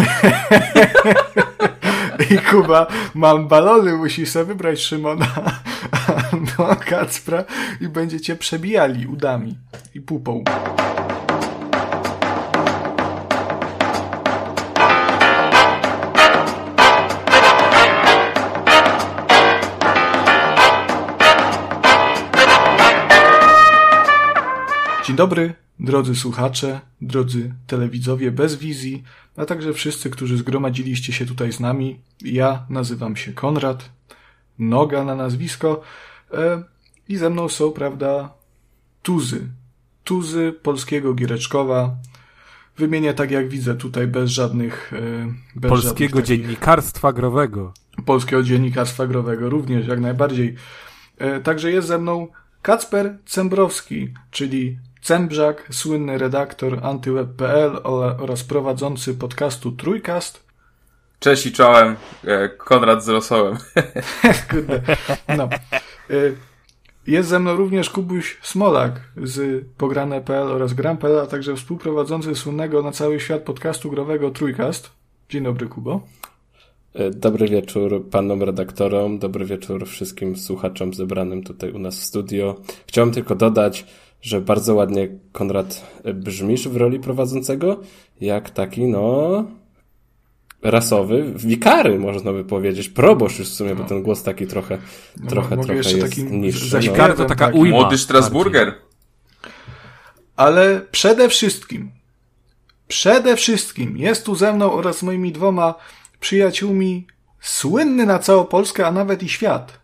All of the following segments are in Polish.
I Kuba, mam balony, musi sobie wybrać Szymona do Kacpra i będziecie przebijali udami i pupą. Dzień dobry, drodzy słuchacze, drodzy telewidzowie bez wizji, a także wszyscy, którzy zgromadziliście się tutaj z nami. Ja nazywam się Konrad, Noga na nazwisko e, i ze mną są, prawda, tuzy. Tuzy polskiego Giereczkowa. Wymienię tak jak widzę tutaj bez żadnych... E, bez polskiego żadnych dziennikarstwa growego. Polskiego dziennikarstwa growego również, jak najbardziej. E, także jest ze mną Kacper Cembrowski, czyli Cembrzak, słynny redaktor antyweb.pl oraz prowadzący podcastu Trójkast. Cześć i czołem, e, Konrad z Rosołem. Kurde. No. E, jest ze mną również Kubuś Smolak z pograne.pl oraz gram.pl, a także współprowadzący słynnego na cały świat podcastu growego Trójkast. Dzień dobry, Kubo. E, dobry wieczór panom redaktorom, dobry wieczór wszystkim słuchaczom zebranym tutaj u nas w studio. Chciałem tylko dodać, że bardzo ładnie Konrad brzmisz w roli prowadzącego, jak taki, no, rasowy, wikary, można by powiedzieć. Proboszcz już w sumie, bo ten głos taki trochę, no, trochę, trochę jest taki niższy. No. Wikary to taka ujma. Młody Strasburger. Ale przede wszystkim, przede wszystkim jest tu ze mną oraz moimi dwoma przyjaciółmi słynny na całą Polskę, a nawet i świat.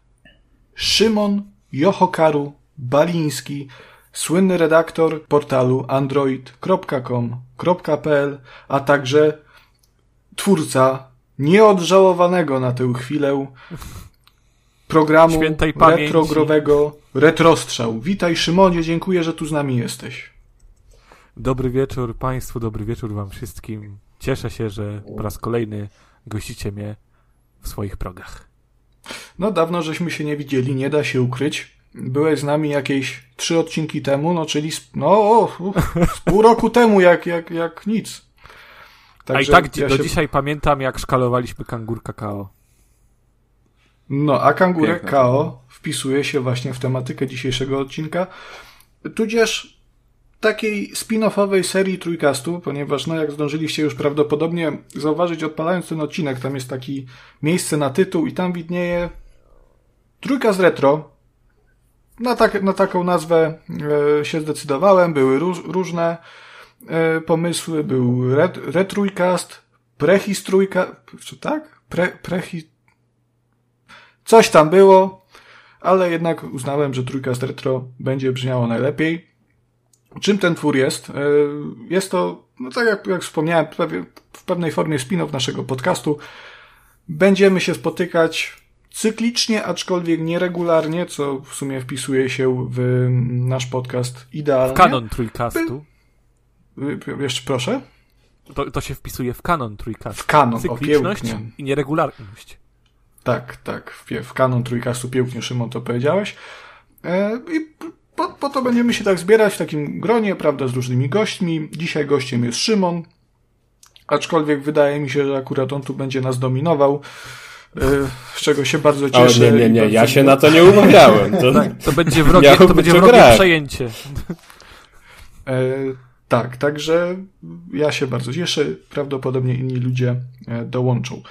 Szymon Jochokaru Baliński, słynny redaktor portalu android.com.pl, a także twórca nieodżałowanego na tę chwilę programu retrogrowego Retrostrzał. Witaj Szymonie, dziękuję, że tu z nami jesteś. Dobry wieczór Państwu, dobry wieczór Wam wszystkim. Cieszę się, że po raz kolejny gościcie mnie w swoich progach. No dawno żeśmy się nie widzieli, nie da się ukryć byłeś z nami jakieś trzy odcinki temu, no czyli no, z pół roku temu, jak, jak, jak nic. Także a i tak ja do się... dzisiaj pamiętam, jak szkalowaliśmy kangur kakao. No, a kangurek kakao wpisuje się właśnie w tematykę dzisiejszego odcinka, tudzież takiej spin-offowej serii trójkastu, ponieważ no jak zdążyliście już prawdopodobnie zauważyć odpalając ten odcinek, tam jest taki miejsce na tytuł i tam widnieje trójkast retro, na, tak, na taką nazwę e, się zdecydowałem. Były róż, różne e, pomysły. Był ret, retrójcast, prehistrójka, czy tak? Pre, prehi... Coś tam było, ale jednak uznałem, że trójkast retro będzie brzmiało najlepiej. Czym ten twór jest? E, jest to, no tak jak, jak wspomniałem, w pewnej formie spin-off naszego podcastu. Będziemy się spotykać cyklicznie, aczkolwiek nieregularnie, co w sumie wpisuje się w nasz podcast idealnie. W kanon trójkastu. Jeszcze proszę? To, to się wpisuje w kanon trójkastu. W kanon, Cykliczność o i nieregularność. Tak, tak. W, w kanon trójkastu pięknie, Szymon, to powiedziałeś. E, I po, po to będziemy się tak zbierać w takim gronie, prawda, z różnymi gośćmi. Dzisiaj gościem jest Szymon, aczkolwiek wydaje mi się, że akurat on tu będzie nas dominował z czego się bardzo cieszę. O, nie, nie, nie, ja się na to nie umawiałem. To, tak, to będzie wrogie, to będzie wrogie przejęcie. E, tak, także ja się bardzo cieszę, prawdopodobnie inni ludzie e, dołączą.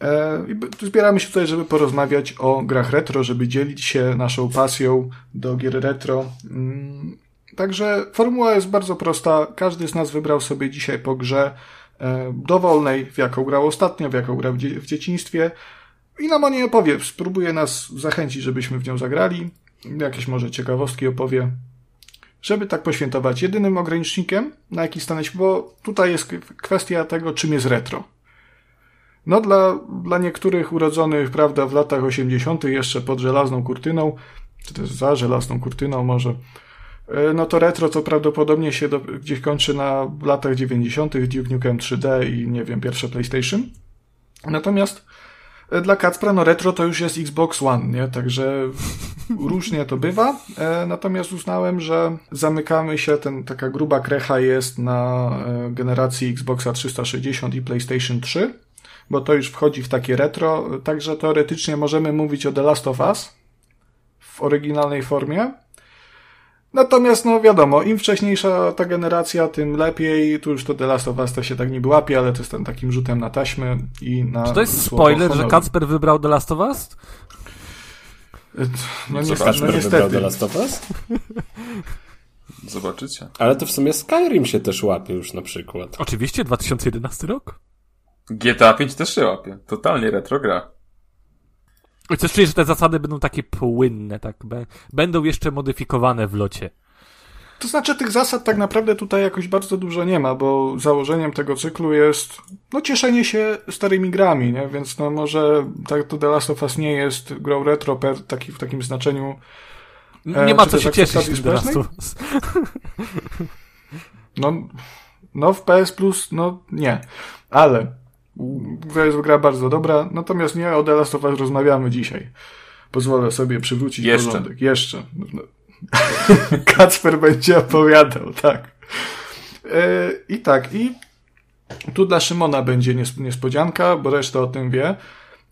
E, I zbieramy się tutaj, żeby porozmawiać o grach retro, żeby dzielić się naszą pasją do gier retro. Mm, także formuła jest bardzo prosta. Każdy z nas wybrał sobie dzisiaj po grze, dowolnej, w jaką grał ostatnio, w jaką grał w dzieciństwie i nam o niej opowie. Spróbuje nas zachęcić, żebyśmy w nią zagrali. Jakieś może ciekawostki opowie. Żeby tak poświętować jedynym ogranicznikiem, na jaki stanęliśmy, bo tutaj jest kwestia tego, czym jest retro. No dla, dla niektórych urodzonych, prawda, w latach 80. jeszcze pod żelazną kurtyną, czy też za żelazną kurtyną może, E, no to retro to prawdopodobnie się do, gdzieś kończy na latach 90. Duke Nukem 3D i nie wiem, pierwsze PlayStation. Natomiast E, dla Kacpra, no retro to już jest Xbox One, nie? Także różnie to bywa. E, natomiast uznałem, że zamykamy się, ten, taka gruba krecha jest na e, generacji Xboxa 360 i PlayStation 3, bo to już wchodzi w takie retro, także teoretycznie możemy mówić o The Last of Us w oryginalnej formie. Natomiast, no wiadomo, im wcześniejsza ta generacja, tym lepiej. Tu już to The Last of Us to się tak niby łapie, ale to jest ten takim rzutem na taśmę i na. Czy to jest spoiler, honoru. że Kacper wybrał The Last of Us? No, niestety, no niestety. The Last of Us? Zobaczycie. Ale to w sumie Skyrim się też łapie już na przykład. Oczywiście, 2011 rok. GTA 5 też się łapie. Totalnie retro gra. Coś czuję, że te zasady będą takie płynne, tak? Będą jeszcze modyfikowane w locie. To znaczy tych zasad tak naprawdę tutaj jakoś bardzo dużo nie ma, bo założeniem tego cyklu jest no cieszenie się starymi grami, nie? Więc no może tak to The Last of Us nie jest grą retro per, taki, w takim znaczeniu e, nie ma co się cieszyć z The Last of Us. No, no w PS Plus, no nie. Ale to jest gra bardzo dobra, natomiast nie o The Last of Us rozmawiamy dzisiaj. Pozwolę sobie przywrócić Jeszcze. porządek. Jeszcze. Kacper będzie opowiadał, tak. E, I tak, i tu dla Szymona będzie niespodzianka, bo reszta o tym wie.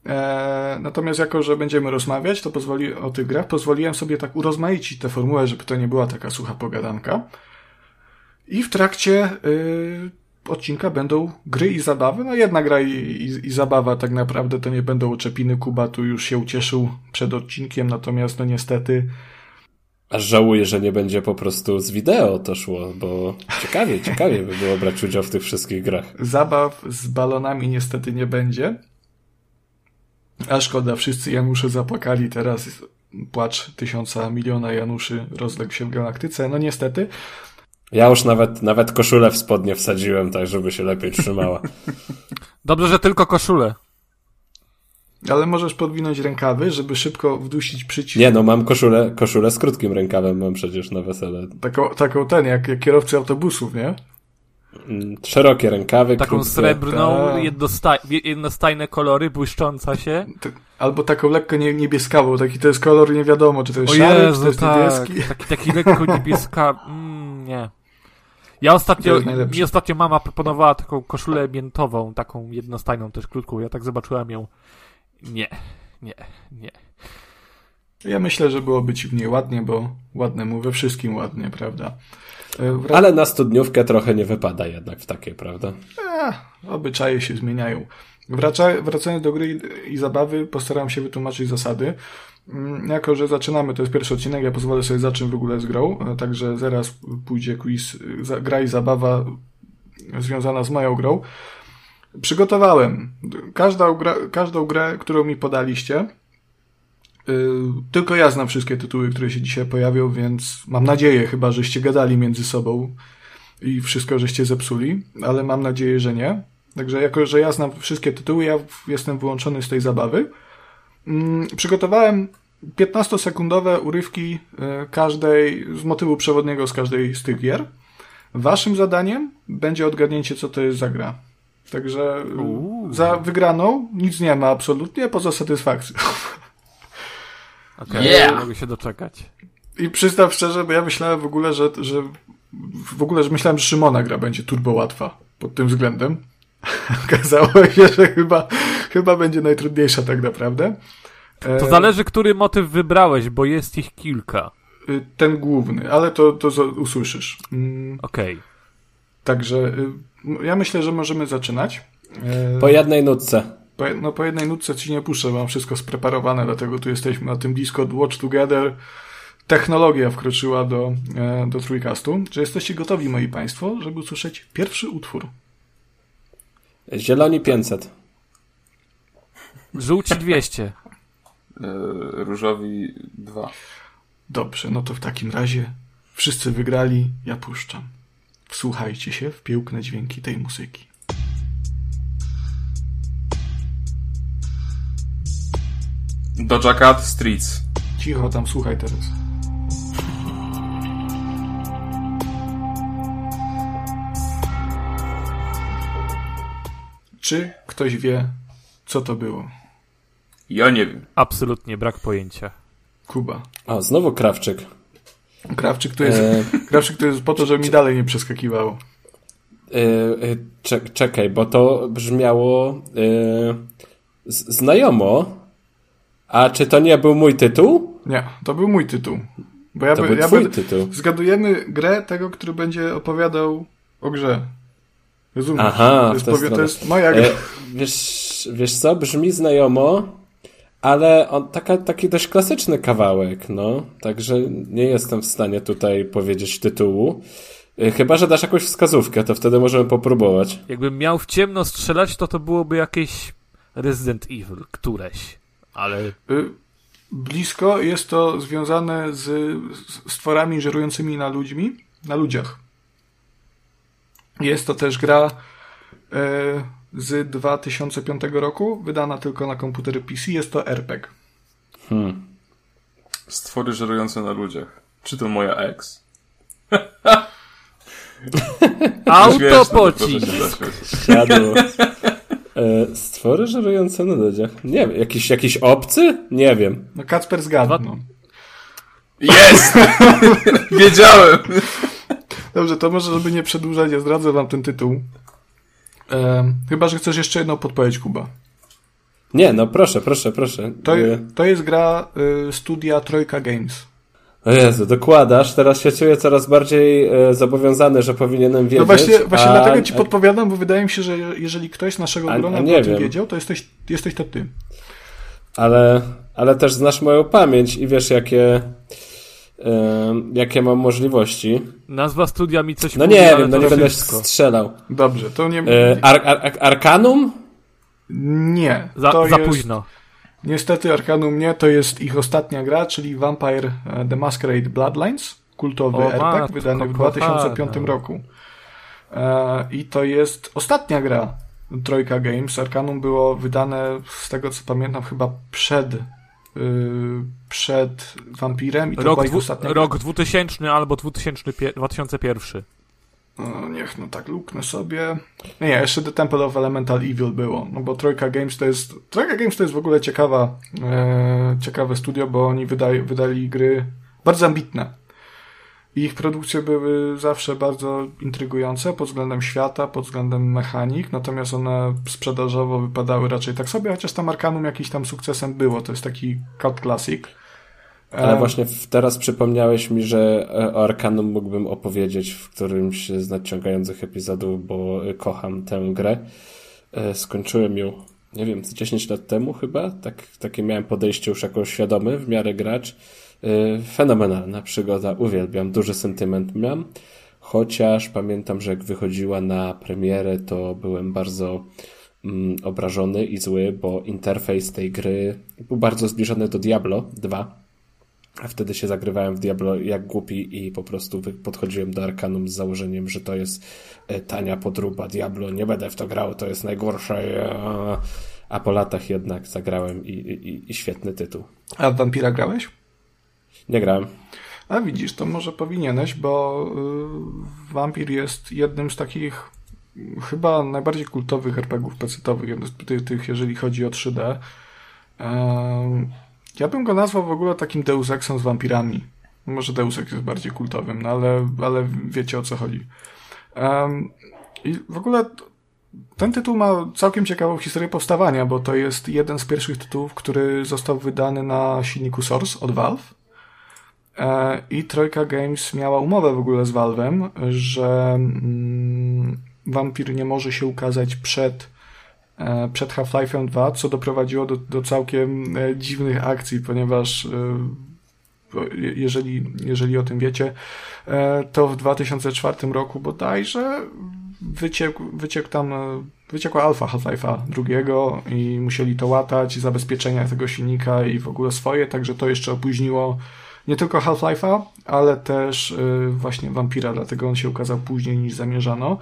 E, natomiast jako, że będziemy rozmawiać, to pozwoli, o tych grach, pozwoliłem sobie tak urozmaicić tę formułę, żeby to nie była taka sucha pogadanka. I w trakcie y, odcinka będą gry i zabawy. No jedna gra i, i, i, zabawa tak naprawdę to nie będą oczepiny. Kuba tu już się ucieszył przed odcinkiem, natomiast no niestety... Aż żałuję, że nie będzie po prostu z wideo to szło, bo ciekawie, ciekawie by było brać udział w tych wszystkich grach. Zabaw z balonami niestety nie będzie. A szkoda, wszyscy Janusze zapłakali teraz. Płacz tysiąca miliona Januszy rozległ się w galaktyce. No niestety. Ja już nawet, nawet koszulę w spodnie wsadziłem, tak żeby się lepiej trzymała. Dobrze, że tylko koszulę. Ale możesz podwinąć rękawy, żeby szybko wdusić przycisk. Nie, no mam koszulę, koszulę z krótkim rękawem, mam przecież na wesele. Taką, taką ten, jak, jak kierowcy autobusów, nie? Mm, szerokie rękawy, Taką krótkie. srebrną, Ta. jednostaj, jednostajne kolory, błyszcząca się. Albo taką lekko nie, niebieskawą, taki to jest kolor nie wiadomo, czy to jest o szary, Jezu, czy to jest tak. niebieski. Taki, taki lekko niebieska, mm, nie. Ja ostatnio, mi ostatnio mama proponowała taką koszulę miętową, taką jednostajną, też krótką. Ja tak zobaczyłem ją. Nie, nie, nie. Ja myślę, że byłoby ci w niej ładnie, bo ładne mu we wszystkim ładnie, prawda? E, wrac... Ale na studniówkę trochę nie wypada jednak w takie, prawda? E, obyczaje się zmieniają. Wraca, wracając do gry i zabawy, postaram się wytłumaczyć zasady. Mm, jako, że zaczynamy, to jest pierwszy odcinek, ja pozwolę sobie zacząć w ogóle z grą, e, także zaraz pójdzie quiz, gra i zabawa związana z moją grą. Przygotowałem każdą, gra, każdą grę, którą mi podaliście. Tylko ja znam wszystkie tytuły, które się dzisiaj pojawią, więc mam nadzieję, chyba żeście gadali między sobą i wszystko żeście zepsuli, ale mam nadzieję, że nie. Także jako, że ja znam wszystkie tytuły, ja jestem wyłączony z tej zabawy. Mm, przygotowałem 15-sekundowe urywki e, każdej, z motywu przewodniego z każdej z tych gier. Waszym zadaniem będzie odgadnięcie, co to jest za gra. Także Uuu. za wygraną nic nie ma absolutnie, poza satysfakcją. Okej, okay, yeah. mogę się doczekać. I przyznam szczerze, bo ja myślałem w ogóle, że, że w ogóle, że myślałem, że Szymona gra będzie turbo łatwa pod tym względem. Okazało się, że chyba, chyba będzie najtrudniejsza tak naprawdę. To e, zależy, który motyw wybrałeś, bo jest ich kilka. Y, ten główny, ale to, to usłyszysz. Mm. Okej. Okay. Także y, ja myślę, że możemy zaczynać. E, po jednej nutce. Po, no po jednej nutce ci nie puszczę, mam wszystko spreparowane, dlatego tu jesteśmy na tym Discord Watch Together. Technologia wkroczyła do, e, do trójkastu. Czy jesteście gotowi, moi państwo, żeby usłyszeć pierwszy utwór? Zieloni 500. Żółci 200. E, różowi 2. Dobrze, no to w takim razie wszyscy wygrali, ja puszczam. Wsłuchajcie się w piękne dźwięki tej muzyki. Doja Cat Streets. Cicho tam, słuchaj teraz. Czy ktoś wie, co to było? Ja nie wiem. Absolutnie, brak pojęcia. Kuba. O, znowu Krawczyk. Krawczyk to jest, e... Krawczyk to jest po to, żeby mi dalej nie przeskakiwało. Yy, czekaj, bo to brzmiało yy, znajomo. A czy to nie był mój tytuł? Nie, to był mój tytuł. Bo ja to by, był ja twój by, tytuł. Zgadujemy grę tego, który będzie opowiadał o grze. Rozumiesz? Aha, to jest, powie, to jest moja gra. E, wiesz, wiesz co, brzmi znajomo, ale on taka, taki dość klasyczny kawałek, no. Także nie jestem w stanie tutaj powiedzieć tytułu. E, chyba, że dasz jakąś wskazówkę, to wtedy możemy popróbować. Jakbym miał w ciemno strzelać, to to byłoby jakieś Resident Evil, któreś, ale... Y blisko jest to związane z stworami żerującymi na ludźmi, na ludziach. Jest to też gra e, z 2005 roku, wydana tylko na komputery PC. Jest to RPG. Hmm. Stwory żerujące na ludziach. Czy to moja ex? Autopocisk. Siadło. E, stwory żerujące na ludziach. Nie wiem, jakiś, jakiś obcy? Nie wiem. No Kacper zgadnął. Jest! Wiedziałem! Dobrze, to może, żeby nie przedłużać, ja zdradzę wam ten tytuł. E, chyba, że chcesz jeszcze jedną podpowiedź, Kuba. Nie, no proszę, proszę, proszę. To, to jest gra y, studia Trojka Games. O Jezu, dokładasz, teraz się czuję coraz bardziej e, zobowiązany, że powinienem wiedzieć. No właśnie, właśnie a, dlatego ci podpowiadam, bo wydaje mi się, że jeżeli ktoś z naszego grona o tym wiedział, to jesteś, jesteś to ty. Ale, ale też znasz moją pamięć i wiesz, jakie, jakie mam możliwości. Nazwa studia mi coś No mówi, nie wiem, no nie będę strzelał. Dobrze, to nie... E, Ar Ar Arkanum? Nie. Za, to za jest... późno. Niestety Arkanum nie, to jest ich ostatnia gra, czyli Vampire e, The Masquerade Bloodlines, kultowy o, RPG, matko, wydany w 2005 roku. E, I to jest ostatnia gra Trojka Games. Arkanum było wydane, z tego co pamiętam, chyba przed przed Vampirem i to rok, ostatnia rok 2000 albo 2000, 2001. No, niech no tak luknę sobie. Nie, jeszcze The Temple of Elemental Evil było, no bo Trojka Games to jest, Trojka Games to jest w ogóle ciekawa, e, ciekawe studio, bo oni wydali, wydali gry bardzo ambitne. Ich produkcje były zawsze bardzo intrygujące pod względem świata, pod względem mechanik, natomiast one sprzedażowo wypadały raczej tak sobie, chociaż tam Arkanum jakiś tam sukcesem było, to jest taki cult classic. Ale właśnie teraz przypomniałeś mi, że e, o Arkanum mógłbym opowiedzieć w którymś z nadciągających epizodów, bo kocham tę grę. E, skończyłem ją, nie wiem, 10 lat temu chyba. Tak, takie miałem podejście już jako świadomy w miarę gracz. E, fenomenalna przygoda, uwielbiam, duży sentyment miałem. Chociaż pamiętam, że jak wychodziła na premierę, to byłem bardzo mm, obrażony i zły, bo interfejs tej gry był bardzo zbliżony do Diablo 2 a wtedy się zagrywałem w Diablo jak głupi i po prostu podchodziłem do Arkanum z założeniem, że to jest e, tania podruba Diablo, nie będę w to grał, to jest najgorsze. A po latach jednak zagrałem i, i, i świetny tytuł. A w Vampira grałeś? Nie grałem. A widzisz, to może powinieneś, bo y, Vampir jest jednym z takich chyba najbardziej kultowych RPGów pecetowych, tych, jeżeli chodzi o 3D. Ja bym go nazwał w ogóle takim Deus Exem z wampirami. Może Deus Ex jest bardziej kultowym, no ale, ale wiecie o co chodzi. Um, I w ogóle ten tytuł ma całkiem ciekawą historię powstawania, bo to jest jeden z pierwszych tytułów, który został wydany na silniku Source od Valve. E, I Trojka Games miała umowę w ogóle z Valve'em, że mm, Vampir nie może się ukazać przed E, przed Half-Life'em 2, co doprowadziło do, do całkiem e, dziwnych akcji, ponieważ jeżeli, jeżeli o tym wiecie, to w 2004 roku bodajże wyciekł, wyciekł tam, wyciekła alfa Half-Life'a drugiego i musieli to łatać, zabezpieczenia tego silnika i w ogóle swoje, także to jeszcze opóźniło nie tylko Half-Life'a, ale też właśnie Vampira, dlatego on się ukazał później niż zamierzano.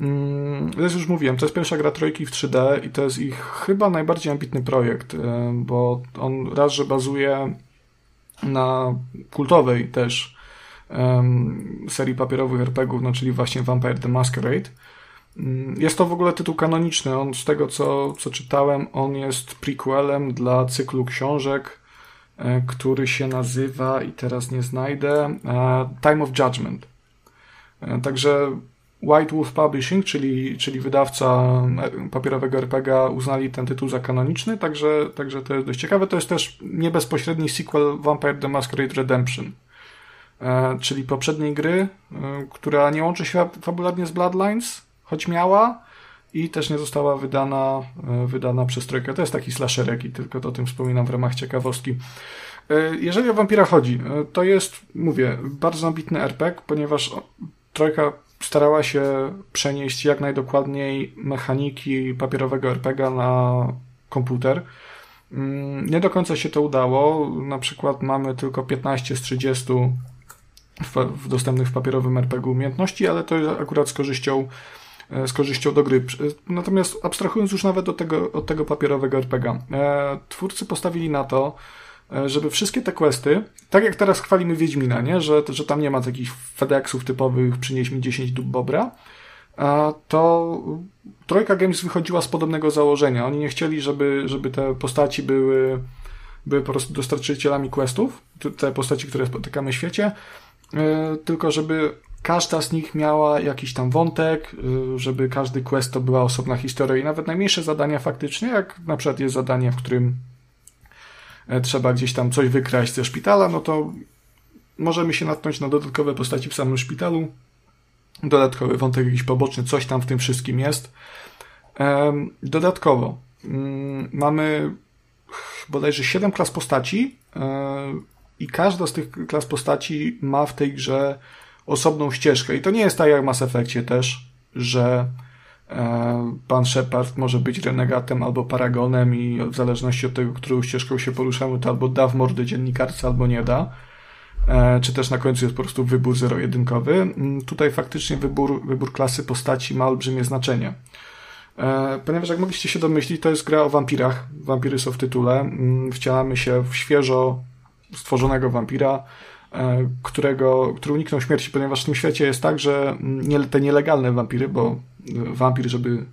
Mm, jak już mówiłem, to jest pierwsza gra Trojki w 3D i to jest ich chyba najbardziej ambitny projekt, e, bo on raz, że bazuje na kultowej też serii papierowych RPGów, no czyli właśnie Vampire the Masquerade, Mm, jest to w ogóle tytuł kanoniczny. On z tego, co, co czytałem, on jest prequelem dla cyklu książek, który się nazywa, i teraz nie znajdę, e, Time of Judgment. E, także White Wolf Publishing, czyli, czyli wydawca papierowego RPGa, uznali ten tytuł za kanoniczny, także, także to jest dość ciekawe. To jest też nie bezpośredni sequel Vampire the Masquerade Redemption, czyli poprzedniej gry, która nie łączy się fabularnie z Bloodlines, choć miała i też nie została wydana, e, wydana przez Trojkę. To jest taki slasherek i tylko o tym wspominam w ramach ciekawostki. E, jeżeli o wampira chodzi, e, to jest, mówię, bardzo ambitny RPG, ponieważ Trojka starała się przenieść jak najdokładniej mechaniki papierowego RPGa na komputer. Mm, nie do końca się to udało. Na przykład mamy tylko 15 z 30 w, w dostępnych w papierowym RPG umiejętności, ale to jest akurat z korzyścią z korzyścią do gry. Natomiast abstrahując już nawet od tego, od tego papierowego RPG, e, twórcy postawili na to, e, żeby wszystkie te questy, tak jak teraz chwalimy Wiedźmina, nie? Że, że tam nie ma takich FedExów typowych przynieś mi 10 dób bobra, to Trojka Games wychodziła z podobnego założenia. Oni nie chcieli, żeby, żeby te postaci były, były po prostu dostarczycielami questów, te postaci, które spotykamy w świecie, tylko żeby każda z nich miała jakiś tam wątek, y, żeby każdy quest to była osobna historia i nawet najmniejsze zadania faktycznie, jak na przykład jest zadanie, w którym e, trzeba gdzieś tam coś wykraść ze szpitala, no to możemy się natknąć na dodatkowe postaci w samym szpitalu, dodatkowy wątek jakiś poboczny, coś tam w tym wszystkim jest. Dodatkowo mm, mamy bodajże 7 klas postaci e, i każda z tych klas postaci ma w tej grze osobną ścieżkę. I to nie jest tak jak w Mass Effectie też, że e, pan Shepard może być renegatem albo paragonem i w zależności od tego, którą ścieżką się poruszamy, to albo da w mordę dziennikarce, albo nie da. E, czy też na końcu jest po prostu wybór zero-jedynkowy. Mm, tutaj faktycznie wybór, wybór klasy postaci ma olbrzymie znaczenie. E, ponieważ jak mogliście się domyślić, to jest gra o wampirach. Wampiry są w tytule. Mm, wcielamy się w świeżo stworzonego wampira, którego, który uniknął śmierci, ponieważ w tym świecie jest tak, że nie, te nielegalne wampiry, bo wampir, żeby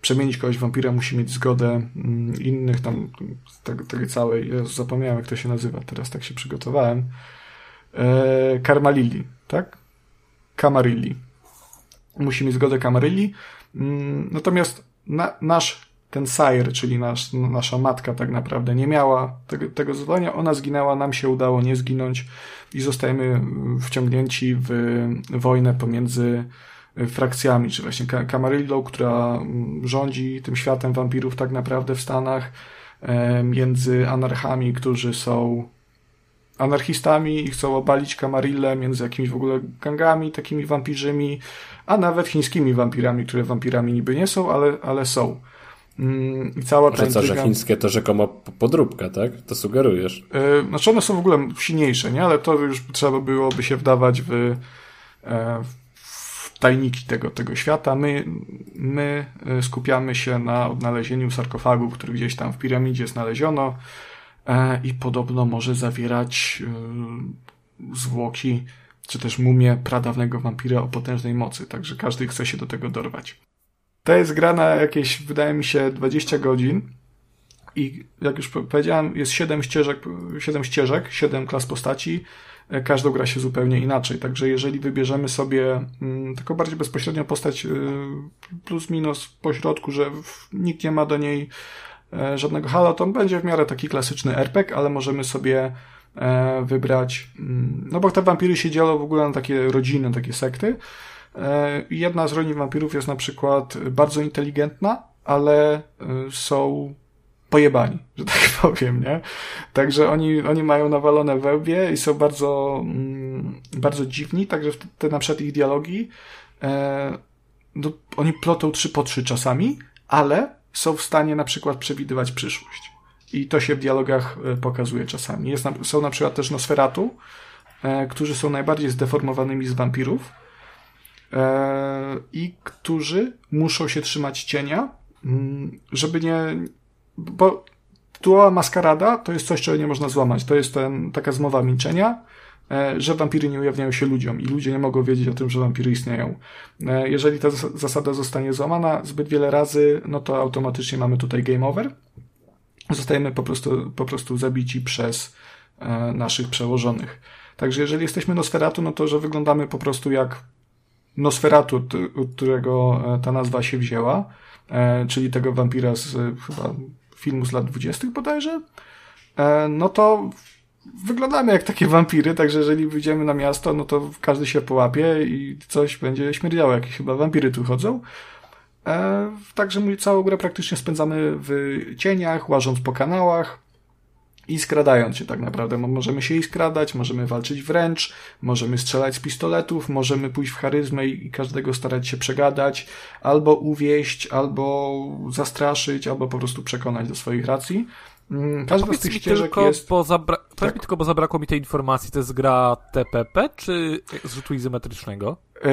przemienić kogoś wampira, musi mieć zgodę mm, innych tam, tej całej, ja zapomniałem jak to się nazywa, teraz tak się przygotowałem, e, Karmalilli, tak? Kamarilli. Musi mieć zgodę Kamarilli, mm, natomiast na, nasz ten sire, czyli nasz, nasza matka tak naprawdę nie miała tego, tego zadania, ona zginęła, nam się udało nie zginąć i zostajemy wciągnięci w wojnę pomiędzy frakcjami, czy właśnie Camarillą, która rządzi tym światem wampirów tak naprawdę w Stanach, e, między anarchami, którzy są anarchistami i chcą obalić Camarillę, między jakimiś w ogóle gangami takimi wampirzymi, a nawet chińskimi wampirami, które wampirami niby nie są, ale, ale są. Mm, I cała ta że co, że chińskie to rzekomo podróbka, tak? To sugerujesz. Yy, znaczy one są w ogóle silniejsze, nie? Ale to już trzeba byłoby się wdawać w, e, w tajniki tego, tego świata. My, my e, skupiamy się na odnalezieniu sarkofagu, który gdzieś tam w piramidzie znaleziono i podobno może zawierać zwłoki czy też mumię pradawnego wampira o potężnej mocy, także każdy chce się do tego dorwać. To jest gra na jakieś, wydaje mi się, 20 godzin. I jak już powiedziałem, jest 7 ścieżek, 7 ścieżek, 7 klas postaci. E, każdą gra się zupełnie inaczej. Także jeżeli wybierzemy sobie mm, taką bardziej bezpośrednią postać y, plus minus po środku, że nikt nie ma do niej e, żadnego halo, to on będzie w miarę taki klasyczny RPG, ale możemy sobie e, wybrać, mm, no bo te wampiry się dzielą w ogóle na takie rodziny, takie sekty. E, jedna z roli wampirów jest na przykład bardzo inteligentna, ale e, są pojebani, że tak powiem, nie? Także oni, oni mają nawalone we łbie i są bardzo, mm, bardzo dziwni, także te na przykład ich dialogi e, no, oni plotą trzy po trzy czasami, ale są w stanie na przykład przewidywać przyszłość. I to się w dialogach pokazuje czasami. Jest są na przykład też Nosferatu, e, którzy są najbardziej zdeformowanymi z wampirów, i którzy muszą się trzymać cienia, mm, żeby nie. Bo duała maskarada to jest coś, czego nie można złamać. To jest ten, taka zmowa milczenia. e, że wampiry nie ujawniają się ludziom i ludzie nie mogą wiedzieć o tym, że wampiry istnieją. E, jeżeli ta zasada zostanie złamana zbyt wiele razy, no to automatycznie mamy tutaj game over. Zostajemy po prostu, po prostu zabici przez e, naszych przełożonych. Także jeżeli jesteśmy Nosferatu, no to że wyglądamy po prostu jak Nosferatu, od którego ta nazwa się wzięła, czyli tego wampira z chyba filmu z lat 20. bodajże, no to wyglądamy jak takie wampiry, także jeżeli wyjdziemy na miasto, no to każdy się połapie i coś będzie śmierdziało, jakieś chyba wampiry tu chodzą. E, także my całą grę praktycznie spędzamy w cieniach, łażąc po kanałach i skradając się tak naprawdę. Możemy się i skradać, możemy walczyć wręcz, możemy strzelać z pistoletów, możemy pójść w charyzmę i każdego starać się przegadać, albo uwieść, albo zastraszyć, albo po prostu przekonać do swoich racji. Mm, każda z tych ścieżek tylko, jest... Bo zabra... tak. mi tylko, bo zabrakło mi tej informacji, to jest gra TPP czy z rzutu izometrycznego? E...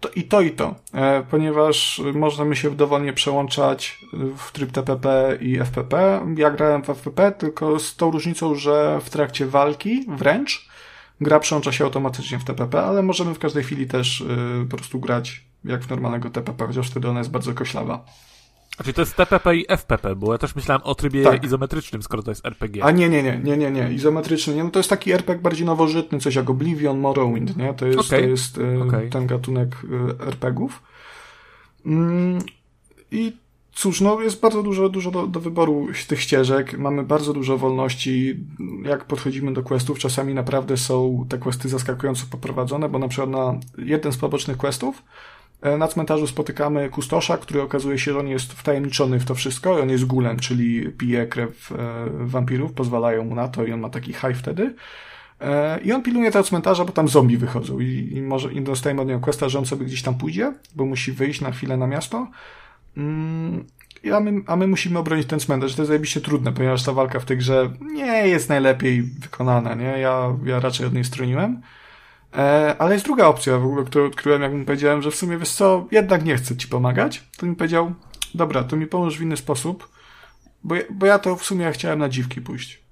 To i to, i to, e, ponieważ możemy się dowolnie przełączać w tryb TPP i FPP. Ja grałem w FPP, tylko z tą różnicą, że w trakcie walki wręcz gra przełącza się automatycznie w TPP, ale możemy w każdej chwili też y, po prostu grać jak w normalnego TPP, chociaż wtedy ona jest bardzo koślawa. Znaczy to jest TPP i FPP, bo ja też myślałem o trybie tak. izometrycznym, skoro to jest RPG. A nie, nie, nie, nie, nie, nie. izometryczny, nie, no to jest taki RPG bardziej nowożytny, coś jak Oblivion, Morrowind, nie? To jest, okay. to jest e, okay. ten gatunek e, RPGów. Mm, I cóż, no jest bardzo dużo, dużo do, do wyboru tych ścieżek, mamy bardzo dużo wolności, jak podchodzimy do questów, czasami naprawdę są te questy zaskakująco poprowadzone, bo na przykład na jeden z pobocznych questów na cmentarzu spotykamy kustosza, który okazuje się, że on jest wtajemniczony w to wszystko. On jest gulem, czyli pije krew e, wampirów, pozwalają mu na to i on ma taki high wtedy. E, I on pilnuje tego cmentarza, bo tam zombie wychodzą i, i może i dostajemy od niego questa, że on sobie gdzieś tam pójdzie, bo musi wyjść na chwilę na miasto. Mm, a my, a my musimy obronić ten cmentarz. To jest zajebiście trudne, ponieważ ta walka w tej grze nie jest najlepiej wykonana, nie? Ja, ja raczej od niej stroniłem. E, ale jest druga opcja w ogóle, którą odkryłem, jak mu powiedziałem, że w sumie wiesz co, jednak nie chcę ci pomagać. To mi powiedział, dobra, to mi pomóż w inny sposób, bo, bo ja to w sumie chciałem na dziwki pójść.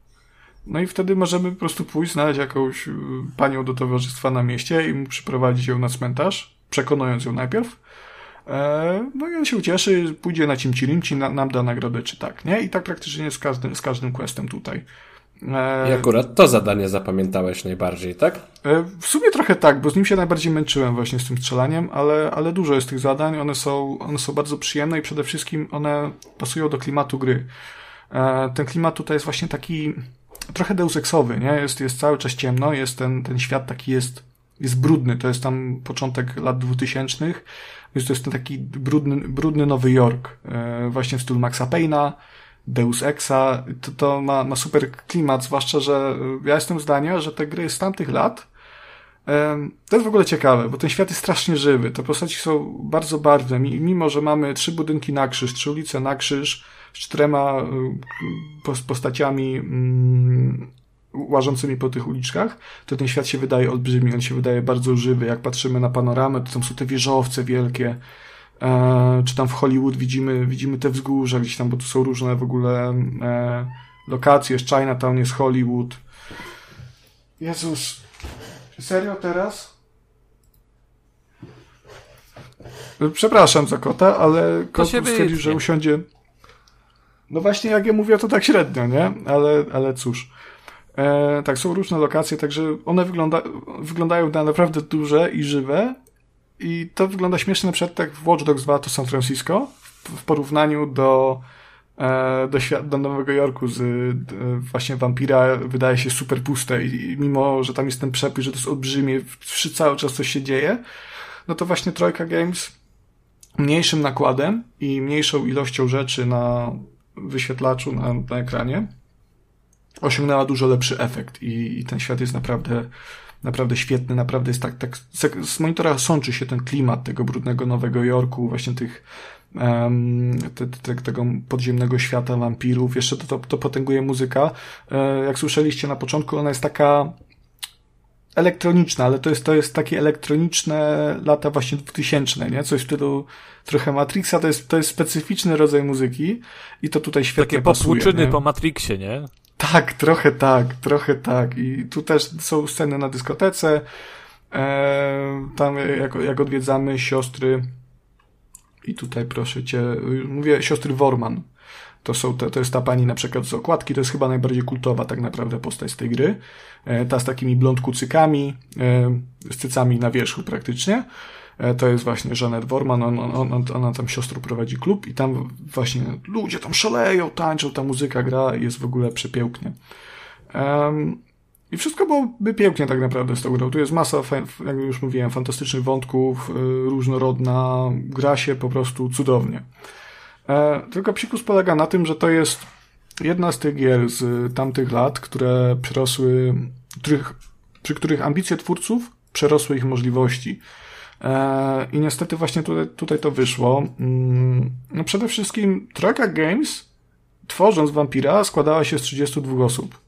No i wtedy możemy po prostu pójść, znaleźć jakąś y, panią do towarzystwa na mieście i mu przyprowadzić ją na cmentarz, przekonując ją najpierw. E, no i on się ucieszy, pójdzie na cimci nam da nagrodę czy tak, nie? I tak praktycznie z każdym, z każdym questem tutaj. I akurat to zadanie zapamiętałeś najbardziej, tak? E, w sumie trochę tak, bo z nim się najbardziej męczyłem właśnie z tym strzelaniem, ale, ale dużo jest tych zadań, one są, one są bardzo przyjemne i przede wszystkim one pasują do klimatu gry. E, ten klimat tutaj jest właśnie taki trochę deus exowy, nie? Jest, jest cały czas ciemno, jest ten, ten świat taki jest, jest brudny, to jest tam początek lat dwutysięcznych, więc to jest ten taki brudny, brudny Nowy Jork, e, właśnie w stylu Maxa Payne'a, Deus Exa, to, to ma, ma super klimat, zwłaszcza, że ja jestem zdania, że te gry z tamtych lat to jest w ogóle ciekawe, bo ten świat jest strasznie żywy. Te postaci są bardzo barwne. Mimo, że mamy trzy budynki na krzyż, trzy ulice na krzyż, z czterema y, postaciami mm, łażącymi po tych uliczkach, to ten świat się wydaje olbrzymi, on się wydaje bardzo żywy. Jak patrzymy na panoramę, to tam są te wieżowce wielkie, e, czy tam w Hollywood widzimy, widzimy te wzgórza gdzieś tam, bo tu są różne w ogóle e, lokacje, jest Chinatown, jest Hollywood. Jezus, serio teraz? Przepraszam za kota, ale kot stwierdził, że usiądzie. No właśnie, jak ja mówię, to tak średnio, nie? Ale, ale cóż. E, tak, są różne lokacje, także one wygląda, wyglądają na naprawdę duże i żywe, i to wygląda śmiesznie na przykład tak w Watch Dogs 2 to San Francisco w porównaniu do, e, do, świat, do Nowego Jorku z właśnie Vampira wydaje się super puste i mimo, że tam jest ten przepis, że to jest olbrzymie, cały czas coś się dzieje, no to właśnie Trojka Games mniejszym nakładem i mniejszą ilością rzeczy na wyświetlaczu, na, na ekranie osiągnęła dużo lepszy efekt i, i ten świat jest naprawdę naprawdę świetny, naprawdę jest tak, tak z monitora sączy się ten klimat tego brudnego Nowego Jorku, właśnie tych um, te, te, tego podziemnego świata wampirów. Jeszcze to, to, to potęguje muzyka. E, jak słyszeliście na początku, ona jest taka elektroniczna, ale to jest, to jest takie elektroniczne lata właśnie 2000, nie? Coś w stylu trochę Matrixa, to jest, to jest specyficzny rodzaj muzyki i to tutaj świetnie takie pasuje. Takie popłuczyny po Matrixie, nie? Tak, trochę tak, trochę tak. I tu też są sceny na dyskotece. E, tam jak, jak odwiedzamy siostry i tutaj proszę cię, mówię siostry Worman. To, są, to, to jest ta pani na przykład z okładki, to jest chyba najbardziej kultowa tak naprawdę postać z tej gry. E, ta z takimi blond kucykami, e, z cycami na wierzchu praktycznie. E, to jest właśnie Janet Worman, on, on, on, ona tam siostrą prowadzi klub i tam właśnie ludzie tam szaleją, tańczą, ta muzyka gra jest w ogóle przepięknie. Um, I wszystko byłoby pięknie tak naprawdę z tą grą. Tu jest masa, jak już mówiłem, fantastycznych wątków, różnorodna, gra się po prostu cudownie. E, tylko psikus polega na tym, że to jest jedna z tych gier z tamtych lat, które przerosły, których, przy których ambicje twórców przerosły ich możliwości. E, I niestety właśnie tutaj, tutaj to wyszło. Mm, no przede wszystkim Trojka Games, tworząc Vampira, składała się z 32 osób.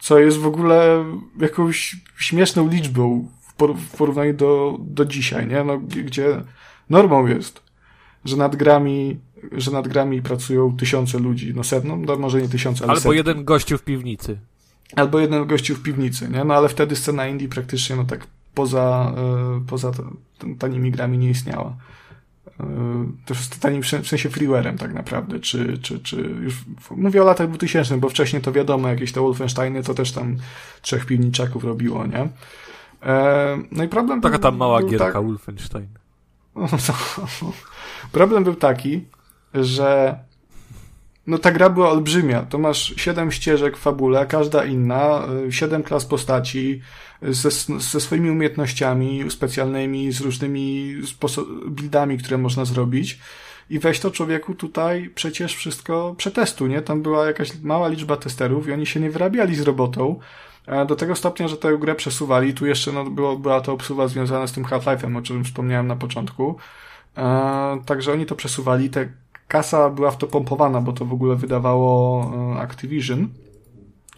Co jest w ogóle jakąś śmieszną liczbą w porównaniu do, do dzisiaj, nie? No, gdzie normą jest, że nad grami że nad grami pracują tysiące ludzi, no setno, no może nie tysiące, ale Albo setki. jeden gościu w piwnicy. Albo jeden gościu w piwnicy, nie? No ale wtedy scena indie praktycznie, no tak poza, yy, poza tanimi grami nie istniała. Yy, też z tanim w sensie freewarem tak naprawdę, czy, czy, czy już mówię o latach 2000, bo wcześniej to wiadomo, jakieś te Wolfensteiny to też tam trzech piwniczaków robiło, nie? E, no i problem Taka tam mała gierka tak... Wolfenstein. problem był taki, że no ta gra była olbrzymia. To masz siedem ścieżek w fabule, każda inna, y, siedem klas postaci ze, ze swoimi umiejętnościami specjalnymi, z różnymi buildami, które można zrobić. I weź to człowieku tutaj przecież wszystko przetestu, nie? Tam była jakaś mała liczba testerów i oni się nie wyrabiali z robotą. Do tego stopnia, że tę grę przesuwali. Tu jeszcze no, było, była to obsuwa związana z tym Half-Life'em, o czym wspomniałem na początku. E, także oni to przesuwali. Te kasa była w to pompowana, bo to w ogóle wydawało e, Activision.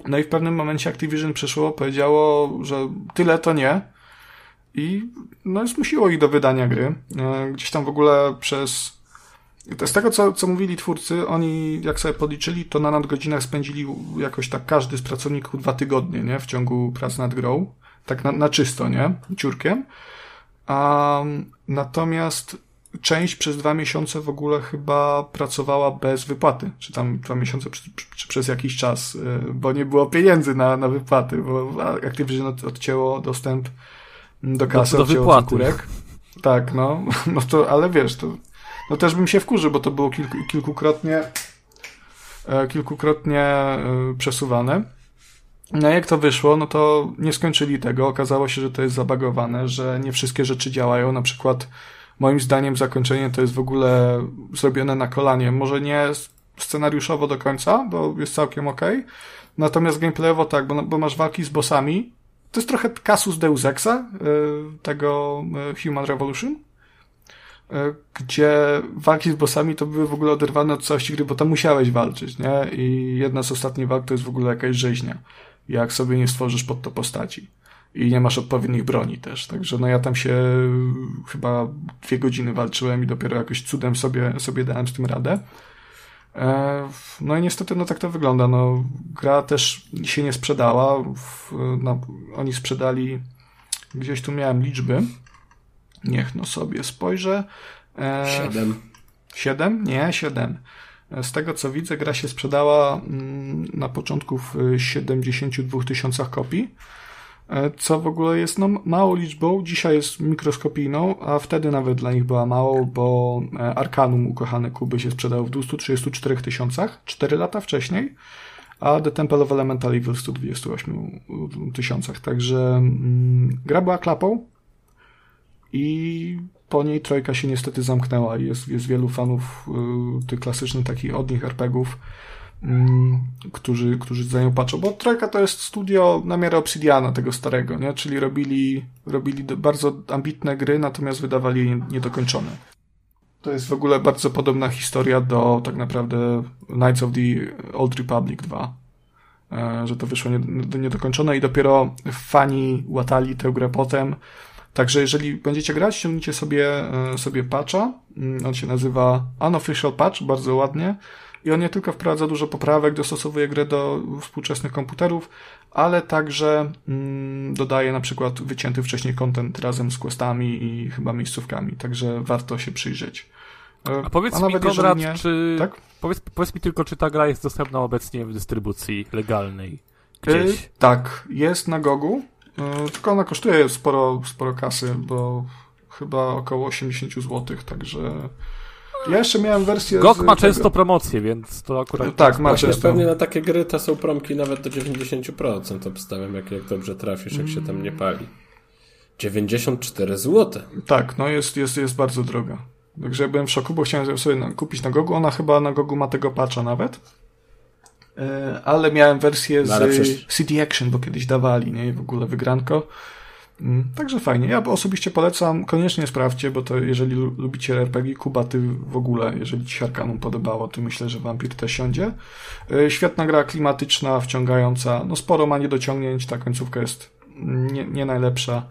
No i w pewnym momencie Activision przyszło, powiedziało, że tyle to nie. I no zmusiło ich do wydania gry. E, gdzieś tam w ogóle przez z tego, co, co mówili twórcy, oni, jak sobie podliczyli, to na nadgodzinach spędzili jakoś tak każdy z pracowników dwa tygodnie, nie? W ciągu prac nad grą. Tak na, na czysto, nie? Ciurkiem. Um, natomiast część przez dwa miesiące w ogóle chyba pracowała bez wypłaty, czy tam dwa miesiące, czy, czy przez jakiś czas, y, bo nie było pieniędzy na, na wypłaty, bo Activision odcięło dostęp do kasy, do, do wypłaty. Kurek. Tak, no, no to, ale wiesz, to, no też bym się wkurzył, bo to było kilku, kilkukrotnie, e, kilkukrotnie e, przesuwane. No jak to wyszło, no to nie skończyli tego. Okazało się, że to jest zabagowane, że nie wszystkie rzeczy działają. Na przykład moim zdaniem zakończenie to jest w ogóle zrobione na kolanie. Może nie scenariuszowo do końca, bo jest całkiem ok. Natomiast gameplayowo tak, bo, bo masz walki z bossami. To jest trochę kasus Deus Exa, y, tego y, Human Revolution, y, gdzie walki z bossami to były w ogóle oderwane od całości gry, bo tam musiałeś walczyć, nie? I jedna z ostatnich walk to jest w ogóle jakaś rzeźnia, jak sobie nie stworzysz pod to postaci i nie masz odpowiednich broni też. Także no ja tam się chyba dwie godziny walczyłem i dopiero jakoś cudem sobie, sobie dałem z tym radę. E, no i niestety no tak to wygląda. No, gra też się nie sprzedała. No, oni sprzedali, gdzieś tu miałem liczby. Niech no sobie spojrzę. E, siedem. Siedem? Nie, siedem. Z tego co widzę, gra się sprzedała mm, na początku w 72 tysiącach kopii. E, co w ogóle jest no, małą liczbą. Dzisiaj jest mikroskopijną, a wtedy nawet dla nich była mało, bo e, Arkanum ukochane Kuby się sprzedał w 234 tysiącach, 4 lata wcześniej, a The Temple of Elemental Evil w 128 tysiącach. Także mm, gra była klapą i po niej trojka się niestety zamknęła. Jest, jest wielu fanów y, tych klasycznych takich od nich RPGów, Mm, którzy, którzy za nią patrzą, bo Trojka to jest studio na miarę Obsidiana tego starego, nie? czyli robili, robili bardzo ambitne gry, natomiast wydawali je niedokończone. To jest w ogóle bardzo podobna historia do tak naprawdę Knights of the Old Republic 2, e, że to wyszło niedokończone i dopiero fani łatali tę grę potem. Także jeżeli będziecie grać, ściągnijcie sobie, e, sobie patcha, mm, on się nazywa Unofficial Patch, bardzo ładnie, i on nie tylko wprowadza dużo poprawek, dostosowuje grę do współczesnych komputerów, ale także mm, dodaje na przykład wycięty wcześniej content razem z questami i chyba miejscówkami, także warto się przyjrzeć. E, A powiedz A mi, Konrad, nie... czy... Tak? Powiedz, powiedz mi tylko, czy ta gra jest dostępna obecnie w dystrybucji legalnej gdzieś? Yy, tak, jest na Gogu, yy, tylko ona kosztuje sporo, sporo kasy, bo chyba około 80 zł, także ja jeszcze miałem wersję. GOG ma często tego. promocje, więc to akurat. Tak, ma często. Pewnie na takie gry to są promki nawet do 90% obstawiam, jak, jak dobrze trafisz, jak się tam nie pali. 94 zł. Tak, no jest, jest, jest bardzo droga. Także ja byłem w szoku, bo chciałem sobie kupić na Gogu. Ona chyba na Gogu ma tego patcha nawet. E, ale miałem wersję no, z przecież... CD Action, bo kiedyś dawali, nie? I w ogóle wygranko. Mm, także fajnie. Ja osobiście polecam, koniecznie sprawdźcie, bo to jeżeli lubicie RPG, Kuba, ty w ogóle, jeżeli ci się Arkanum podobało, to myślę, że Vampir też siądzie. E, świetna gra, klimatyczna, wciągająca. No sporo ma niedociągnięć, ta końcówka jest nie, nie najlepsza,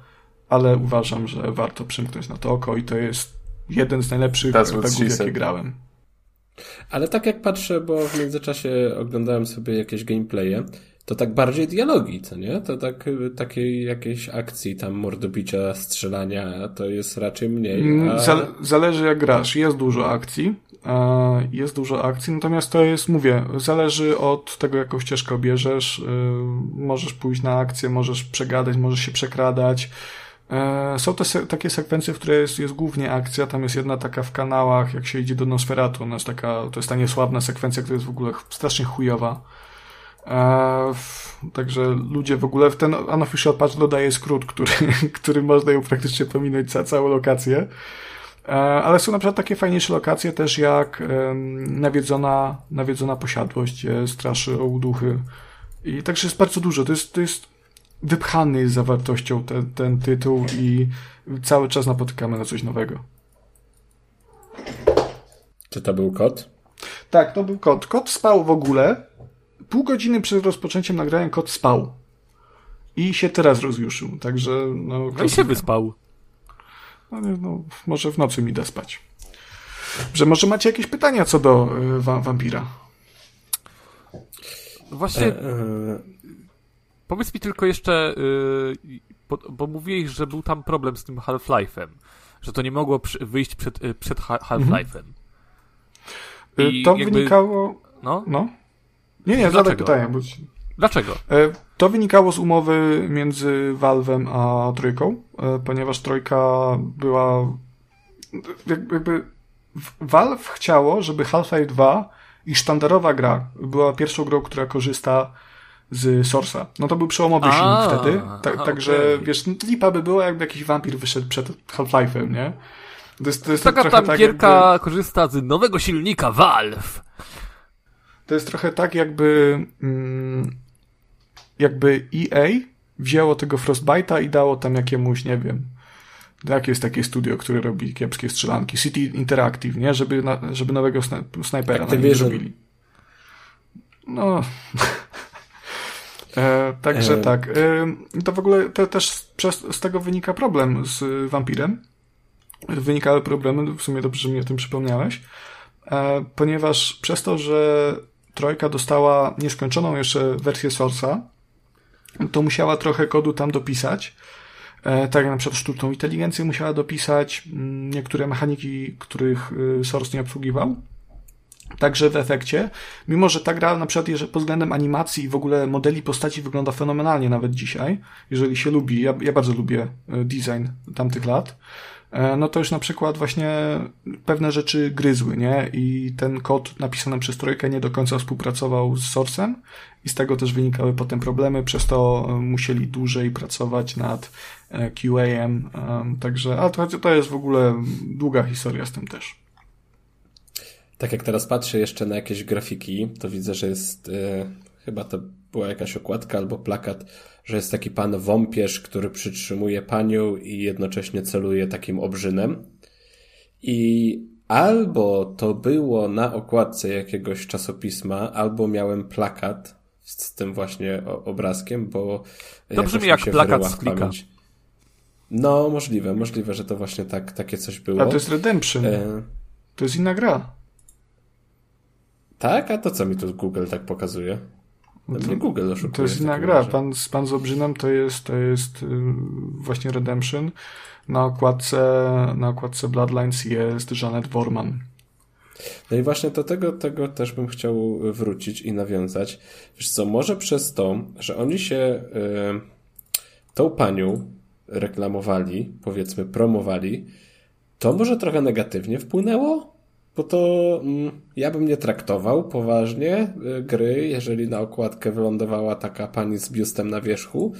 ale uważam, że warto przymknąć na to oko i to jest jeden z najlepszych RPGów, jakie grałem. Ale tak jak patrzę, bo w międzyczasie oglądałem sobie jakieś gameplaye, to tak bardziej dialogi, co nie? To tak takiej jakiejś akcji tam mordobicia, strzelania, to jest raczej mniej. Mm, a... Zale zależy jak grasz. Jest dużo akcji. Jest dużo akcji, natomiast to jest, mówię, zależy od tego, jaką ścieżkę bierzesz. Y, możesz pójść na akcję, możesz przegadać, możesz się przekradać. E, są te se takie sekwencje, w której jest, jest głównie akcja. Tam jest jedna taka w kanałach, jak się idzie do Nosferatu. Ona jest taka, to jest ta niesławna sekwencja, która jest w ogóle strasznie chujowa. E, także ludzie w ogóle, w ten unofficial patch dodaje skrót, który, który można ją praktycznie pominąć ca całą lokację. E, ale są na przykład takie fajniejsze lokacje też jak e, nawiedzona, nawiedzona posiadłość, gdzie straszy o duchy. I także jest bardzo dużo. To jest, to jest wypchany zawartością ten, ten tytuł i cały czas napotykamy na coś nowego. Czy to był kot? Tak, to był kot. Kot spał w ogóle pół godziny przed rozpoczęciem nagrania kot spał. I się teraz rozjuszył, także... No, no i się wyspał. No, no, może w nocy mi da spać. Że może macie jakieś pytania co do y, wa wampira? Właśnie... E, e... Powiedz mi tylko jeszcze, yy, bo, bo mówiłeś, że był tam problem z tym Half-Life'em, że to nie mogło przy, wyjść przed, y, przed Half-Life'em. Mhm. To jakby... wynikało... No? no? Nie, nie, zadaj pytanie. Bo... Dlaczego? E, to wynikało z umowy między Valve'em a Trójką, e, ponieważ Trójka była jakby Valve chciało, żeby Half-Life 2 i sztandarowa gra była pierwszą grą, która korzysta z Source'a. No to był przełomowy silnik wtedy, tak, także wiesz, lipa by była, jakby jakiś wampir wyszedł przed Half-Life'em, nie? To jest, to jest Taka tam tak, korzysta z nowego silnika Valve. To jest trochę tak, jakby mm, jakby EA wzięło tego Frostbite'a i dało tam jakiemuś, nie wiem, jakie jest takie studio, które robi kiepskie strzelanki, City Interactive, nie? Żeby, na, żeby nowego sna snajpera na nim zrobili. No... e, także e... tak. E, to w ogóle te, też przez, z tego wynika problem z wampirem. Wynikały problemy, w sumie dobrze, że mi o tym przypomniałeś, e, ponieważ przez to, że Trojka dostała nieskończoną jeszcze wersję Source'a, to musiała trochę kodu tam dopisać. E, tak jak na przykład sztuczną inteligencję musiała dopisać, mm, niektóre mechaniki, których y, Source nie obsługiwał. Także w efekcie, mimo że ta gra na przykład pod względem animacji i w ogóle modeli postaci wygląda fenomenalnie nawet dzisiaj, jeżeli się lubi, ja, ja bardzo lubię e, design tamtych lat, no to już na przykład właśnie pewne rzeczy gryzły, nie? I ten kod napisany przez trójkę nie do końca współpracował z source'em i z tego też wynikały potem problemy, przez to e, musieli dłużej pracować nad e, QA-em, także, a to, to jest w ogóle długa historia z tym też. Tak jak teraz patrzę jeszcze na jakieś grafiki, to widzę, że jest chyba to była jakaś okładka albo plakat że jest taki pan wąpierz, który przytrzymuje panią i jednocześnie celuje takim obrzynem. I albo to było na okładce jakiegoś czasopisma, albo miałem plakat z tym właśnie obrazkiem, bo. To brzmi jak plakat z klika. No, możliwe, możliwe, że to właśnie tak, takie coś było. A to jest Redemption. E... To jest inna gra. Tak? A to co mi tu Google tak pokazuje? No to, Google oszukuje. To jest inna gra. Pan, pan z Obrzynem to jest, to jest y, właśnie Redemption. Na okładce, na okładce Bloodlines jest Janet Worman. No i właśnie do tego, tego też bym chciał wrócić i nawiązać. Wiesz co, może przez to, że oni się y, tą panią reklamowali, powiedzmy promowali, to może trochę negatywnie wpłynęło? Bo to mm, ja bym nie traktował poważnie y, gry, jeżeli na okładkę wylądowała taka pani z biustem na wierzchu.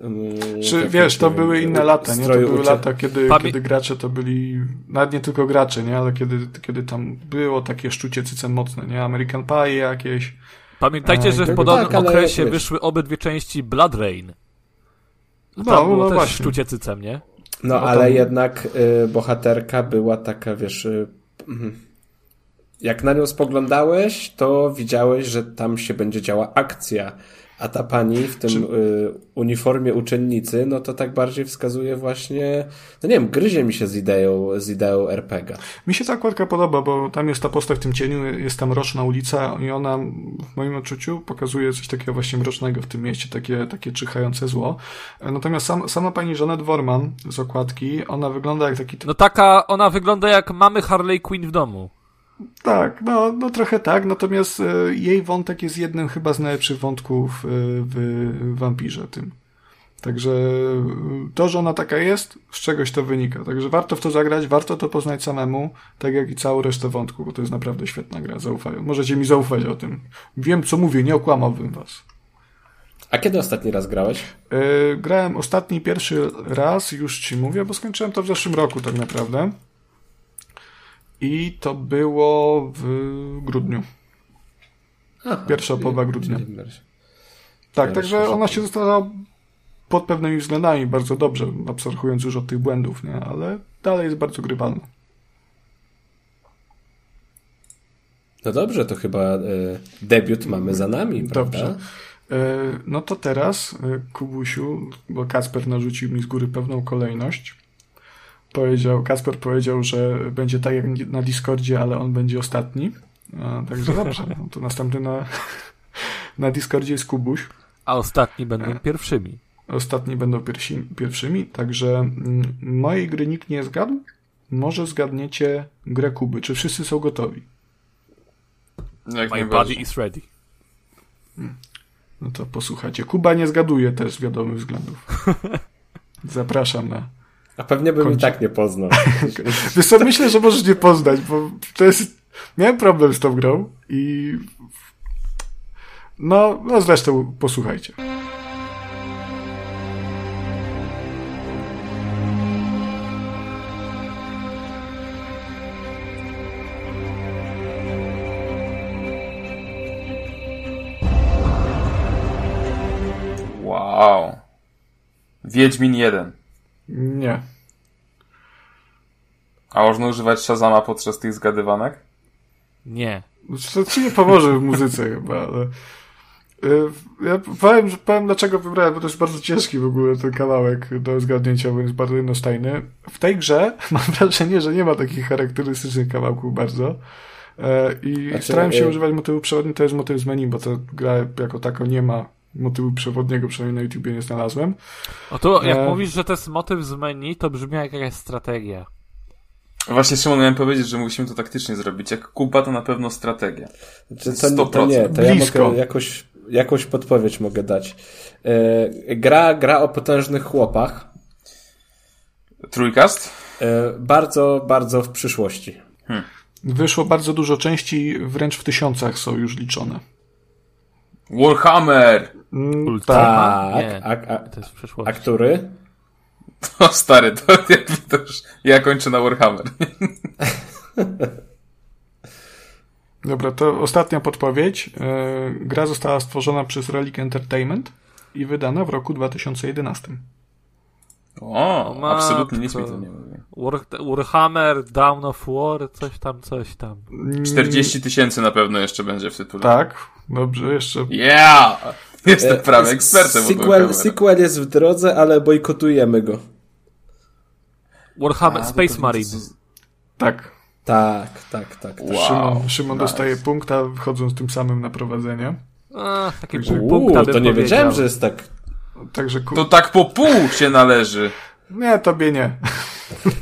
Mm, Czy wiesz, to były inne lata, nie? To były lata, kiedy, Pamię... kiedy gracze to byli, nawet nie tylko gracze, nie? Ale kiedy, kiedy tam było takie szczucie cycem mocne, nie? American Pie jakieś. Pamiętajcie, że w podobnym tak, okresie wyszły obydwie części Blood Rain. no, było no też właśnie. szczucie cycem, nie? No, Bo ale tam... jednak y, bohaterka była taka, wiesz... Y, y, jak na nią spoglądałeś, to widziałeś, że tam się będzie działa akcja, a ta pani w tym Czy... y, uniformie uczennicy, no to tak bardziej wskazuje właśnie, no nie wiem, gryzie mi się z ideą, z ideą RPG. Mi się ta okładka podoba, bo tam jest ta postać w tym cieniu, jest tam mroczna ulica i ona w moim odczuciu pokazuje coś takiego właśnie mrocznego w tym mieście, takie, takie czyhające zło. Natomiast sam, sama pani Janet Worman z okładki, ona wygląda jak taki... No taka, ona wygląda jak mamy Harley Quinn w domu. Tak, no, no trochę tak, natomiast e, jej wątek jest jednym chyba z najlepszych wątków e, w wampirze tym. Także e, to, że ona taka jest, z czegoś to wynika. Także warto w to zagrać, warto to poznać samemu, tak jak i całą resztę wątków, bo to jest naprawdę świetna gra, zaufają. Możecie mi zaufać o tym. Wiem, co mówię, nie okłamałbym was. A kiedy ostatni raz grałeś? Yy, grałem ostatni, pierwszy raz, już ci mówię, bo skończyłem to w zeszłym roku tak naprawdę. I to było w grudniu. Aha, Pierwsza połowa grudnia. Tak, także ona się została pod pewnymi względami bardzo dobrze, abstrahując już od tych błędów, nie? ale dalej jest bardzo grywalna. No dobrze, to chyba y, debiut mamy za nami, prawda? Dobrze. Y, no to teraz, y, Kubusiu, bo Kasper narzucił mi z góry pewną kolejność powiedział, Kasper powiedział, że będzie tak jak na Discordzie, ale on będzie ostatni. A, także dobrze, no to następny na, na Discordzie jest Kubuś. A ostatni będą e, pierwszymi. Ostatni będą pierwsi, pierwszymi, także mm, mojej gry nikt nie zgadł. Może zgadniecie grę Kuby. Czy wszyscy są gotowi? Jak My body is ready. Hmm. No to posłuchajcie. Kuba nie zgaduje też z wiadomych względów. Zapraszam na a pewnie bym i tak nie poznał. Wiesz co, myślę, że możesz nie poznać, bo to jest... Miałem problem z tą grą i... No, no zresztą posłuchajcie. Wow. Wiedźmin 1. Nie. A można używać Shazama podczas tych zgadywanek? Nie. To ci nie pomoże w muzyce chyba, ale... Y, ja powiem, że powiem dlaczego wybrałem, bo to jest bardzo ciężki w ogóle ten kawałek do zgadnięcia, bo jest bardzo jednostajny. W tej grze mam wrażenie, że nie ma takich charakterystycznych kawałków bardzo. E, I znaczy, starałem się e... używać motywu przewodniego, to jest motyw z menu, bo ta gra jako tako nie ma motywu przewodniego, przynajmniej na YouTubie nie znalazłem. O to, jak e... mówisz, że to jest motyw z menu, to brzmi jak jakaś strategia. Właśnie Szymon miałem powiedzieć, że musimy to taktycznie zrobić. Jak Kuba to na pewno strategia. To, to, to nie, to Blisko. ja mogę jakoś, jakąś podpowiedź mogę dać. E, gra, gra o potężnych chłopach. Trójkast? E, bardzo, bardzo w przyszłości. Hmm. Wyszło bardzo dużo części, wręcz w tysiącach są już liczone. Warhammer! Mm, tak, nie, a, a, to jest a który? To stary, to, to już ja kończę na Warhammer. Dobra, to ostatnia podpowiedź. E, gra została stworzona przez Relic Entertainment i wydana w roku 2011. O, o absolutnie nic mi to nie mówi. War, Warhammer, Down of War, coś tam, coś tam. 40 tysięcy na pewno jeszcze będzie w tytule. Tak, dobrze, jeszcze. Yeah! Jestem e, prawie ekspertem. Sequel, sequel jest w drodze, ale bojkotujemy go. Warhammer A, Space Marine. Tak. Tak, tak, tak. tak. Wow, Szymon, Szymon nice. dostaje punkta, wchodząc tym samym na prowadzenie. A, takie Także, punkta to nie wiedziałem, że jest tak. Także ku... To tak po pół się należy. Nie, tobie nie.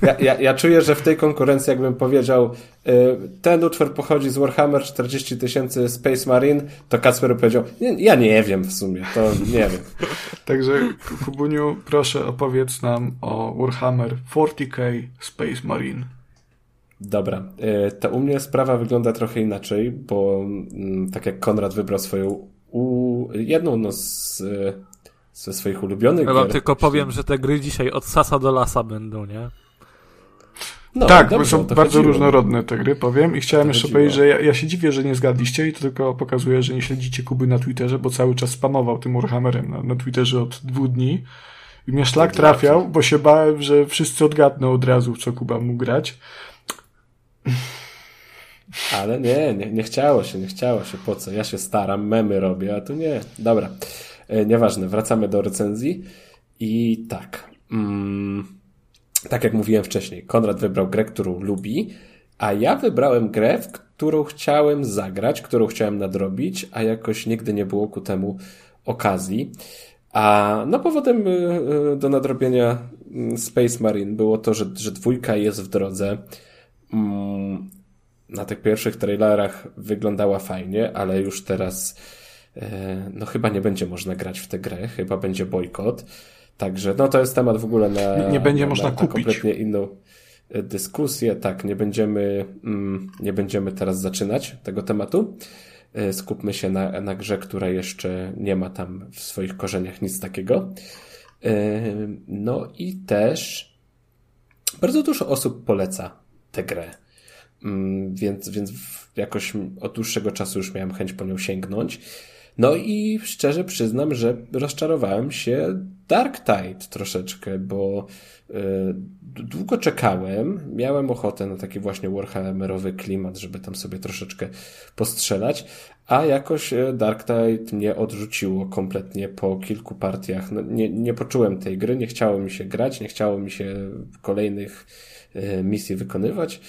Ja, ja, ja czuję, że w tej konkurencji, jakbym powiedział, y, ten utwór pochodzi z Warhammer 40 tysięcy Space Marine, to Kacper powiedział, ja nie wiem w sumie, to nie wiem. Także Kubuniu, proszę opowiedz nam o Warhammer 40k Space Marine. Dobra, y, to u mnie sprawa wygląda trochę inaczej, bo mm, tak jak Konrad wybrał swoją u, jedną no, z ze swoich ulubionych Ja wam gier. tylko powiem, że te gry dzisiaj od sasa do lasa będą, nie? No, tak, dobrze, bo są bardzo chodziło. różnorodne te gry, powiem. I chciałem jeszcze chodziło. powiedzieć, że ja, ja, się dziwię, że nie zgadliście i to tylko pokazuje, że nie śledzicie Kuby na Twitterze, bo cały czas spamował tym Warhammerem na, na Twitterze od dwóch dni. I mnie szlak trafiał, bo się bałem, że wszyscy odgadną od razu, w co Kuba mógł grać. Ale nie, nie, nie chciało się, nie chciało się. Po co? Ja się staram, memy robię, a tu nie. Dobra. E, nieważne, wracamy do recenzji. I tak. Mm, tak jak mówiłem wcześniej, Konrad wybrał grę, którą lubi, a ja wybrałem grę, w którą chciałem zagrać, którą chciałem nadrobić, a jakoś nigdy nie było ku temu okazji. A no powodem y, y, do nadrobienia mm, Space Marine było to, że, że dwójka jest w drodze. Mm, na tych pierwszych trailerach wyglądała fajnie, ale już teraz E, no chyba nie będzie można grać w tę grę, chyba będzie bojkot. Także no to jest temat w ogóle na, nie, nie będzie na, można na, kupić. kompletnie inną e, dyskusję. Tak, nie będziemy, mm, nie będziemy teraz zaczynać tego tematu. E, skupmy się na, na grze, która jeszcze nie ma tam w swoich korzeniach nic takiego. No i też bardzo dużo osób poleca tę grę. Mm, więc, więc jakoś od dłuższego czasu już miałem chęć po nią sięgnąć. No i szczerze przyznam, że rozczarowałem się Dark Tide troszeczkę, bo y, długo czekałem, miałem ochotę na taki właśnie Warhammerowy klimat, żeby tam sobie troszeczkę postrzelać, a jakoś y, Dark Tide mnie odrzuciło kompletnie po kilku partiach. No, nie, nie poczułem tej gry, nie chciało mi się grać, nie chciało mi się kolejnych y, misji wykonywać,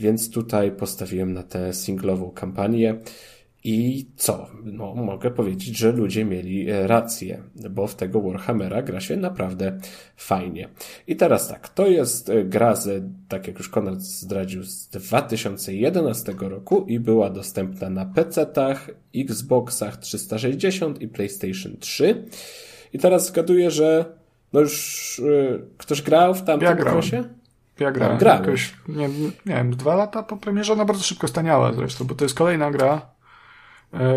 więc tutaj postawiłem na tę singlową kampanię. I co? No, mogę powiedzieć, że ludzie mieli e, rację, bo w tego Warhammera gra się naprawdę fajnie. I teraz tak, to jest e, gra z, tak jak już Konrad zdradził, z 2011 roku i była dostępna na PC-tach, Xboxach 360 i PlayStation 3. I teraz zgaduję, że no już yy, ktoś grał w tamtym ja okresie? Ja grałem. grałem. Jakoś, nie, nie wiem, dwa lata po premierze, ona bardzo szybko staniała zresztą, bo to jest kolejna gra,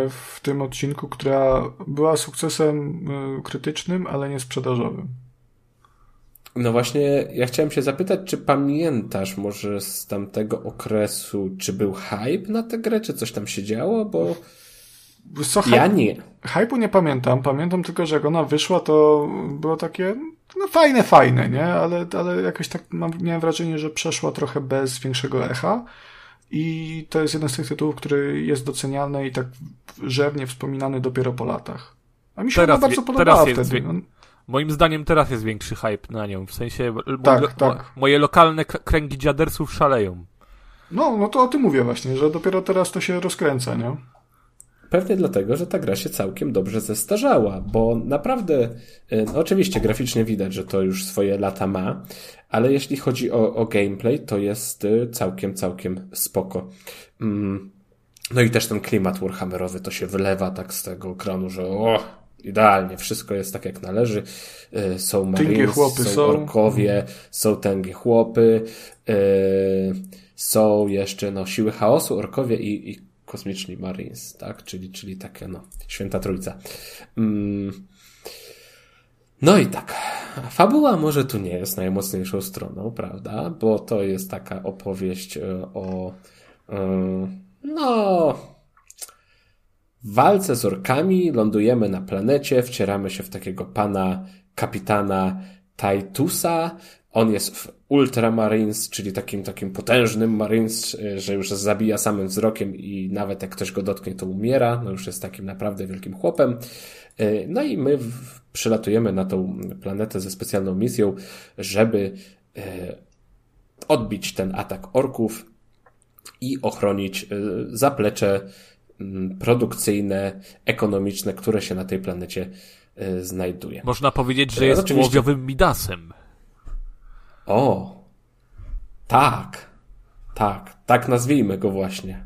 w tym odcinku, która była sukcesem e, krytycznym, ale nie sprzedażowym. No właśnie, ja chciałem się zapytać, czy pamiętasz może z tamtego okresu, czy był hype na tę grę, czy coś tam się działo, bo co, ja nie. Hype'u nie pamiętam, pamiętam tylko, że jak ona wyszła, to było takie, no fajne, fajne, nie? Ale, ale jakoś tak mam, miałem wrażenie, że przeszła trochę bez większego echa. I to jest jeden z tych tytułów, który jest doceniany i tak rzewnie wspominany dopiero po latach. A mi się teraz, bardzo podobała teraz wtedy. No. Moim zdaniem teraz jest większy hype na nią. W sensie tak, moje, tak. moje lokalne kręgi dziadersów szaleją. No, no to o tym mówię właśnie, że dopiero teraz to się rozkręca, nie? Pewnie dlatego, że ta gra się całkiem dobrze zestarzała, bo naprawdę, no oczywiście graficznie widać, że to już swoje lata ma, ale jeśli chodzi o, o gameplay, to jest y, całkiem, całkiem spoko. Mm. No i też ten klimat Warhammerowy to się wylewa tak z tego ekranu, że o, idealnie, wszystko jest tak jak należy. Y, są Marines, są, są orkowie, są tęgie chłopy, yy, są jeszcze no, siły chaosu, orkowie i, i kosmiczni Marines, tak? Czyli, czyli takie, no, święta trójca. Mm. No i tak. Fabuła może tu nie jest najmocniejszą stroną, prawda? Bo to jest taka opowieść e, o, e, no, walce z orkami. Lądujemy na planecie, wcieramy się w takiego pana kapitana Taitusa, on jest w Ultramarines, czyli takim takim potężnym Marines, e, że już zabija samym wzrokiem i nawet jak ktoś go dotknie, to umiera. No już jest takim naprawdę wielkim chłopem. E, no i my przylatujemy na tą planetę ze specjalną misją, żeby e, odbić ten atak orków i ochronić zaplecze produkcyjne, ekonomiczne, które się na tej planecie znajduje. Można powiedzieć, że jest oczywiście... łowiowym Midasem. O, tak, tak, tak nazwijmy go właśnie.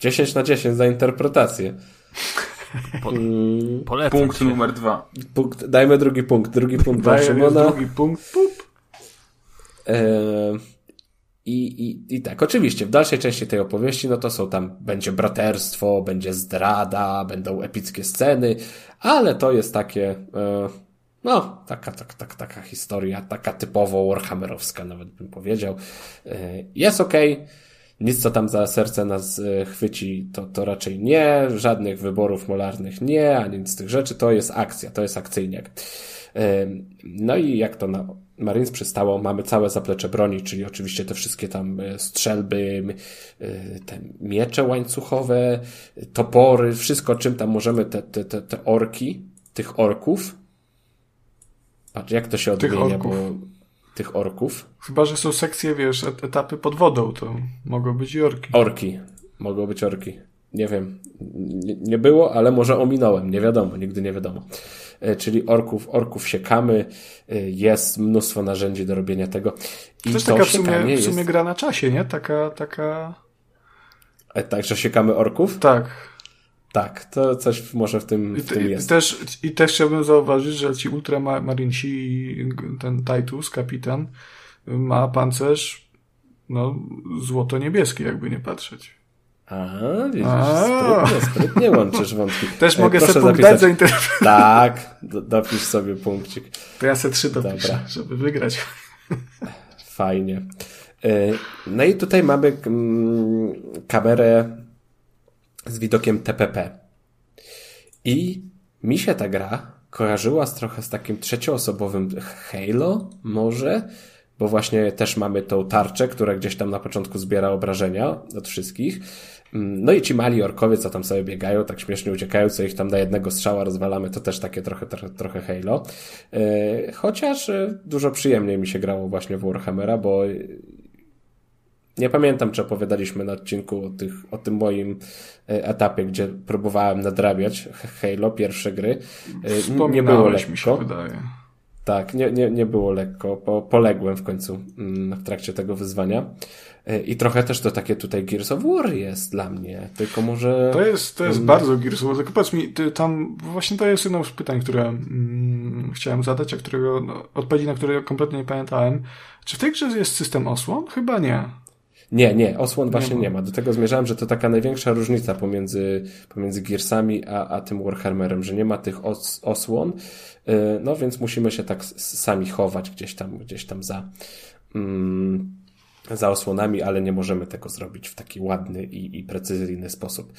10 na 10 za interpretację. Po, mm, punkt się. numer dwa. Punkt, dajmy drugi punkt. Drugi punkt dla Szymona. drugi punkt. Pup. E, i, i, I tak, oczywiście, w dalszej części tej opowieści, no to są tam, będzie braterstwo, będzie zdrada, będą epickie sceny, ale to jest takie, e, no, taka, tak, tak, taka historia, taka typowo Warhammerowska, nawet bym powiedział. E, jest. Okay nic, co tam za serce nas e, chwyci, to, to raczej nie, żadnych wyborów molarnych nie, ani nic z tych rzeczy, to jest akcja, to jest akcyjniak. No i jak to na Marines przystało, mamy całe zaplecze broni, czyli oczywiście te wszystkie tam strzelby, te miecze łańcuchowe, topory, wszystko czym tam możemy te, te, te, te orki, tych orków, patrz jak to się odmienia, bo tych orków. Chyba, że są sekcje, wiesz, etapy pod wodą, to mogą być i orki. Orki. Mogą być orki. Nie wiem. Nie, nie było, ale może ominąłem. Nie wiadomo, nigdy nie wiadomo. E, czyli orków, orków siekamy. E, jest mnóstwo narzędzi do robienia tego. I to jest taka w sumie, w sumie jest... gra na czasie, nie? Taka, taka... E, tak, że siekamy orków? Tak. Tak, to coś może w tym, w tym jest. I też, I też chciałbym zauważyć, że ci ultramarinci i ten Titus, kapitan, ma pancerz no, złoto-niebieski, jakby nie patrzeć. A, widzisz, A. Sprytnie, sprytnie łączysz wątki. Też mogę sobie punkt dać za interpretację. Tak, dopisz sobie punkcik. To ja se trzy dopiszę, Dobra. żeby wygrać. Fajnie. E, no i tutaj mamy mm, kamerę z widokiem TPP. I mi się ta gra kojarzyła z trochę z takim trzecioosobowym Halo, może, bo właśnie też mamy tą tarczę, która gdzieś tam na początku zbiera obrażenia od wszystkich. No i ci mali orkowie, co tam sobie biegają, tak śmiesznie uciekają, co ich tam na jednego strzała rozwalamy, to też takie trochę, trochę, trochę Halo. E, chociaż e, dużo przyjemniej mi się grało właśnie w Warhammera, bo nie pamiętam, czy opowiadaliśmy na odcinku o, tych, o tym moim e, etapie, gdzie próbowałem nadrabiać Halo, pierwsze gry. E, nie było lekko. mi się wydaje. Tak, nie, nie, nie było lekko. Po, poległem w końcu mm, w trakcie tego wyzwania. E, I trochę też to takie tutaj Gears of War jest dla mnie. Tylko może. To jest, to jest um... bardzo Gears of War. Tylko powiedz mi, ty, tam właśnie to jest jedno z pytań, które mm, chciałem zadać, a którego, no, odpowiedzi na które kompletnie nie pamiętałem. Czy w tej grze jest system osłon? Chyba nie. Nie, nie, osłon właśnie nie ma. Do tego zmierzałem, że to taka największa różnica pomiędzy, pomiędzy Gearsami a, a tym Warhammerem, że nie ma tych os, osłon, y, no więc musimy się tak sami chować gdzieś tam, gdzieś tam za, mm, za osłonami, ale nie możemy tego zrobić w taki ładny i, i precyzyjny sposób.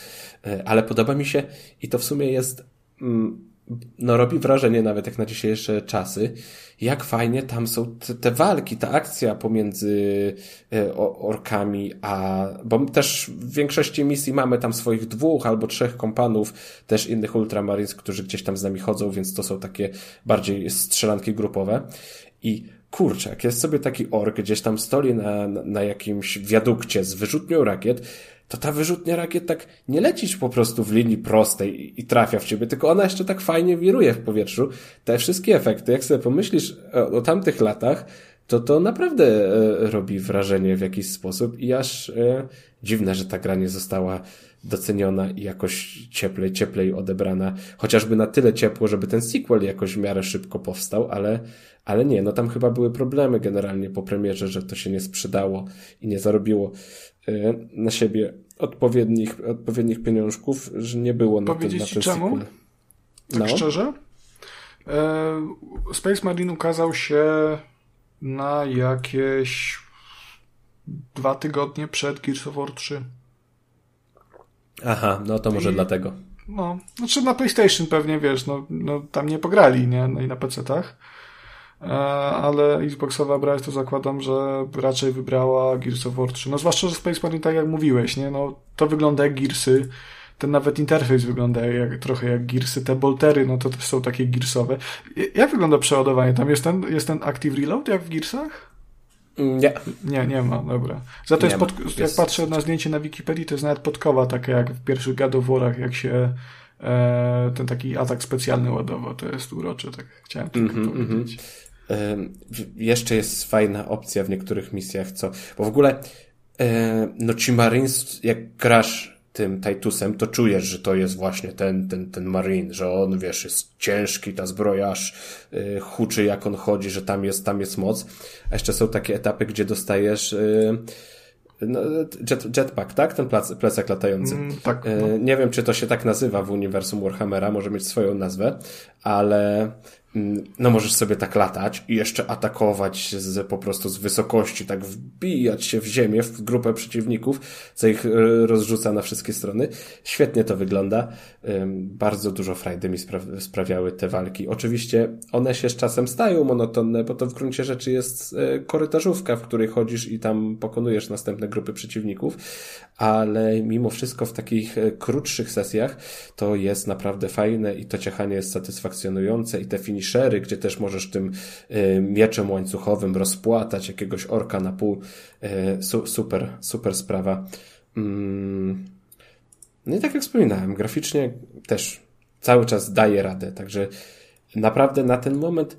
Y, ale podoba mi się i to w sumie jest, mm, no robi wrażenie nawet jak na dzisiejsze czasy, jak fajnie tam są te, te walki, ta akcja pomiędzy e, orkami, a, bo też w większości misji mamy tam swoich dwóch albo trzech kompanów, też innych ultramarines, którzy gdzieś tam z nami chodzą, więc to są takie bardziej strzelanki grupowe. I kurczę, jak jest sobie taki ork gdzieś tam stoi na, na, na jakimś wiadukcie z wyrzutnią rakiet, to ta wyrzutnia rakiet tak nie lecisz po prostu w linii prostej i, trafia w ciebie, tylko ona jeszcze tak fajnie wiruje w powietrzu. Te wszystkie efekty, jak sobie pomyślisz o, o tamtych latach, to to naprawdę e, robi wrażenie w jakiś sposób i aż e, dziwne, że ta gra nie została doceniona i jakoś cieplej, cieplej odebrana, chociażby na tyle ciepło, żeby ten sequel jakoś w miarę szybko powstał, ale, ale nie, no tam chyba były problemy generalnie po premierze, że to się nie sprzedało i nie zarobiło e, na siebie odpowiednich, odpowiednich pieniążków, że nie było na, ten, na ten czemu? sequel. Tak no. szczerze? E, Space Marine ukazał się na jakieś dwa tygodnie przed Gears of War 3. Aha, no to może I, dlatego. No, znaczy na PlayStation pewnie, wiesz, no, no tam nie pograli, nie? No i na PC-tach. E, ale Xboxowa brać to zakładam, że raczej wybrała Gears of War 3. No zwłaszcza, że Space Marine, tak jak mówiłeś, nie? No to wygląda jak Gearsy. Ten nawet interfejs wygląda jak, trochę jak Gearsy. Te boltery, no to też są takie Gearsowe. Jak wygląda przeładowanie? Tam jest ten, jest ten Active Reload jak w Gearsach? Nie. Nie, nie ma, dobra. Za to jest, pod, jak patrzę na zdjęcie na Wikipedii, to jest nawet podkowa taka jak w pierwszych gadoworach, jak się e, ten taki atak specjalny ładował. To jest urocze, tak chciałem tylko mm -hmm, powiedzieć. Mm -hmm. Jeszcze jest fajna opcja w niektórych misjach, co, bo w ogóle e, no ci Marines, jak grasz tym Titusem, to czujesz, że to jest właśnie ten, ten, ten Marine, że on, wiesz, jest ciężki, ta zbroja aż y, huczy jak on chodzi, że tam jest, tam jest moc. A jeszcze są takie etapy, gdzie dostajesz y, no, jet, jetpack, tak? Ten plac, plecak latający. Mm, tak. Y, no. Nie wiem, czy to się tak nazywa w uniwersum Warhammera, może mieć swoją nazwę, ale no możesz sobie tak latać i jeszcze atakować z, po prostu z wysokości, tak wbijać się w ziemię, w grupę przeciwników, co ich e, rozrzuca na wszystkie strony. Świetnie to wygląda. Bardzo dużo frajdy mi spra sprawiały te walki. Oczywiście one się z czasem stają monotonne, bo to w gruncie rzeczy jest e, korytarzówka, w której chodzisz i tam pokonujesz następne grupy przeciwników, ale mimo wszystko w takich e, krótszych sesjach to jest naprawdę fajne i to ciechanie jest satysfakcjonujące i te finishery, gdzie też możesz tym e, mieczem łańcuchowym rozpłatać jakiegoś orka na pół. E, super, super sprawa. Mm. No i tak jak wspominałem, graficznie też cały czas daje radę, także naprawdę na ten moment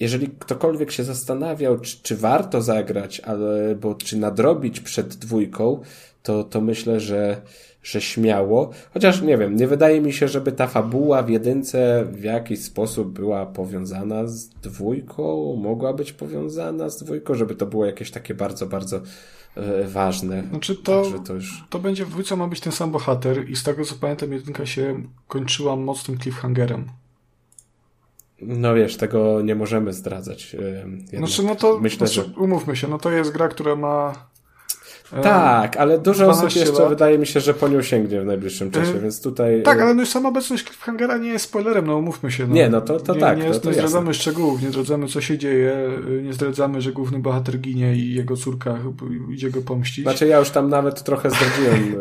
jeżeli ktokolwiek się zastanawiał, czy, czy warto zagrać, albo czy nadrobić przed dwójką, to, to myślę, że, że śmiało. Chociaż nie wiem, nie wydaje mi się, żeby ta fabuła w jedynce w jakiś sposób była powiązana z dwójką, mogła być powiązana z dwójką, żeby to było jakieś takie bardzo, bardzo e, ważne. Znaczy to, to, już... to będzie w dwójce ma być ten sam bohater i z tego co pamiętam jedynka się kończyła mocnym cliffhangerem. No wiesz, tego nie możemy zdradzać. E, jednak. Znaczy, no to myślę, znaczy, że... umówmy się, no to jest gra, która ma tak, ale dużo osób jeszcze lat. wydaje mi się, że po nią sięgnie w najbliższym czasie, yy, więc tutaj... Tak, e, ale no już sama obecność Cliffhangera nie jest spoilerem, no umówmy się. No. Nie, no to, to nie, tak. Nie, to, to nie zdradzamy jasne. szczegółów, nie zdradzamy co się dzieje, nie zdradzamy, że główny bohater ginie i jego córka idzie go pomścić. Znaczy ja już tam nawet trochę zdradziłem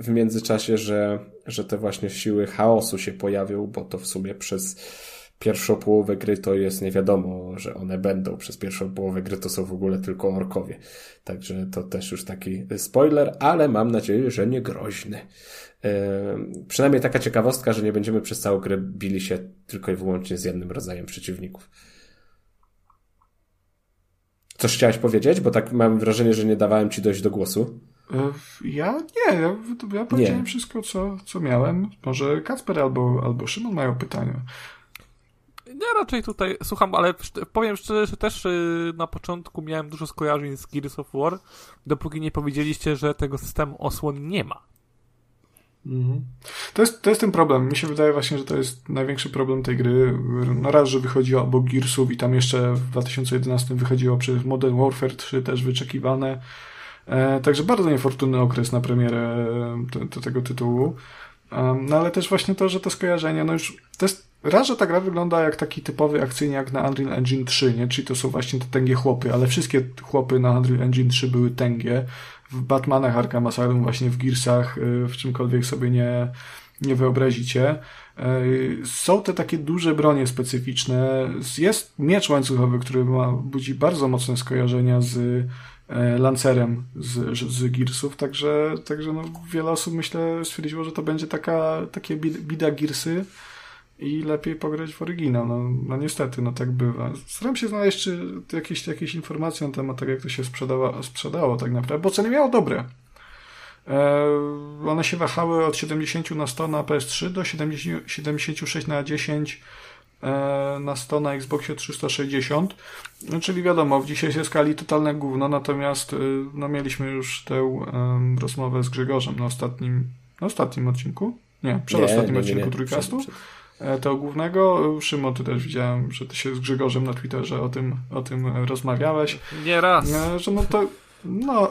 w międzyczasie, że, że te właśnie siły chaosu się pojawią, bo to w sumie przez pierwszą połowę gry to jest nie wiadomo, że one będą. Przez pierwszą połowę gry to są w ogóle tylko orkowie. Także to też już taki spoiler, ale mam nadzieję, że nie groźny. Yy, przynajmniej taka ciekawostka, że nie będziemy przez całą grę bili się tylko i wyłącznie z jednym rodzajem przeciwników. Coś chciałeś powiedzieć? Bo tak mam wrażenie, że nie dawałem ci dojść do głosu. E, ja nie, ja, ja powiedziałem nie. wszystko, co, co miałem. Może Kacper albo, albo Szymon mają pytania. Ja raczej tutaj słucham, ale powiem szczerze, że też y, na początku miałem dużo skojarzeń z Gears of War, dopóki nie powiedzieliście, że tego systemu osłon nie ma. Mhm. To, jest, to jest ten problem. Mi się wydaje właśnie, że to jest największy problem tej gry. No raz, że wychodziło obok Gearsów i tam jeszcze w 2011 wychodziło przez Modern Warfare 3 też wyczekiwane. E, także bardzo niefortunny okres na premierę te, te, tego tytułu. Um, no ale też właśnie to, że te skojarzenia, no już to jest Raz, że ta gra wygląda jak taki typowy akcyjniak na Unreal Engine 3, nie? Czyli to są właśnie te tęgie chłopy, ale wszystkie chłopy na Unreal Engine 3 były tęgie. W Batmanach Arkham Asylum, właśnie w Gearsach, y, w czymkolwiek sobie nie, nie wyobrazicie. Y, są te takie duże bronie specyficzne. Jest miecz łańcuchowy, który ma, budzi bardzo mocne skojarzenia z y, Lancerem z, z Gearsów, także, także no, wiele osób myślę stwierdziło, że to będzie taka, takie bida Gearsy, i lepiej pograć w oryginał. No, no niestety, no tak bywa. Staram się znaleźć czy jakieś, jakieś informacje na temat tego, jak to się sprzedało, sprzedało tak naprawdę, bo ceny miało dobre. E, one się wahały od 70 na 100 na PS3 do 70, 76 na 10 e, na 100 na Xboxie 360. No, czyli wiadomo, w dzisiejszej skali totalne gówno, natomiast e, no, mieliśmy już tę um, rozmowę z Grzegorzem na ostatnim, na ostatnim odcinku. Nie, przedostatnim nie, odcinku nie, Trójkastu. Przed, przed. E, to głównego. Szymon, ty też widziałem, że ty się z Grzegorzem na Twitterze o tym, o tym rozmawiałeś. Nie raz. E, że no to no,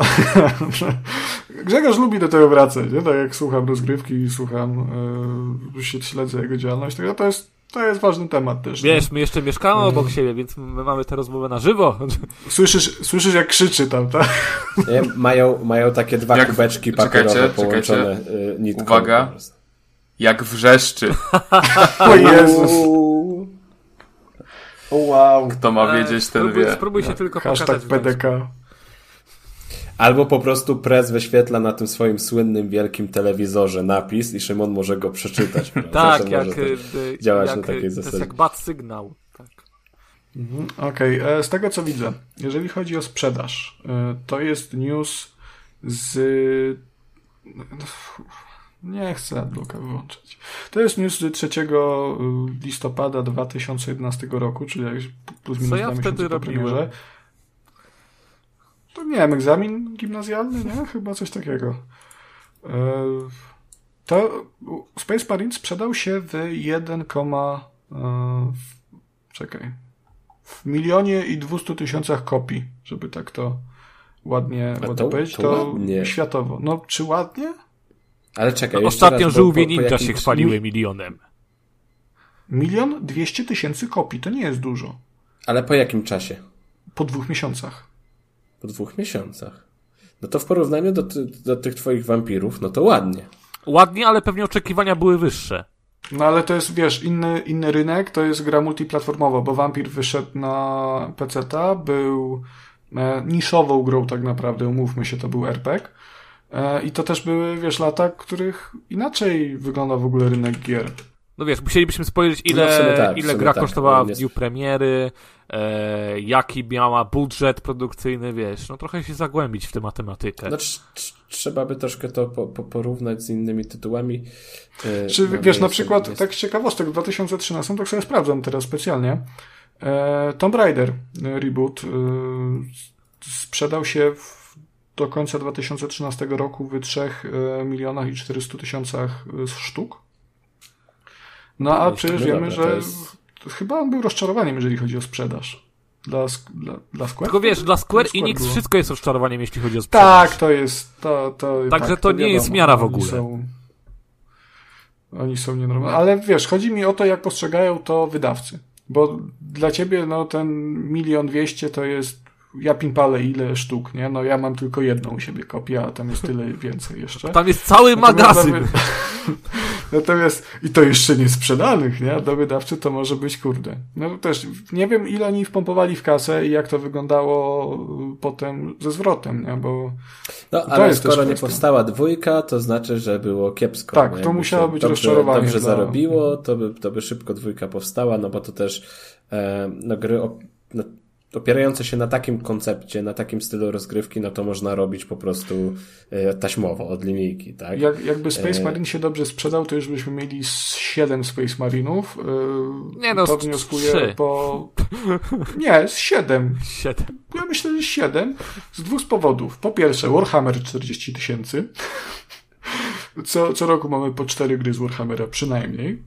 Grzegorz lubi do tego wracać, nie? Tak jak słucham rozgrywki i słucham, yy, śledzę jego działalność, to jest, to jest ważny temat też. Wiesz, nie? my jeszcze mieszkamy obok siebie, więc my mamy tę rozmowę na żywo. Słyszysz, słyszysz jak krzyczy tam, tak? Nie, mają, mają takie dwa jak, kubeczki papierowe czekajcie, połączone czekajcie. nitką. Uwaga, jak wrzeszczy. o Jezus. O wow. Kto ma wiedzieć, ten spróbuj, wie. Spróbuj się no. tylko Hashtag pokazać. PDK. Albo po prostu prez wyświetla na tym swoim słynnym wielkim telewizorze napis i Szymon może go przeczytać. tak, jak, działać jak, na takiej zasadzie. To jest jak bad sygnał. Tak. Mhm, Okej, okay. z tego co widzę, jeżeli chodzi o sprzedaż, e, to jest news z. Nie chcę adbloka wyłączać. To jest news z 3 y, listopada 2011 roku, czyli plus minus Co ja wtedy robiłem? To nie wiem, egzamin gimnazjalny, nie? Chyba coś takiego. E, to Space Marine sprzedał się w 1, e, czekaj, w milionie i 200 tysiącach kopii, żeby tak to ładnie, ładnie to, powiedzieć. To, to ładnie. światowo. No, czy ładnie? Ale czekaj, no, Ostatnio żółwie ninja się chwaliły milionem. Milion dwieście tysięcy kopii, to nie jest dużo. Ale po jakim czasie? Po dwóch miesiącach. Po dwóch miesiącach. No to w porównaniu do, do tych twoich wampirów, no to ładnie. Ładnie, ale pewnie oczekiwania były wyższe. No ale to jest, wiesz, inny, inny rynek, to jest gra multiplatformowa, bo Vampir wyszedł na PC-ta, był e, niszową grą tak naprawdę, umówmy się, to był RPG. E, I to też były, wiesz, lata, których inaczej wygląda w ogóle rynek gier. No wiesz, musielibyśmy spojrzeć, ile, no tak, ile gra tak, kosztowała w dniu premiery, e, jaki miała budżet produkcyjny, wiesz, no trochę się zagłębić w tę matematykę. No, trzeba by troszkę to po, po, porównać z innymi tytułami. E, Czy no, wiesz, na przykład, jest... tak z ciekawostek, w 2013, tak sobie sprawdzam teraz specjalnie, e, Tomb Raider e, reboot e, sprzedał się w do końca 2013 roku w 3 e, milionach i 400 tysiącach e, sztuk. No a przecież wiemy, że jest... chyba on był rozczarowaniem, jeżeli chodzi o sprzedaż. Dla, dla, dla Square? Tylko wiesz, dla Square, Square Enix było. wszystko jest rozczarowaniem, jeśli chodzi o sprzedaż. Tak, to jest. To, to, Także tak, to, nie wiadomo, jest miara w ogóle. Oni są, oni są nienormalni. Ale wiesz, chodzi mi o to, jak postrzegają to wydawcy. Bo dla ciebie no, ten milion dwieście to jest ja pinpalę ile sztuk, nie? No ja mam tylko jedną u siebie kopię, a tam jest tyle więcej jeszcze. Tam jest cały magazyn. Natomiast i to jeszcze nie sprzedanych, nie? Do wydawcy to może być kurde. No też nie wiem ile oni wpompowali w kasę i jak to wyglądało potem ze zwrotem, nie? Bo no, ale skoro nie powstała dwójka, to znaczy, że było kiepsko. Tak, no, to musiało być dobrze, rozczarowanie. Dobrze dla... zarobiło, to by, to by szybko dwójka powstała, no bo to też e, no, gry o, no, opierające się na takim koncepcie, na takim stylu rozgrywki, no to można robić po prostu e, taśmowo, od linijki, tak? Jak, jakby Space e, Marine się dobrze sprzedał, to już byśmy mieli 7 Space Marinów. E, Nie no, to wnioskuję 3. po... Nie, z 7. 7. Ja myślę, że 7 z dwóch powodów. Po pierwsze, Warhammer 40 tysięcy. Co, co roku mamy po 4 gry z Warhammera przynajmniej.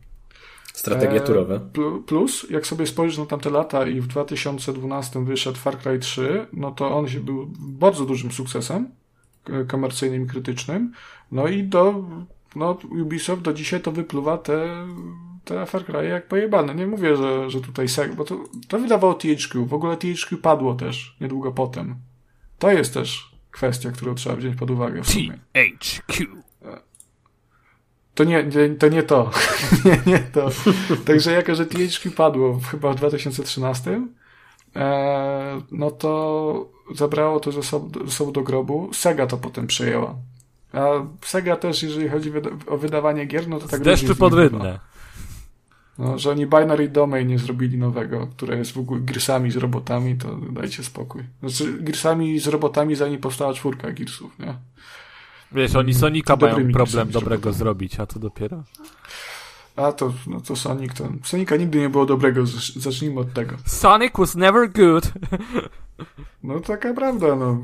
Strategie turowe. Plus, jak sobie spojrzysz na tamte lata i w 2012 wyszedł Far Cry 3, no to on się był bardzo dużym sukcesem komercyjnym i krytycznym. No i do, no Ubisoft do dzisiaj to wypluwa te, te Far Cry jak pojebane. Nie mówię, że, że tutaj sek, bo to, to wydawało THQ. W ogóle THQ padło też niedługo potem. To jest też kwestia, którą trzeba wziąć pod uwagę w sumie. THQ. To nie, to nie to. nie, nie to. Także jako, że THQ padło chyba w 2013, e, no to zabrało to ze sobą, ze sobą do grobu. Sega to potem przejęła. A Sega też, jeżeli chodzi o wydawanie gier, no to tak... Z deszczu pod No, że oni Binary Domain nie zrobili nowego, które jest w ogóle Gearsami z robotami, to dajcie spokój. Znaczy, Gearsami z robotami zanim powstała czwórka Gearsów, nie? Wiesz, oni Sonika mają problem dobrego zrobić, a to dopiero. A to, no to Sonic to. Sonika nigdy nie było dobrego, zacznijmy od tego. Sonic was never good. No taka prawda, no.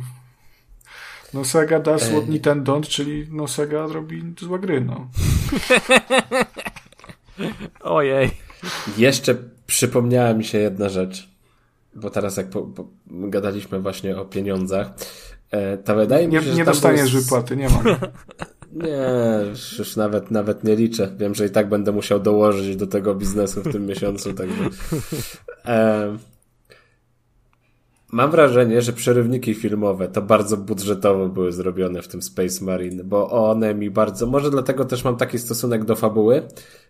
No Sega does what Nintendo, czyli no Sega robi złe gry, no. Ojej. Jeszcze przypomniała mi się jedna rzecz, bo teraz jak po, po, gadaliśmy właśnie o pieniądzach, E, to wydaje mi się, nie, że nie dostaniesz był... wypłaty, nie ma. Nie, już nawet, nawet nie liczę. Wiem, że i tak będę musiał dołożyć do tego biznesu w tym miesiącu, także. E... mam wrażenie, że przerywniki filmowe to bardzo budżetowo były zrobione w tym Space Marine, bo one mi bardzo, może dlatego też mam taki stosunek do fabuły,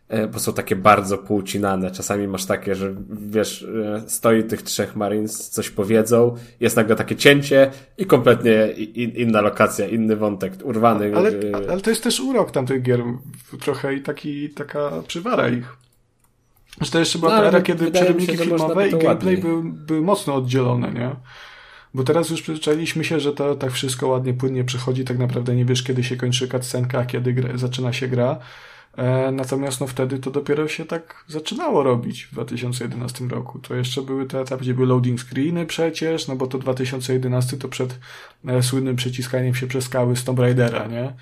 e, bo są takie bardzo półcinane. Czasami masz takie, że wiesz, e, stoi tych trzech Marines, coś powiedzą, jest nagle takie cięcie i kompletnie inna lokacja, inny wątek, urwany. Ale, e, ale to jest też urok tamtych gier, trochę i taki, taka przywara ich. Że to jeszcze była no, ta era, kiedy przerywniki filmowe i gameplay były, były mocno oddzielone, nie? Bo teraz już przyzwyczailiśmy się, że to tak wszystko ładnie, płynnie przechodzi, tak naprawdę nie wiesz, kiedy się kończy cutscenka, a kiedy gra, zaczyna się gra. E, natomiast no wtedy to dopiero się tak zaczynało robić w 2011 roku. To jeszcze były te etapy, gdzie były loading screeny przecież, no bo to 2011 to przed e, słynnym przyciskaniem się przez skały z Tomb Raidera, nie?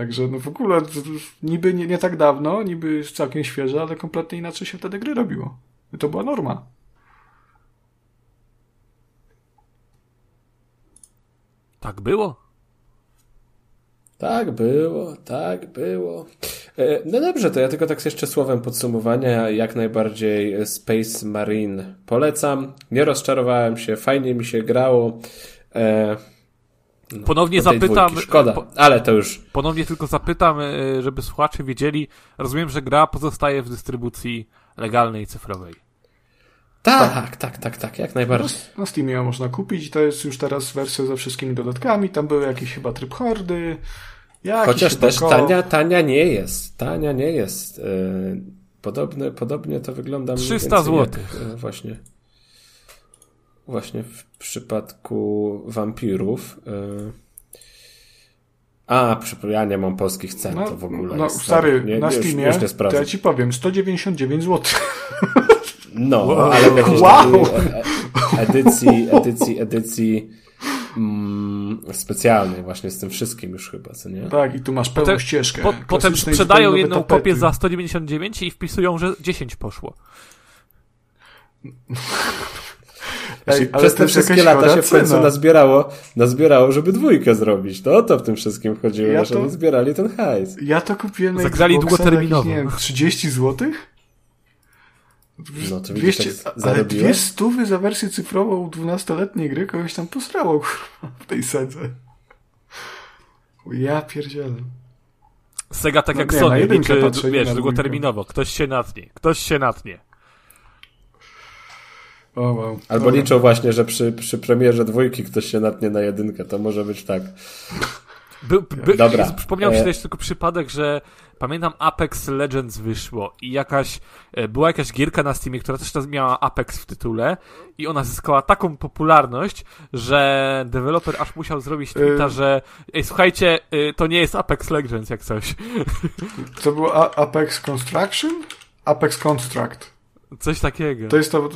Także no w ogóle niby nie, nie tak dawno, niby całkiem świeże, ale kompletnie inaczej się wtedy gry robiło. I to była norma. Tak było? Tak było, tak było. E, no dobrze, to ja tylko tak jeszcze słowem podsumowania. Jak najbardziej Space Marine polecam. Nie rozczarowałem się, fajnie mi się grało. E, no, ponownie zapytam. Szkoda, po, ale to już. Ponownie tylko zapytam, e, żeby słuchacze wiedzieli. Rozumiem, że gra pozostaje w dystrybucji legalnej, cyfrowej. Tak, tak, tak, tak, tak jak najbardziej. Na, na Steamie ją można kupić. To jest już teraz wersja ze wszystkimi dodatkami. Tam były jakieś chyba tryb hordy. Chociaż też tania, tania nie jest. Tania nie jest. E, podobne, podobnie to wygląda. 300 zł. E, właśnie właśnie w przypadku wampirów. Y, a, ja nie mam polskich cen, no, to w ogóle. No, stary, nie, na Steamie, już, już to ja ci powiem, 199 zł. No, wow. ale w jakiejś wow. edycji, edycji, edycji mm, specjalnej właśnie z tym wszystkim już chyba, co nie? Tak, i tu masz pełną potem, ścieżkę. Po, potem sprzedają jedną tapety. kopię za 199 i wpisują, że 10 poszło. Ej, ale przez te wszystkie lata się w końcu cena. nazbierało, nazbierało, żeby dwójkę zrobić. To o to w tym wszystkim chodziło, ja to, żeby zbierali ten hajs. Ja to kupiłem na Zagrali długoterminowo. nie wiem, 30 zł? No to 200, widzisz, ale dwie stówy za wersję cyfrową 12-letniej gry kogoś tam posrało w tej sedze. Ja pierdzielę. Sega tak no jak nie, Sony, liczy, wiesz, długoterminowo. Ktoś się natnie, ktoś się natnie. Oh, wow. Albo Dobra. liczą właśnie, że przy, przy premierze dwójki ktoś się natnie na jedynkę. To może być tak. By, by, Dobra. Przypomniał mi się e... też tylko przypadek, że pamiętam Apex Legends wyszło i jakaś, e, była jakaś gierka na Steamie, która też miała Apex w tytule i ona zyskała taką popularność, że deweloper aż musiał zrobić tweeta, y że ej, słuchajcie, y, to nie jest Apex Legends jak coś. To było A Apex Construction? Apex Construct. Coś takiego. To jest to,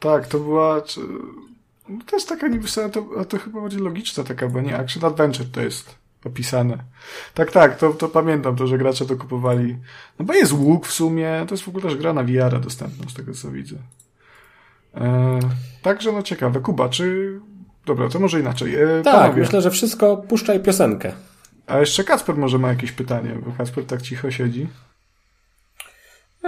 tak, to była. Czy, no to jest taka niby to, a to chyba bardziej logiczna taka, bo nie Action Adventure to jest opisane. Tak, tak, to, to pamiętam to, że gracze to kupowali. No bo jest łuk w sumie, to jest w ogóle też gra na VR dostępna z tego co widzę. E, także no ciekawe. Kuba, czy... Dobra, to może inaczej. E, tak, panowie. myślę, że wszystko puszczaj piosenkę. A jeszcze Kacper może ma jakieś pytanie, bo Kacper tak cicho siedzi.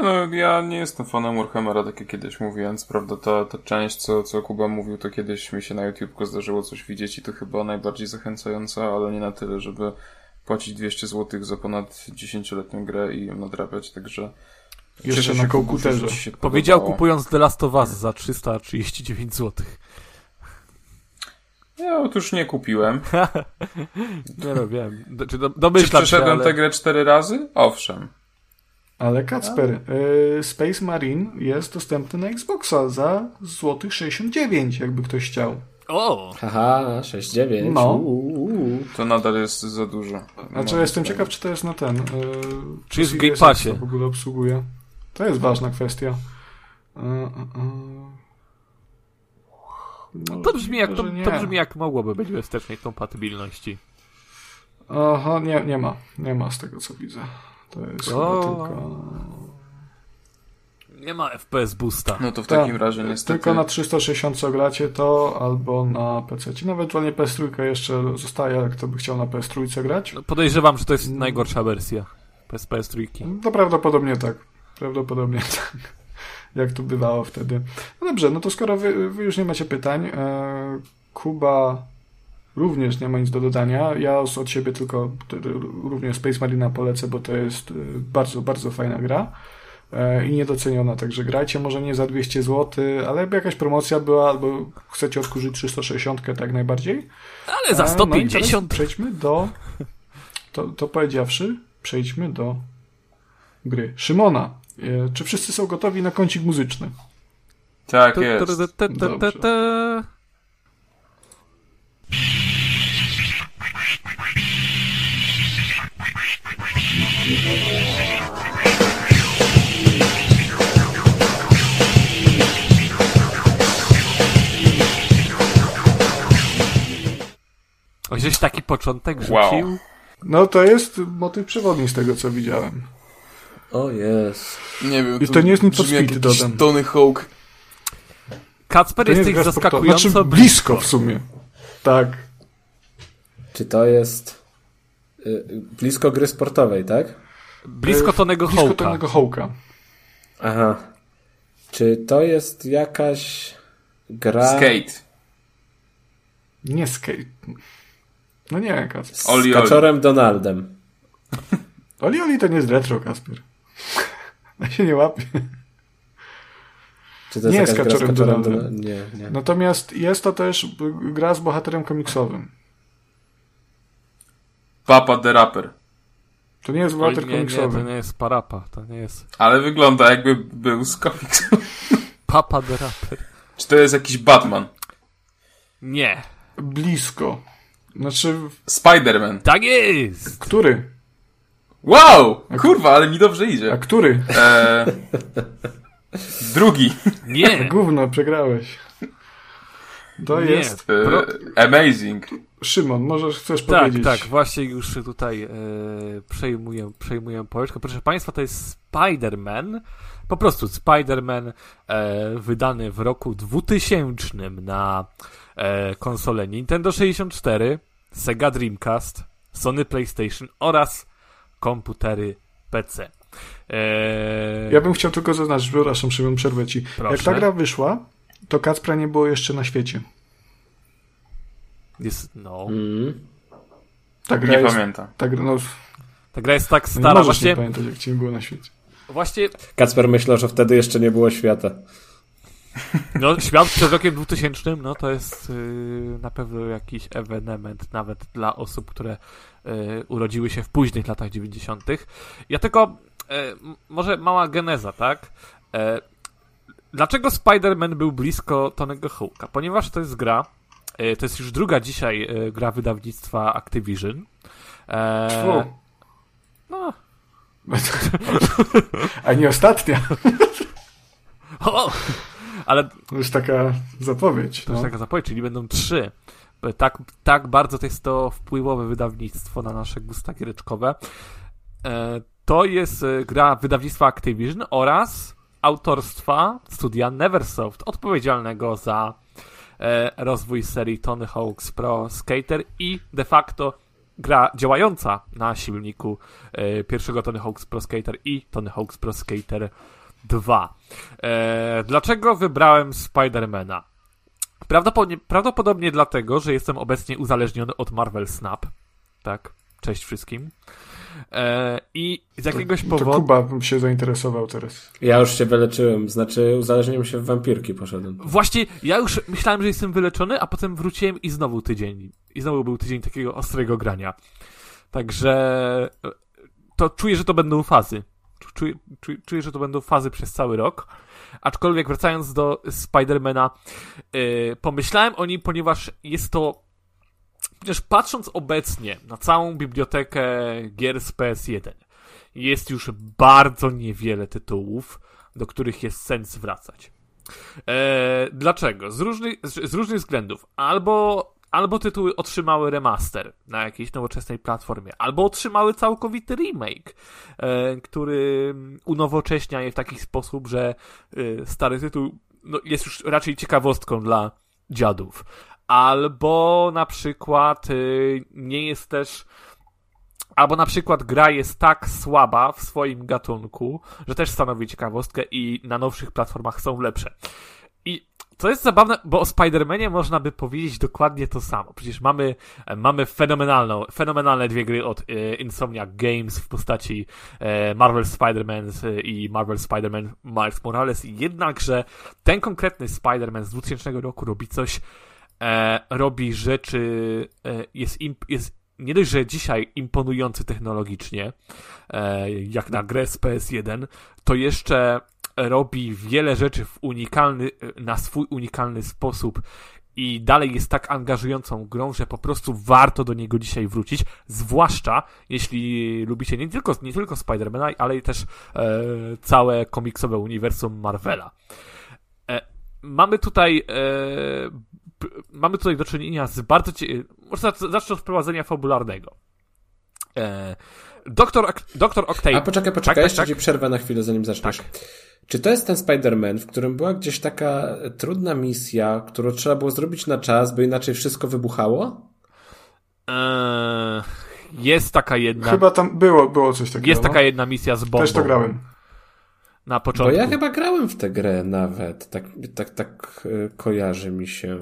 No, ja nie jestem fanem Warhammera, tak jak kiedyś mówiłem. Prawda, ta, ta część, co, co Kuba mówił, to kiedyś mi się na YouTube'ku zdarzyło coś widzieć i to chyba najbardziej zachęcająca, ale nie na tyle, żeby płacić 200 zł za ponad 10-letnią grę i ją nadrabiać, także... Jeszcze na komputerze. Powiedział kupując The Last of Us za 339 zł. Ja otóż nie kupiłem. nie no, wiem. Czy do, domyślam Czy przeszedłem ale... tę grę cztery razy? Owszem. Ale Kacper, y, Space Marine jest dostępny na Xboxa za złotych 69, jakby ktoś chciał. O! Haha, 69. No. To nadal jest za dużo. Znaczy, no, jestem ciekaw, czy to jest na ten. Yy, czy jest w Game Passie? w ogóle obsługuje. To jest ważna kwestia. Yy, no, to, brzmi jak, to, to brzmi jak mogłoby być w wstecznej kompatybilności. Aha, nie, nie ma. Nie ma z tego, co widzę. To jest o... tylko... Nie ma FPS boosta. No to w takim tak, razie niestety... Tylko na 360 co gracie to, albo na PC. No ewentualnie PS3 jeszcze zostaje, jak kto by chciał na PS3 grać. No podejrzewam, że to jest najgorsza wersja PS, PS3. No prawdopodobnie tak. Prawdopodobnie tak. jak to bywało wtedy. No dobrze, no to skoro wy, wy już nie macie pytań, e, Kuba również nie ma nic do dodania. Ja od siebie tylko również Space Marina polecę, bo to jest e, bardzo, bardzo fajna gra e, i niedoceniona, także grajcie może nie za 200 zł, ale jakby jakaś promocja była, albo chcecie odkurzyć 360 tak najbardziej. Ale za 150. No przejdźmy do to, to powiedziawszy, przejdźmy do gry. Szymona, czy wszyscy są gotowi na kącik muzyczny? Tak jest. O, gdzieś taki początek rzucił? Wow. No to jest motyw przewodni z tego, co widziałem. O jest. Nie wiem. I to, to nie jest nic dodam. Tony Hawk. Kacper, jesteś zaskakująco znaczy, blisko w sumie. Tak. Czy to jest blisko gry sportowej, tak? Blisko Tonego Hawka. Blisko Tonego Hawka. Aha. Czy to jest jakaś gra... Skate. Nie skate. No nie, Kasper. Z Oli, Kaczorem Donaldem. Oli Oli to nie jest retro, Kasper. Ja się nie łapię. Czy to jest nie jest Kaczorem Donaldem. Nie, nie. Natomiast jest to też gra z bohaterem komiksowym. Papa the Rapper. To nie jest bohater nie, komiksowy. Nie, to nie jest Parapa, to nie jest... Ale wygląda jakby był z komiksu. Papa the Rapper. Czy to jest jakiś Batman? Nie. Blisko. Znaczy... Spider-Man. Tak jest! Który? Wow! Kurwa, ale mi dobrze idzie. A który? Eee, drugi. Nie. Gówno, przegrałeś. To Nie. jest... Eee, amazing. Szymon, możesz, chcesz tak, powiedzieć. Tak, tak, właśnie już tutaj e, przejmuję, przejmuję pałeczkę. Proszę Państwa, to jest Spider-Man, po prostu Spider-Man e, wydany w roku 2000 na e, konsole Nintendo 64, Sega Dreamcast, Sony PlayStation oraz komputery PC. Eee... Ja bym chciał tylko zaznaczyć, przepraszam, Szymon, przerwę ci. Proszę. Jak ta gra wyszła, to Kacpra nie było jeszcze na świecie. Jest, no. Mm. Ta gra nie jest, pamiętam. Ta, gra, no, ta gra jest tak no stara. nie możesz właśnie... nie pamiętać, jak ci nie było na świecie. Właśnie... Kacper myślał, że wtedy jeszcze nie było świata. No, świat przed rokiem 2000, no to jest yy, na pewno jakiś ewenement nawet dla osób, które yy, urodziły się w późnych latach 90. Ja tylko, yy, może mała geneza, tak? Dlaczego Spider-Man był blisko Tonego Hawka? Ponieważ to jest gra, y, to jest już druga dzisiaj y, gra wydawnictwa Activision. E, no. A nie ostatnia. O! Ale... To już taka zapowiedź. To no. już taka zapowiedź, czyli będą trzy. Tak, tak bardzo to jest to wpływowe wydawnictwo na nasze gusta giereczkowe. E, to jest e, gra wydawnictwa Activision oraz autorstwa studia Neversoft, odpowiedzialnego za e, rozwój serii Tony Hawk's Pro Skater i de facto gra działająca na silniku pierwszego Tony Hawk's Pro Skater i Tony Hawk's Pro Skater 2. Eee, dlaczego wybrałem Spidermana? Prawdopodobnie, prawdopodobnie dlatego, że jestem obecnie uzależniony od Marvel Snap. Tak, cześć wszystkim. Eee, I z jakiegoś to, powodu. To Kuba bym się zainteresował teraz. Ja już się wyleczyłem, znaczy uzależniłem się w wampirki, poszedłem. Właśnie, ja już myślałem, że jestem wyleczony, a potem wróciłem i znowu tydzień. I znowu był tydzień takiego ostrego grania. Także e, to czuję, że to będą fazy. Czuję, czuję, czuję, że to będą fazy przez cały rok. Aczkolwiek wracając do Spidermana, yy, pomyślałem o nim, ponieważ jest to. Ponieważ patrząc obecnie na całą bibliotekę gier z PS1, jest już bardzo niewiele tytułów, do których jest sens wracać. Eee, dlaczego? Z różnych, z, z różnych względów. Albo albo tytuły otrzymały remaster na jakiejś nowoczesnej platformie, albo otrzymały całkowity remake, e, który unowocześnia je w taki sposób, że e, stary tytuł no, jest już raczej ciekawostką dla dziadów. Albo na przykład e, nie jest też Albo na przykład gra jest tak słaba w swoim gatunku, że też stanowi ciekawostkę i na nowszych platformach są lepsze. I to jest zabawne, bo o Spider-Manie można by powiedzieć dokładnie to samo. Przecież mamy, mamy fenomenalną, fenomenalne dwie gry od e, Insomniac Games w postaci e, Marvel Spider-Man i Marvel Spider-Man Miles Morales. Jednakże ten konkretny Spider-Man z 2000 roku robi coś, e, robi rzeczy, e, jest, imp, jest nie dość, że dzisiaj imponujący technologicznie, e, jak na grę z PS1, to jeszcze robi wiele rzeczy w unikalny, na swój unikalny sposób i dalej jest tak angażującą grą, że po prostu warto do niego dzisiaj wrócić, zwłaszcza jeśli lubicie nie tylko, nie tylko Spidermana, ale też e, całe komiksowe uniwersum Marvela. E, mamy tutaj e, mamy tutaj do czynienia z bardzo może zacznę od wprowadzenia fabularnego. E, doktor, doktor Octave... A poczekaj, poczekaj, tak, jeszcze tak, ci przerwę na chwilę, zanim zaczniesz. Tak. Czy to jest ten Spider-Man, w którym była gdzieś taka trudna misja, którą trzeba było zrobić na czas, bo inaczej wszystko wybuchało? Eee, jest taka jedna. Chyba tam było, było coś takiego. Jest taka no. jedna misja z bombą. Też to grałem. Na początku. Bo ja chyba grałem w tę grę nawet. Tak, tak, tak e, kojarzy mi się.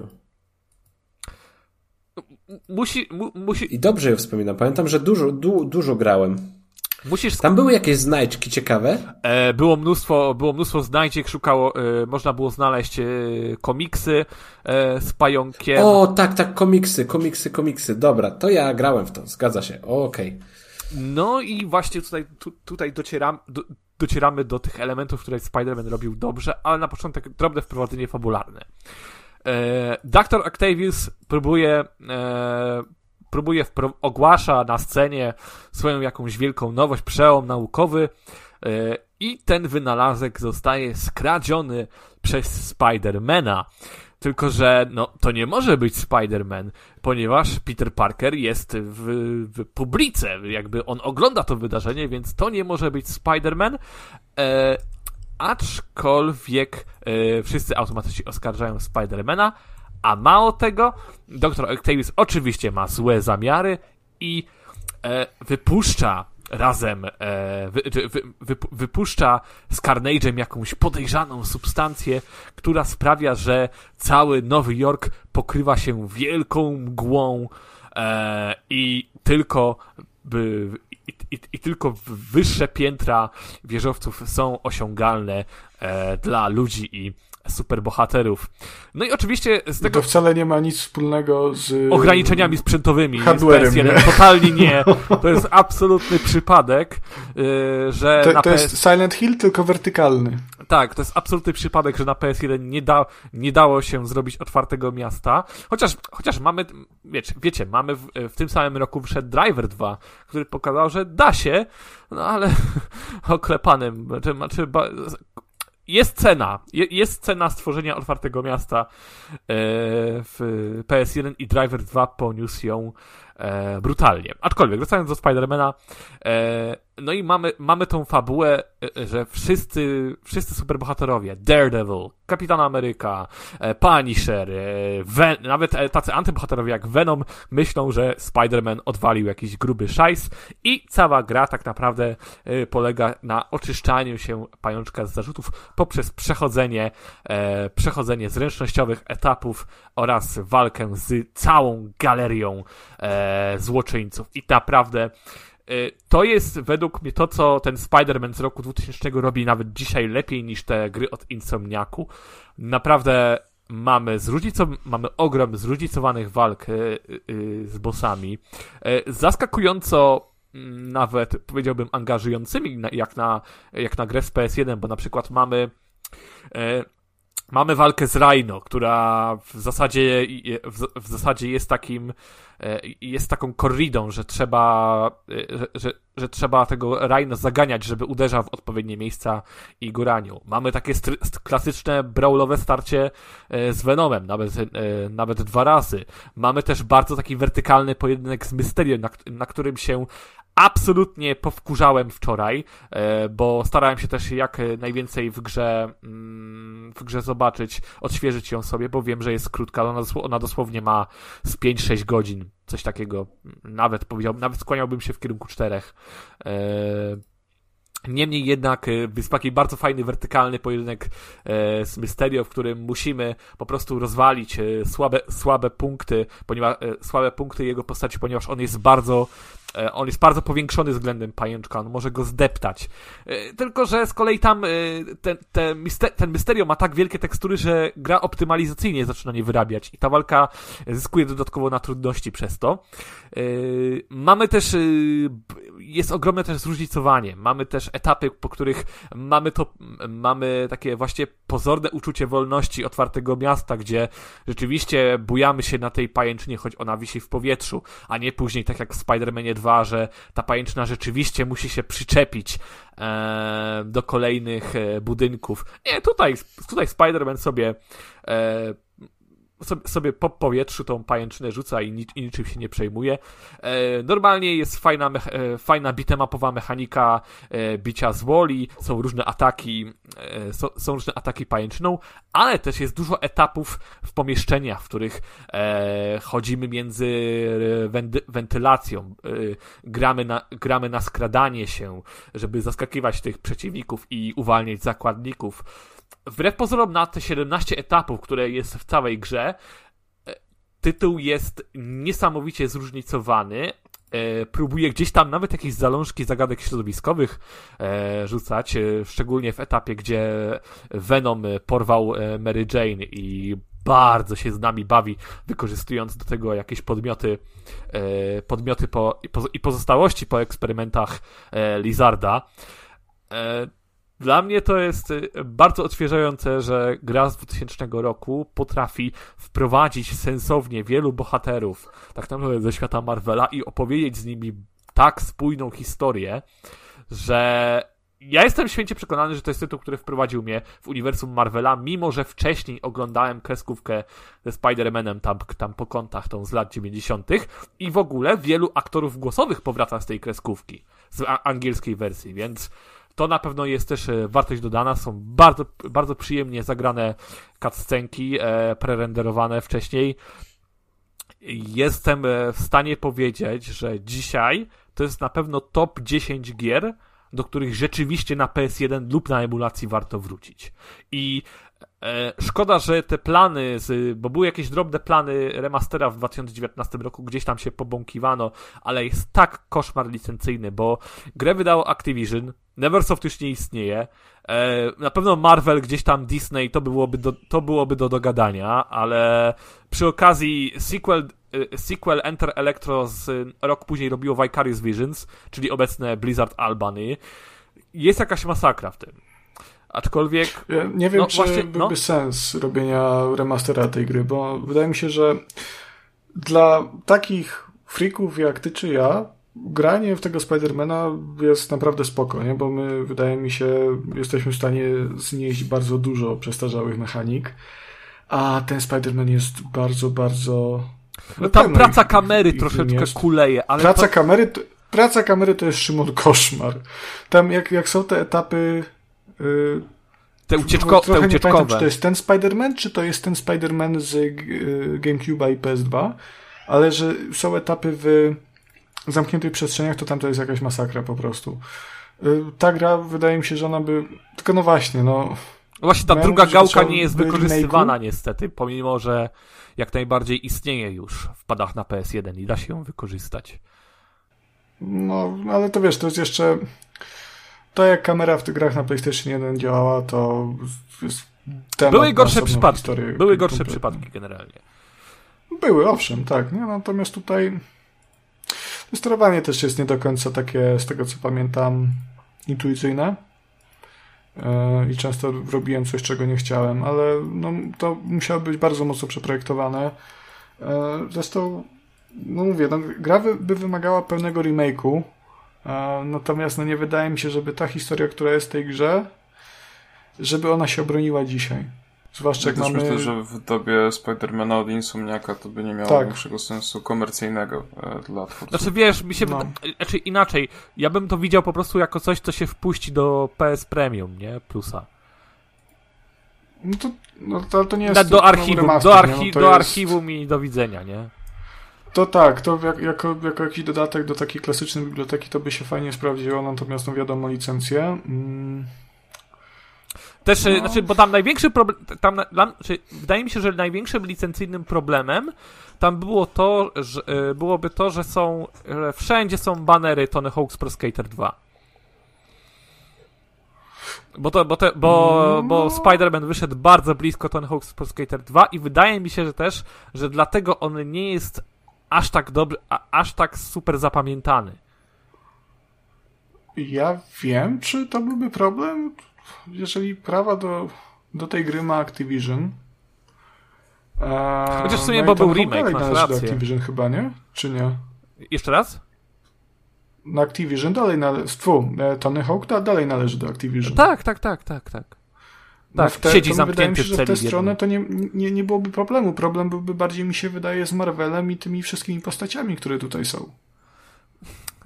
Musi, mu, musi... I dobrze ją wspominam. Pamiętam, że dużo, du, dużo grałem. Musisz... Tam były jakieś znajdźki ciekawe? E, było mnóstwo, było mnóstwo znajdziek, szukało, e, można było znaleźć e, komiksy e, z pająkiem. O, tak, tak, komiksy, komiksy, komiksy. Dobra, to ja grałem w to, zgadza się. Okej. Okay. No i właśnie tutaj, tu, tutaj docieram, do, docieramy do tych elementów, które Spider-Man robił dobrze, ale na początek drobne wprowadzenie fabularne. E, Dr. Octavius próbuje e, próbuje, ogłasza na scenie swoją jakąś wielką nowość, przełom naukowy yy, i ten wynalazek zostaje skradziony przez Spidermana. Tylko, że no, to nie może być Spider-Man, ponieważ Peter Parker jest w, w publice, jakby on ogląda to wydarzenie, więc to nie może być Spider-Man. E, aczkolwiek e, wszyscy automatycznie oskarżają Spidermana, a mało tego, dr Octavius oczywiście ma złe zamiary i e, wypuszcza razem, e, wy, wy, wy, wypuszcza z Carnage'em jakąś podejrzaną substancję, która sprawia, że cały Nowy Jork pokrywa się wielką mgłą e, i tylko by, i, i, i, tylko wyższe piętra wieżowców są osiągalne e, dla ludzi i superbohaterów. No i oczywiście z tego... To wcale nie ma nic wspólnego z... Ograniczeniami sprzętowymi. Hardwarem, PS1. Totalnie nie. To jest absolutny przypadek, yy, że to, to jest Silent Hill, tylko wertykalny. Tak, to jest absolutny przypadek, że na PS1 nie, da, nie dało się zrobić otwartego miasta. Chociaż, chociaż mamy, wiecie, wiecie mamy w, w tym samym roku wyszedł Driver 2, który pokazał, że da się, no ale oklepanym, znaczy, znaczy jest cena, jest cena stworzenia otwartego miasta e, w PS1 i Driver 2 poniósł ją e, brutalnie. Aczkolwiek, wracając do Spidermana, e, no i mamy, mamy tą fabułę, e, że wszyscy, wszyscy superbohaterowie, Daredevil, Kapitan Ameryka, e, Punisher, e, Ven nawet tacy antybohaterowie jak Venom myślą, że Spider-Man odwalił jakiś gruby szajs i cała gra tak naprawdę polega na oczyszczaniu się pajączka z zarzutów poprzez przechodzenie, przechodzenie zręcznościowych etapów oraz walkę z całą galerią złoczyńców. I naprawdę to jest według mnie to, co ten Spider-Man z roku 2000 robi nawet dzisiaj lepiej niż te gry od Insomniaku. Naprawdę mamy, zróżnicow- mamy ogrom zróżnicowanych walk y, y, z bossami. Zaskakująco mm, nawet powiedziałbym angażującymi jak na, jak na grę z PS1, bo na przykład mamy mamy walkę z Rhino, która w zasadzie w, w zasadzie jest takim E, jest taką korridą, że trzeba, e, że, że, że trzeba tego Rhino zaganiać, żeby uderzał w odpowiednie miejsca i góraniu. Mamy takie klasyczne brawlowe starcie e, z Venomem, nawet, nawet dwa razy. Mamy też bardzo taki wertykalny pojedynek z Mysterio, na, na którym się absolutnie powkurzałem wczoraj, e, bo starałem się też jak najwięcej w grze, mm, w grze zobaczyć, odświeżyć ją sobie, bo wiem, że jest krótka, ona, dosłownie ma z 5-6 godzin, coś takiego, nawet powiedziałbym, nawet skłaniałbym się w kierunku czterech. E, Niemniej jednak jest taki bardzo fajny, wertykalny pojedynek e, z Mysterio, w którym musimy po prostu rozwalić e, słabe, słabe punkty, ponieważ e, słabe punkty jego postaci, ponieważ on jest bardzo E, on jest bardzo powiększony względem pajęczka, on może go zdeptać. E, tylko, że z kolei tam e, ten, ten, ten Mysterio ma tak wielkie tekstury, że gra optymalizacyjnie zaczyna nie wyrabiać i ta walka zyskuje dodatkowo na trudności przez to. Mamy też, jest ogromne też zróżnicowanie. Mamy też etapy, po których mamy to, mamy takie właśnie pozorne uczucie wolności otwartego miasta, gdzie rzeczywiście bujamy się na tej pajęczynie, choć ona wisi w powietrzu, a nie później tak jak w Spider-Manie 2 dwa, że ta pajęczyna rzeczywiście musi się przyczepić e, do kolejnych e, budynków. Nie, tutaj, tutaj Spider-Man sobie e, sobie po powietrzu tą pajęczynę rzuca i, nic, i niczym się nie przejmuje. E, normalnie jest fajna, e, fajna bitemapowa mechanika e, bicia z woli, są różne ataki, e, są, są, różne ataki pajęczyną, ale też jest dużo etapów w pomieszczeniach, w których e, chodzimy między wenty, wentylacją, e, gramy, na, gramy na skradanie się, żeby zaskakiwać tych przeciwników i uwalniać zakładników wbrew pozorom na te 17 etapów, które jest w całej grze, e, tytuł jest niesamowicie zróżnicowany. E, próbuje gdzieś tam nawet jakieś zalążki zagadek środowiskowych e, rzucać, szczególnie w etapie, gdzie Venom porwał Mary Jane i bardzo się z nami bawi, wykorzystując do tego jakieś podmioty, podmioty po, i pozostałości po eksperymentach Lizarda. Dla mnie to jest y, bardzo odświeżające, że gra z 2000 roku potrafi wprowadzić sensownie wielu bohaterów, tak naprawdę ze świata Marvela i opowiedzieć z nimi tak spójną historię, że ja jestem święcie przekonany, że to jest tytuł, który wprowadził mnie w uniwersum Marvela, mimo że wcześniej oglądałem kreskówkę ze Spider-Manem tam, tam po kątach, tą z lat 90. i w ogóle wielu aktorów głosowych powraca z tej kreskówki, z angielskiej wersji, więc to na pewno jest też e, wartość dodana. Są bardzo, bardzo przyjemnie zagrane cutscenki, e, prerenderowane wcześniej. Jestem e, w stanie powiedzieć, że dzisiaj to jest na pewno top 10 gier, do których rzeczywiście na PS1 lub na emulacji warto wrócić. I E, szkoda, że te plany, z, bo były jakieś drobne plany remastera w 2019 roku, gdzieś tam się pobąkiwano, ale jest tak koszmar licencyjny, bo grę wydało Activision, Neversoft już nie istnieje, e, na pewno Marvel, gdzieś tam Disney, to byłoby do, to byłoby do dogadania, ale przy okazji sequel, e, sequel Enter Electro z rok później robiło Vicarious Visions, czyli obecne Blizzard Albany, jest jakaś masakra w tym. Aczkolwiek. Ja nie wiem, no, czy właśnie, byłby no. sens robienia remastera tej gry, bo wydaje mi się, że dla takich freaków jak ty czy ja, granie w tego Spidermana jest naprawdę spoko, nie? bo my, wydaje mi się, jesteśmy w stanie znieść bardzo dużo przestarzałych mechanik, a ten Spiderman jest bardzo, bardzo... No tam praca kamery troszeczkę jest. kuleje, ale... Praca to... kamery... Praca kamery to jest Szymon koszmar. Tam jak, jak są te etapy Y, te, ucieczko, te ucieczkowe. Pamiętam, czy to jest ten Spider-Man, czy to jest ten Spider-Man z y, GameCube'a i PS2, ale że są etapy w zamkniętych przestrzeniach, to tam to jest jakaś masakra po prostu. Y, ta gra, wydaje mi się, że ona by... Tylko no właśnie, no... Właśnie ta druga gałka nie jest wykorzystywana niestety, pomimo, że jak najbardziej istnieje już w padach na PS1 i da się ją wykorzystać. No, ale to wiesz, to jest jeszcze to jak kamera w tych grach na PlayStation 1 działała, to jest Były gorsze przypadki. Były gorsze przypadki generalnie. Były, owszem, tak. Nie? Natomiast tutaj sterowanie też jest nie do końca takie, z tego co pamiętam, intuicyjne. E, I często robiłem coś, czego nie chciałem, ale no, to musiało być bardzo mocno przeprojektowane. E, zresztą, no mówię, no, gra by wymagała pełnego remake'u, Natomiast no nie wydaje mi się, żeby ta historia, która jest w tej grze, żeby ona się obroniła dzisiaj. Zwłaszcza jak ja mamy... myślę, że w dobie Spidermana od Insomniaka to by nie miało tak. większego sensu komercyjnego e, dla twórców. Znaczy wiesz, mi się no. znaczy inaczej, ja bym to widział po prostu jako coś, co się wpuści do PS Premium, nie? Plusa. No to, no to, to nie jest... Do archiwum, remaster, do, archi no do jest... archiwum i do widzenia, nie? To tak, to jak, jako, jako jakiś dodatek do takiej klasycznej biblioteki to by się fajnie sprawdziło, natomiast no wiadomo licencję. Mm. Też, no. znaczy, bo tam największy problem, tam, znaczy, wydaje mi się, że największym licencyjnym problemem tam było to, że, e, byłoby to, że są, że wszędzie są banery Tony Hawk's Pro Skater 2. Bo, to, bo, te, bo, no. bo Spider-Man wyszedł bardzo blisko Tony Hawk's Pro Skater 2 i wydaje mi się, że też, że dlatego on nie jest aż tak dobry, a, aż tak super zapamiętany. Ja wiem, czy to byłby problem, jeżeli prawa do, do tej gry ma Activision. A, Chociaż w sumie, no bo był remake, masz rację. do Activision chyba, nie? Czy nie? Jeszcze raz? Na Activision dalej należy, e, Tony Hawk dalej należy do Activision. Tak, tak, tak, tak, tak. No tak, te, siedzi zamknięty mi się, że w tę stronę to nie, nie, nie byłoby problemu. Problem byłby bardziej, mi się wydaje, z Marvelem i tymi wszystkimi postaciami, które tutaj są.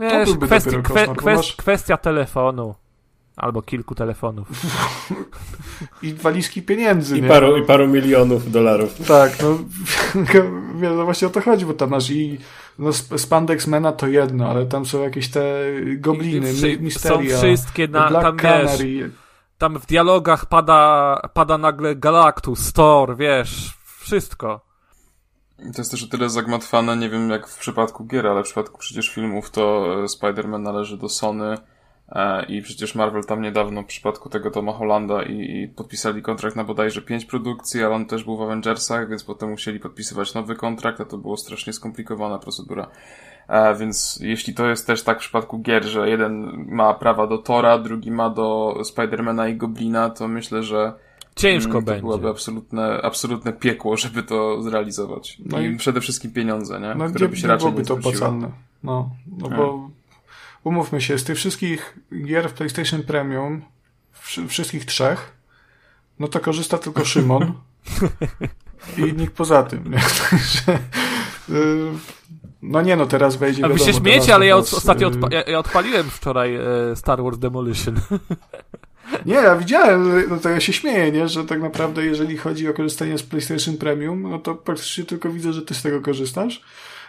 Wiesz, to kwestia, kwe, kwest, kwestia telefonu. Albo kilku telefonów. I walizki pieniędzy. I paru, I paru milionów dolarów. Tak, no, no właśnie o to chodzi, bo tam masz i no, Spandex Mena to jedno, ale tam są jakieś te gobliny, I, Misteria, Są wszystkie na, Black tam Canary. Wiesz, tam w dialogach pada, pada nagle Galactus, Thor, wiesz, wszystko. To jest też o tyle zagmatwane, nie wiem jak w przypadku gier, ale w przypadku przecież filmów to e, Spider-Man należy do Sony i przecież Marvel tam niedawno w przypadku tego Toma Hollanda i, i podpisali kontrakt na bodajże pięć produkcji, ale on też był w Avengersach, więc potem musieli podpisywać nowy kontrakt, a to było strasznie skomplikowana procedura. E, więc jeśli to jest też tak w przypadku gier, że jeden ma prawa do Tora, drugi ma do Spidermana i Goblina, to myślę, że Ciężko mm, to będzie. byłoby absolutne, absolutne piekło, żeby to zrealizować. No I, i przede wszystkim pieniądze, nie? No Które by się raczej byłoby to opłacalne. No, no bo hmm. Umówmy się, z tych wszystkich gier w PlayStation Premium, wszystkich trzech, no to korzysta tylko Szymon i nikt poza tym. Nie? Także, y, no nie no, teraz wejdzie A wy się śmiecie, ale ja od, ostatnio odpa ja, ja odpaliłem wczoraj e, Star Wars Demolition. Nie, ja widziałem, no to ja się śmieję, nie? że tak naprawdę jeżeli chodzi o korzystanie z PlayStation Premium, no to praktycznie tylko widzę, że ty z tego korzystasz.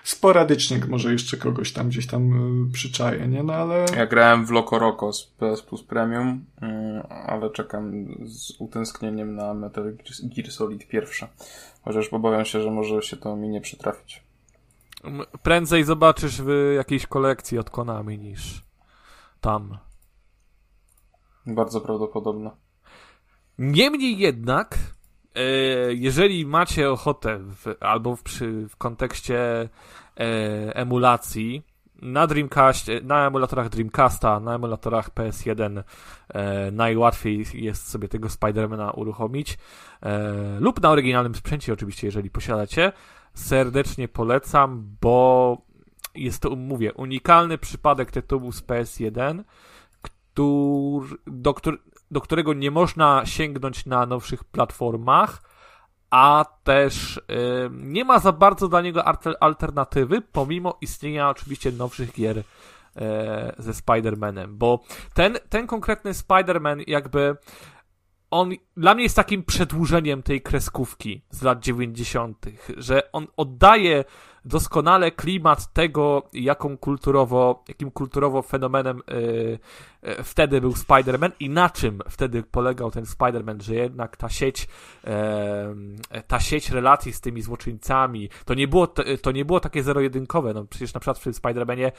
Sporadycznie może jeszcze kogoś tam gdzieś tam y, przyczaję, nie? No ale... Ja grałem w Loco Roco z PS Plus Premium, y, ale czekam z utęsknieniem na Metal Gear Solid pierwsze. Chociaż obawiam się, że może się to mi nie przytrafić. Prędzej zobaczysz w jakiejś kolekcji od Konami niż tam. Bardzo prawdopodobne. Niemniej jednak, jeżeli macie ochotę w, albo w, przy, w kontekście e, emulacji, na Dreamcast, na emulatorach Dreamcasta, na emulatorach PS1 e, najłatwiej jest sobie tego Spidermana uruchomić e, lub na oryginalnym sprzęcie oczywiście, jeżeli posiadacie. Serdecznie polecam, bo jest to, mówię, unikalny przypadek tytułu z PS1, który, do, do którego nie można sięgnąć na nowszych platformach, a też nie ma za bardzo dla niego alternatywy, pomimo istnienia oczywiście nowszych gier y, ze Spider-Manem, bo ten, ten konkretny Spider-Man jakby on dla mnie jest takim przedłużeniem tej kreskówki z lat 90., że on oddaje doskonale klimat tego, jaką kulturowo, jakim kulturowo fenomenem yy, wtedy był Spider-Man i na czym wtedy polegał ten Spider-Man, że jednak ta sieć, yy, ta sieć relacji z tymi złoczyńcami, to nie było, to, to nie było takie zero-jedynkowe, no przecież na przykład w Spider-Manie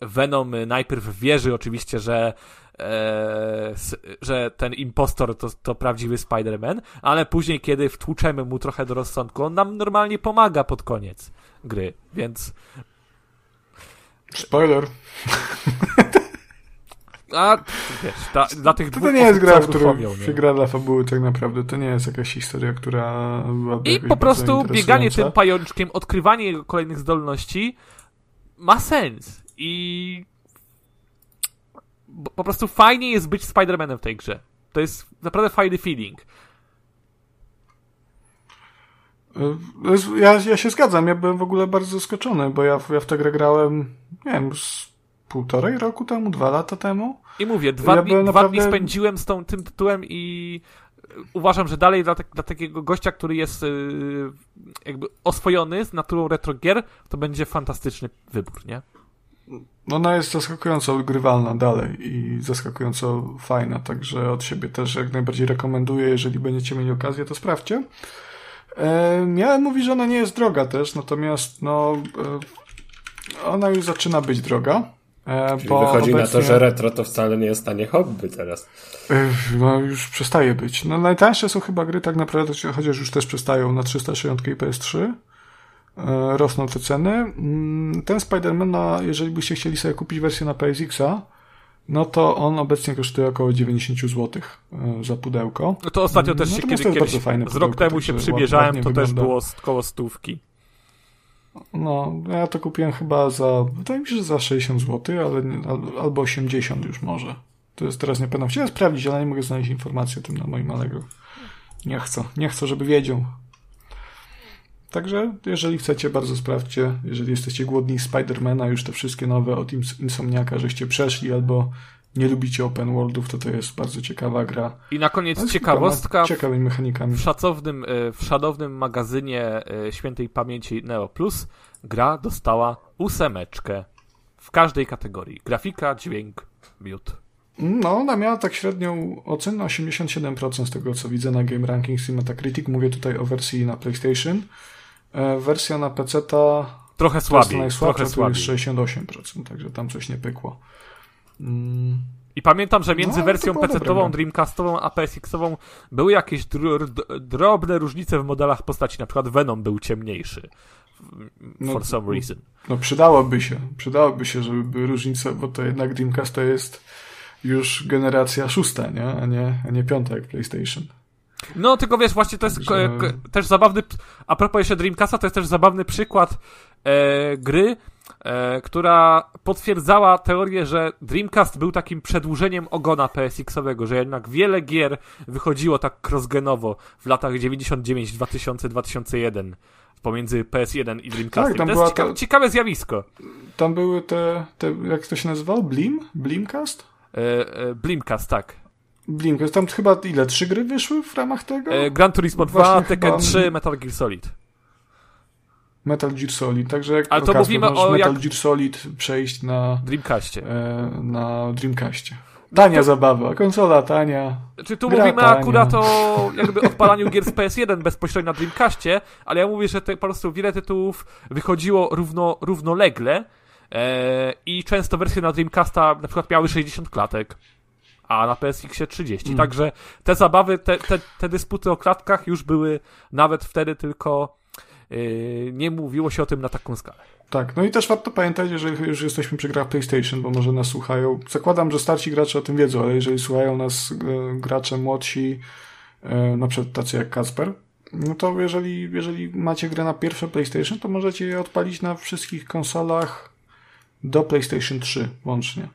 Venom najpierw wierzy oczywiście, że e, że ten impostor to, to prawdziwy Spider-Man, ale później, kiedy wtłuczemy mu trochę do rozsądku, on nam normalnie pomaga pod koniec gry, więc... Spoiler. A, wiesz, ta, dla tych to, to nie jest gra, w którą się gra dla fabuły tak naprawdę. To nie jest jakaś historia, która byłaby I po prostu bieganie tym pajączkiem, odkrywanie jego kolejnych zdolności ma sens. I po prostu fajnie jest być Spider-Manem w tej grze. To jest naprawdę fajny feeling. Ja, ja się zgadzam, ja byłem w ogóle bardzo zaskoczony, bo ja, ja w tę grę grałem, nie wiem, z półtorej roku temu, dwa lata temu. I mówię, dwa, ja dni, dwa naprawdę... dni spędziłem z tą, tym tytułem i uważam, że dalej dla, dla takiego gościa, który jest yy, jakby oswojony z naturą retro gier, to będzie fantastyczny wybór, nie? No ona jest zaskakująco odgrywalna dalej i zaskakująco fajna, także od siebie też jak najbardziej rekomenduję, jeżeli będziecie mieli okazję, to sprawdźcie. E, miałem mówić, że ona nie jest droga też, natomiast no e, ona już zaczyna być droga. E, Czyli wychodzi obecnie... na to, że retro to wcale nie jest tanie hobby teraz. E, no już przestaje być. No najtańsze są chyba gry tak naprawdę, chociaż już też przestają na 360 i PS3. E, rosną te ceny. Mm, ten Spider-Man, jeżeli byście chcieli sobie kupić wersję na PSX-a, no to on obecnie kosztuje około 90 zł za pudełko. No to ostatnio też się kiedy, kiedyś, z rok temu się przymierzałem, to wygląda. też było koło stówki. No, ja to kupiłem chyba za, wydaje mi się, że za 60 zł, ale albo 80 już może. To jest teraz nie pamiętam. Chciałem sprawdzić, ale nie mogę znaleźć informacji o tym na moim Allegro. Nie chcę, nie chcę, żeby wiedział. Także, jeżeli chcecie, bardzo sprawdźcie. Jeżeli jesteście głodni Spidermana, już te wszystkie nowe od Insomniaka, żeście przeszli, albo nie lubicie open worldów, to to jest bardzo ciekawa gra. I na koniec ciekawostka. Ciekawymi mechanikami. W szacownym, e, w szanownym magazynie e, świętej pamięci Neo Plus gra dostała ósemeczkę w każdej kategorii. Grafika, dźwięk, miód. No, ona miała tak średnią ocenę 87% z tego, co widzę na Game Rankings i Metacritic. Mówię tutaj o wersji na PlayStation. E, wersja na PC ta trochę słabiej, najsłabsza, trochę słabiej. to jest 68%, także tam coś nie pykło. Mm. I pamiętam, że między no, wersją PC-ową, Dreamcastową a PSX-ową były jakieś dr drobne różnice w modelach postaci. Na przykład Venom był ciemniejszy. No, for some reason. No przydałoby się. Przydałoby się, żeby były różnice, bo to jednak Dreamcast to jest już generacja szósta, nie? A nie, a nie piąta jak PlayStation. No, tylko wiesz, właśnie to jest Także... też zabawny, a propos jeszcze Dreamcasta, to jest też zabawny przykład e, gry, e, która potwierdzała teorię, że Dreamcast był takim przedłużeniem ogona PSX-owego, że jednak wiele gier wychodziło tak crossgenowo w latach 99, 2000, 2001 pomiędzy PS1 i Dreamcastem. Tak, to jest cieka ta... ciekawe zjawisko. Tam były te, te, jak to się nazywało? Blim? Blimcast? E, e, Blimcast, tak. Blimcast, tam chyba ile? Trzy gry wyszły w ramach tego? E, Gran Turismo 2, Tekken chyba... 3, Metal Gear Solid. Metal Gear Solid, także jak Ale to mówimy o Metal jak... Gear Solid przejść na Dreamcastie. E, na Dreamcastie. Tania to... zabawa, konsola tania. Czy tu mówimy tania. akurat o jakby odpalaniu gier z PS1 bezpośrednio na Dreamcastie, ale ja mówię, że te, po prostu wiele tytułów wychodziło równo, równolegle e, i często wersje na Dreamcasta na przykład miały 60 klatek a na PSX 30. Mm. Także te zabawy, te, te, te dysputy o klatkach już były nawet wtedy tylko yy, nie mówiło się o tym na taką skalę. Tak, no i też warto pamiętać, jeżeli już jesteśmy przy grach PlayStation, bo może nas słuchają, zakładam, że starsi gracze o tym wiedzą, ale jeżeli słuchają nas e, gracze młodsi, e, na przykład tacy jak Kasper, no to jeżeli, jeżeli macie grę na pierwsze PlayStation, to możecie je odpalić na wszystkich konsolach do PlayStation 3 łącznie.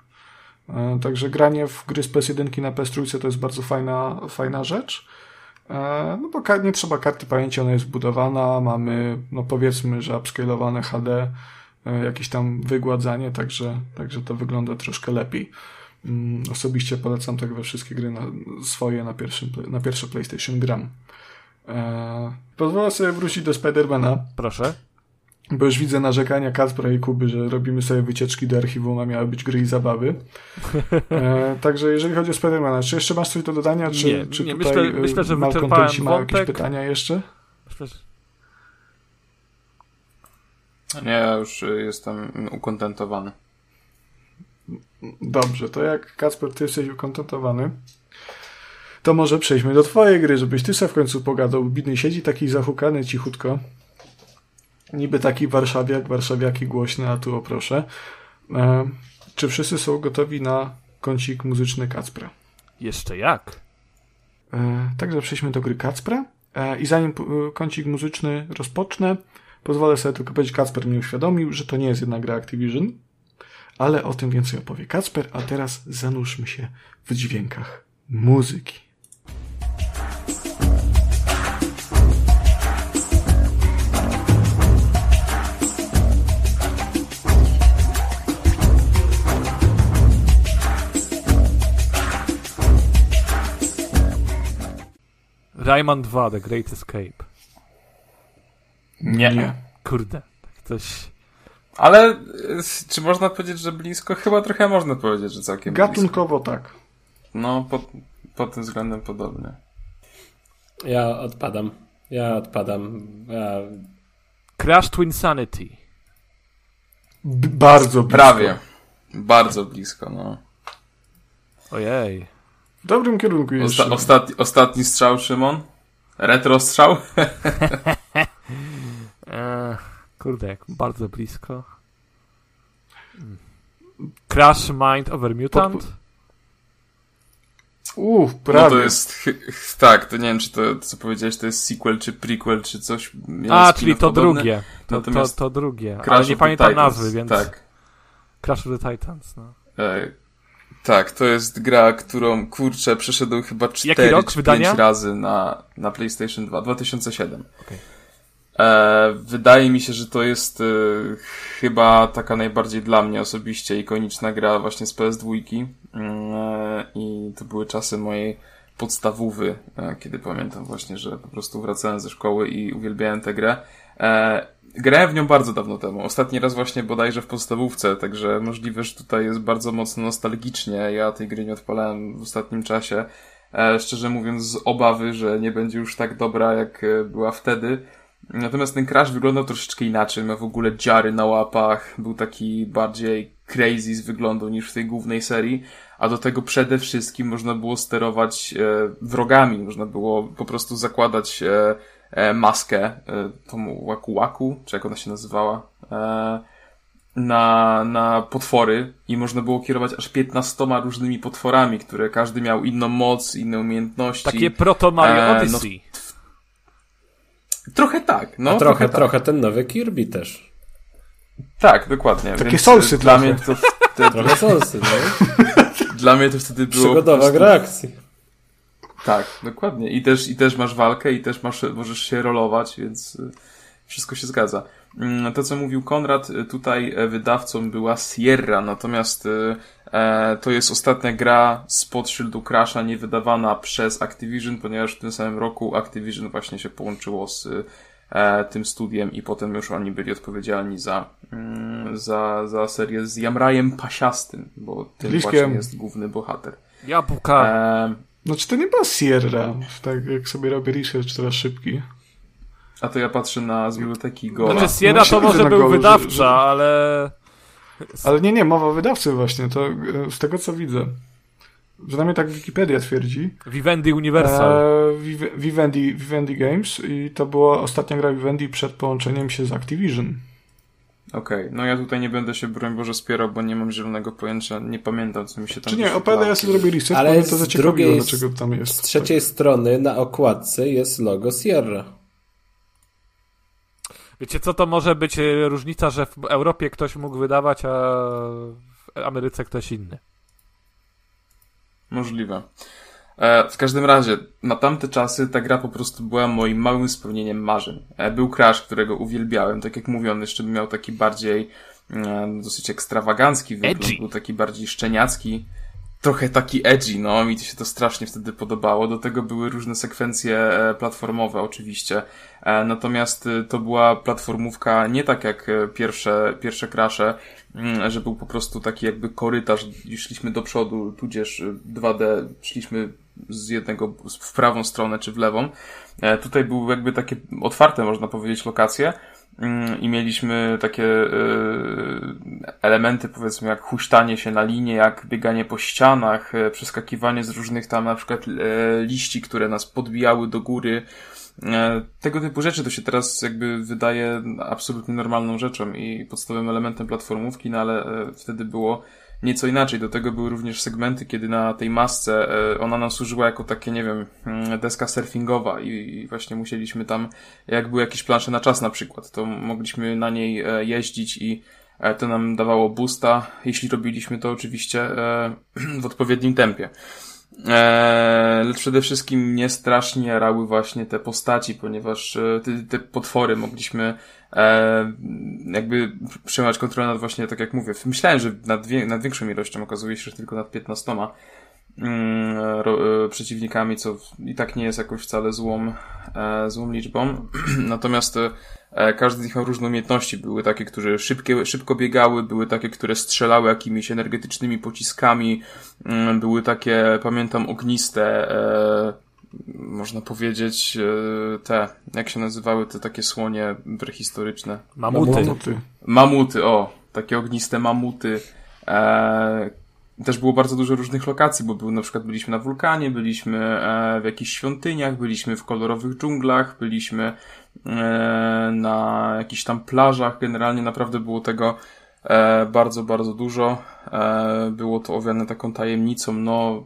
E, także granie w gry z PS1 na PS3 to jest bardzo fajna, fajna rzecz. E, no bo nie trzeba karty pamięci, ona jest wbudowana, mamy, no powiedzmy, że upscalowane HD, e, jakieś tam wygładzanie, także, także to wygląda troszkę lepiej. Mm, osobiście polecam tak we wszystkie gry na, swoje na, pierwszym, na pierwsze PlayStation gram. Pozwolę sobie wrócić do Spidermana. Proszę. Bo już widzę narzekania Kacpra i Kuby, że robimy sobie wycieczki do archiwum, a miały być gry i zabawy. E, także jeżeli chodzi o Spidermana, czy jeszcze masz coś do dodania? Czy, nie, czy nie, myślę, e, myślę, że Malcolm wyczerpałem ma jakieś pytania jeszcze? Myślę, że... Nie, ja już jestem ukontentowany. Dobrze, to jak Kacper, ty jesteś ukontentowany, to może przejdźmy do twojej gry, żebyś ty sobie w końcu pogadał. Bidny siedzi taki zahukany cichutko. Niby taki warszawiak, warszawiaki głośny, a tu o proszę. E, czy wszyscy są gotowi na kącik muzyczny Kacpra? Jeszcze jak? E, także przejdźmy do gry Kacpra. E, I zanim e, kącik muzyczny rozpocznę, pozwolę sobie tylko powiedzieć, Kacper mnie uświadomił, że to nie jest jedna gra Activision, ale o tym więcej opowie Kacper, a teraz zanurzmy się w dźwiękach muzyki. Rayman 2, The Great Escape. Nie. nie. Kurde, tak coś... Ale y, czy można powiedzieć, że blisko? Chyba trochę można powiedzieć, że całkiem Gatunkowo blisko. tak. No, pod, pod tym względem podobnie. Ja odpadam. Ja odpadam. Ja... Crash to Insanity. B bardzo blisko. Prawie. Bardzo blisko, no. Ojej. W dobrym kierunku jest. Osta ostatni, ostatni strzał, Szymon? Retro strzał? e, kurde, jak bardzo blisko. Crash Mind Over Mutant? Pod... Uff, prawie. No to jest, tak, to nie wiem, czy to, co powiedziałeś, to jest sequel, czy prequel, czy coś. A, czyli to podobne. drugie. To, to, to, drugie. Crash Ale nie pamiętam Titans, nazwy, więc... Tak. Crash of the Titans, no. E, tak, to jest gra, którą, kurczę, przeszedłem chyba 4 czy 5 razy na, na PlayStation 2. 2007. Okay. E, wydaje mi się, że to jest e, chyba taka najbardziej dla mnie osobiście ikoniczna gra właśnie z PS2. Mm, e, I to były czasy mojej podstawowy, e, kiedy pamiętam właśnie, że po prostu wracałem ze szkoły i uwielbiałem tę grę. E, grałem w nią bardzo dawno temu. Ostatni raz właśnie bodajże w podstawówce, także możliwe, że tutaj jest bardzo mocno nostalgicznie. Ja tej gry nie odpalałem w ostatnim czasie. E, szczerze mówiąc z obawy, że nie będzie już tak dobra, jak była wtedy. Natomiast ten Crash wyglądał troszeczkę inaczej. Miał w ogóle dziary na łapach. Był taki bardziej crazy z wyglądu niż w tej głównej serii. A do tego przede wszystkim można było sterować e, wrogami. Można było po prostu zakładać e, e, maskę, e, tą łaku łaku, czy jak ona się nazywała, e, na, na potwory i można było kierować aż 15 różnymi potworami, które każdy miał inną moc, inne umiejętności. Takie proto Mario e, Odyssey. No, Trochę tak, no. A trochę, trochę, tak. trochę ten nowy Kirby też. Tak, dokładnie. Takie solsy dla mnie to wtedy... Trochę solsy, no. Dla mnie to wtedy było... Przygodowa prostu... gra akcji. Tak, dokładnie. I też, I też masz walkę, i też masz, możesz się rolować, więc y, wszystko się zgadza. Mm, to, co mówił Konrad, y, tutaj e, wydawcą była Sierra, natomiast y, e, to jest ostatnia gra spod szyldu Crasha nie wydawana przez Activision, ponieważ w tym samym roku Activision właśnie się połączyło z e, tym studiem i potem już oni byli odpowiedzialni za, mm, za, za serię z Jamrajem Pasiastym, bo tym Bliskiem. właśnie jest główny bohater. Jabłka. E, znaczy to nie była Sierra, tak jak sobie robię research teraz szybki. A to ja patrzę na z biblioteki Gola. Znaczy Sierra no, to może był wydawcza, że, że... ale... Ale nie, nie, mowa wydawcy właśnie, to e, z tego co widzę. Przynajmniej tak Wikipedia twierdzi. Vivendi Universal. E, Vivendi, Vivendi Games i to była ostatnia gra Vivendi przed połączeniem się z Activision. Okej, okay. no ja tutaj nie będę się, broń Boże, spierał, bo nie mam zielonego pojęcia, nie pamiętam, co mi się tam Czy nie, opowiadaj, ja sobie zrobię research, Ale to zaciekawiło, dlaczego tam jest. Z trzeciej strony na okładce jest logo Sierra. Wiecie co, to może być e, różnica, że w Europie ktoś mógł wydawać, a w Ameryce ktoś inny. Możliwe. E, w każdym razie, na tamte czasy ta gra po prostu była moim małym spełnieniem marzeń. E, był Crash, którego uwielbiałem, tak jak mówiłem, jeszcze miał taki bardziej dosyć ekstrawagancki wygląd, Edgy. był taki bardziej szczeniacki trochę taki edgy, no, mi się to strasznie wtedy podobało. Do tego były różne sekwencje e, platformowe oczywiście. E, natomiast e, to była platformówka nie tak jak pierwsze, pierwsze krasze, mm, że był po prostu taki jakby korytarz, szliśmy do przodu, tudzież 2D, szliśmy z jednego w prawą stronę czy w lewą. Tutaj były jakby takie otwarte, można powiedzieć, lokacje, Mm, i mieliśmy takie e, elementy, powiedzmy, jak huśtanie się na linie, jak bieganie po ścianach, e, przeskakiwanie z różnych tam na przykład e, liści, które nas podbijały do góry. Tego typu rzeczy to się teraz jakby wydaje absolutnie normalną rzeczą i podstawowym elementem platformówki, no ale wtedy było nieco inaczej. Do tego były również segmenty, kiedy na tej masce e, ona nam służyła jako takie, nie wiem, mm, deska surfingowa i właśnie musieliśmy tam, jak były jakieś plansze na czas na przykład, to mogliśmy na niej e, jeździć i e, to nam dawało boosta, jeśli robiliśmy to oczywiście w odpowiednim tempie. Lecz przede wszystkim mnie strasznie rały właśnie te postaci, ponieważ te, te potwory mogliśmy e, jakby przejąć kontrolę nad właśnie, tak jak mówię, myślałem, że nad, wie, nad większą ilością okazuje się, że tylko nad 15, mm, przeciwnikami, co i tak nie jest jakoś wcale złą, złą liczbą. Natomiast każdy z nich miał różne umiejętności. Były takie, które szybkie, szybko biegały, były takie, które strzelały jakimiś energetycznymi pociskami, mm, były takie, pamiętam, ogniste, można powiedzieć, e, te, jak się nazywały te takie słonie prehistoryczne? Mamuty. Mamuty, mamuty o, takie ogniste mamuty. E, też było bardzo dużo różnych lokacji, bo był, na przykład byliśmy na wulkanie, byliśmy e, w jakichś świątyniach, byliśmy w kolorowych dżunglach, byliśmy e, na jakichś tam plażach. Generalnie naprawdę było tego e, bardzo, bardzo dużo. E, było to owiane taką tajemnicą, no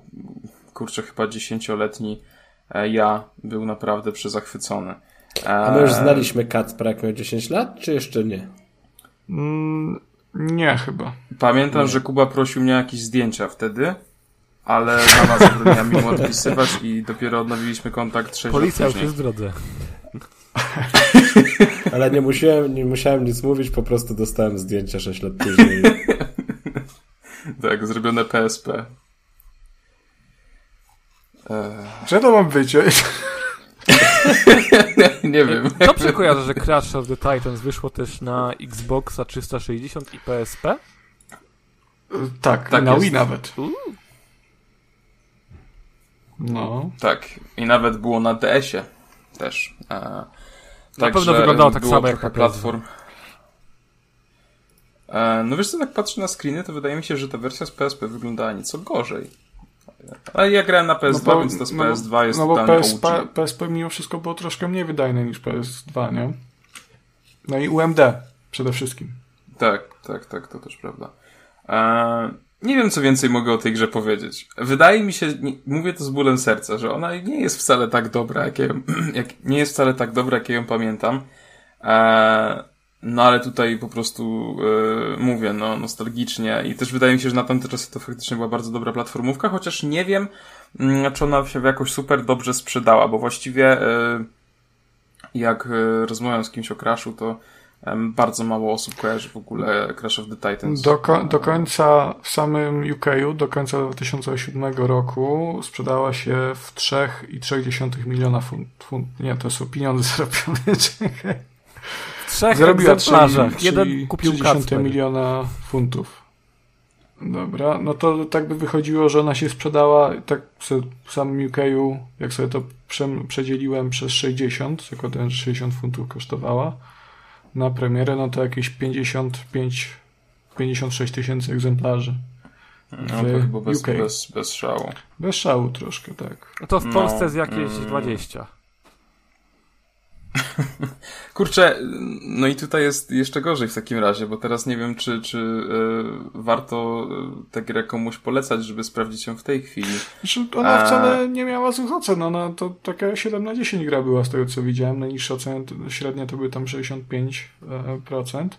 kurczę, chyba dziesięcioletni ja był naprawdę przezachwycony. A my już znaliśmy Kacpra, jak miał 10 lat, czy jeszcze nie? Mm, nie, chyba. Pamiętam, nie. że Kuba prosił mnie o jakieś zdjęcia wtedy, ale mama zabroniła mi mu odpisywać i dopiero odnowiliśmy kontakt 6 Policja lat już jest w drodze. ale nie musiałem, nie musiałem nic mówić, po prostu dostałem zdjęcia 6 lat później. tak, zrobione PSP. Że to mam być? nie wiem. Dobrze kojarzę, że Crash of the Titans wyszło też na Xboxa 360 i PSP? Tak, tak na jest. Wii nawet. No. Tak, i nawet było na DS-ie też. E, na pewno wyglądało tak samo jak na platform. E, no wiesz co, tak patrzę na screeny, to wydaje mi się, że ta wersja z PSP wyglądała nieco gorzej. Ale ja grałem na PS2, no bo, więc to z PS2 no, jest No bo PSP, PSP mimo wszystko było troszkę mniej wydajne niż PS2, nie? No i UMD przede wszystkim. Tak, tak, tak, to też prawda. Eee, nie wiem, co więcej mogę o tej grze powiedzieć. Wydaje mi się, nie, mówię to z bólem serca, że ona nie jest wcale tak dobra, jak, ją, jak nie jest wcale tak dobra, jak ją pamiętam. Eee, no ale tutaj po prostu yy, mówię, no nostalgicznie i też wydaje mi się, że na tamte czasy to faktycznie była bardzo dobra platformówka, chociaż nie wiem, yy, czy ona się jakoś super dobrze sprzedała, bo właściwie yy, jak yy, rozmawiam z kimś o Crashu, to bardzo mało osób kojarzy w ogóle Crash of the Titans. Do, do końca w samym UK, do końca 2007 roku sprzedała się w 3,3 miliona funt, funt. Nie, to są pieniądze zarobione. Czekaj trzech Zarobiła egzemplarzach. Jeden kupił 30 miliona funtów. Dobra, no to tak by wychodziło, że ona się sprzedała, tak w samym UK'u, jak sobie to prze, przedzieliłem przez 60, zakładając, że 60 funtów kosztowała na premierę, no to jakieś 55, 56 tysięcy egzemplarzy. No to chyba bez, UK. bez, bez szału. Bez szału troszkę, tak. No to w Polsce no, jest jakieś mm. 20. Kurczę, no i tutaj jest jeszcze gorzej w takim razie, bo teraz nie wiem, czy, czy yy, warto e, tę grę komuś polecać, żeby sprawdzić ją w tej chwili. Znaczy, ona A... wcale nie miała złych ocen, ona to taka 7 na 10 gra była z tego, co widziałem. Najniższe oceny średnie to były tam 65%.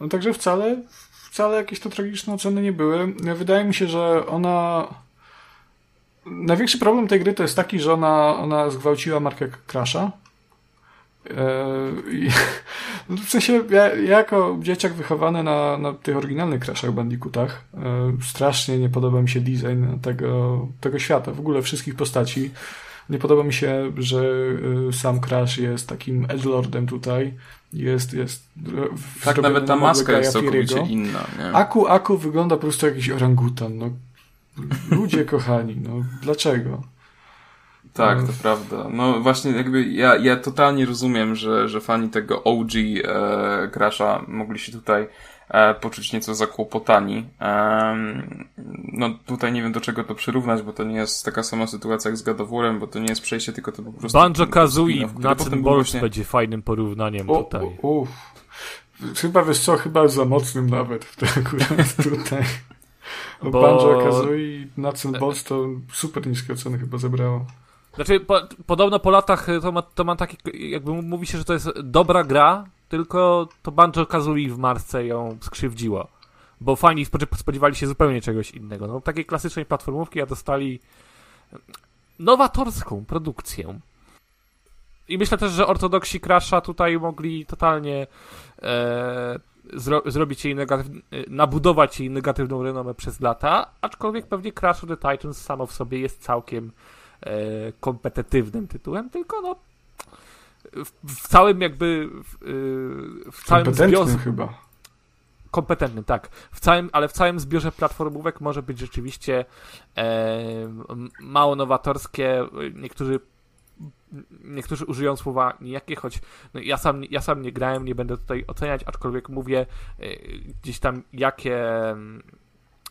No także wcale, wcale jakieś to tragiczne oceny nie były. Wydaje mi się, że ona... Największy problem tej gry to jest taki, że ona, ona zgwałciła markę Crasha w sensie, ja, ja, jako dzieciak wychowany na, na tych oryginalnych Crashach Bandicootach, e, strasznie nie podoba mi się design tego, tego świata, w ogóle wszystkich postaci. Nie podoba mi się, że e, sam Crash jest takim Edlordem tutaj. Jest, jest. Tak, nawet ta maska jest całkowicie inna. Nie? Aku, Aku wygląda po prostu jak jakiś orangutan. No, ludzie kochani, no dlaczego? Tak, to prawda. No właśnie jakby ja, ja totalnie rozumiem, że, że fani tego OG e, Crasha mogli się tutaj e, poczuć nieco zakłopotani. E, no tutaj nie wiem do czego to przyrównać, bo to nie jest taka sama sytuacja jak z Gadowurem, bo to nie jest przejście, tylko to po prostu... Banjo Kazooie na tym właśnie... będzie fajnym porównaniem o, tutaj. O, Chyba wiesz co, chyba za mocnym nawet w akurat tutaj. Bo... Banjo Kazooie i Nuts Balls to super niskie oceny chyba zebrało. Znaczy, po, podobno po latach to ma, to ma taki, jakby mówi się, że to jest dobra gra, tylko to Banjo Kazooie w marce ją skrzywdziło. Bo fani spodziewali się zupełnie czegoś innego. No, takiej klasycznej platformówki, a dostali nowatorską produkcję. I myślę też, że ortodoksi Crasha tutaj mogli totalnie e, zro, zrobić jej negatywną, nabudować jej negatywną renomę przez lata, aczkolwiek pewnie Crash of the Titans samo w sobie jest całkiem kompetytywnym tytułem, tylko no w, całym jakby w, w całym zbiorze chyba kompetentnym, tak. W całym, ale w całym zbiorze platformówek może być rzeczywiście e, mało nowatorskie. Niektórzy niektórzy użyją słowa nijakie, choć no ja, sam, ja sam nie grałem, nie będę tutaj oceniać, aczkolwiek mówię e, gdzieś tam jakie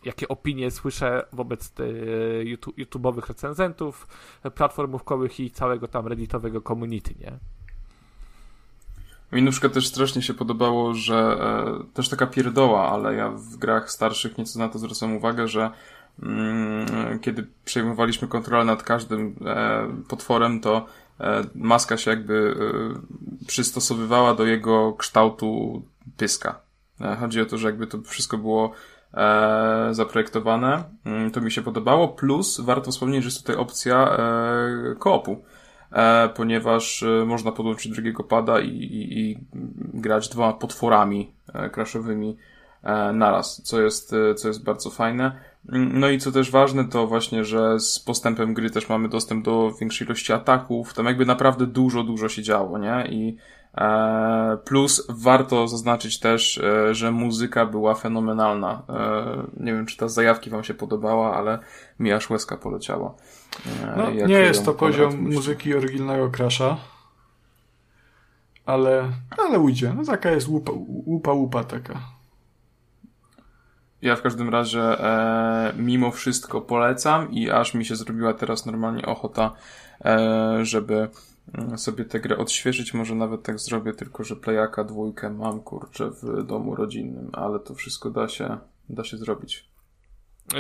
jakie opinie słyszę wobec YouTube, YouTube'owych recenzentów platformówkowych i całego tam redditowego community, nie? Mi na też strasznie się podobało, że e, też taka pierdoła, ale ja w grach starszych nieco na to zwracam uwagę, że mm, kiedy przejmowaliśmy kontrolę nad każdym e, potworem, to e, maska się jakby e, przystosowywała do jego kształtu pyska. E, chodzi o to, że jakby to wszystko było e, zaprojektowane. Mm, to mi się podobało. Plus warto wspomnieć, że jest tutaj opcja koopu e, ponieważ e, można podłączyć drugiego pada i, i, i grać dwoma potworami e, crashowymi e, naraz, co jest, e, co jest bardzo fajne. Mm, no i co też ważne, to właśnie, że z postępem gry też mamy dostęp do większej ilości ataków. Tam jakby naprawdę dużo, dużo się działo, nie? I e, plus warto zaznaczyć też, e, że muzyka była fenomenalna. Nie wiem, czy ta zajawki wam się podobała, ale mi aż łezka poleciała. No, nie jest to poziom muzyki oryginalnego Crasha, ale, ale ujdzie. No, taka jest łupa, łupa, łupa taka. Ja w każdym razie e, mimo wszystko polecam i aż mi się zrobiła teraz normalnie ochota, e, żeby sobie tę grę odświeżyć. Może nawet tak zrobię, tylko że playaka dwójkę mam kurczę w domu rodzinnym, ale to wszystko da się, da się zrobić.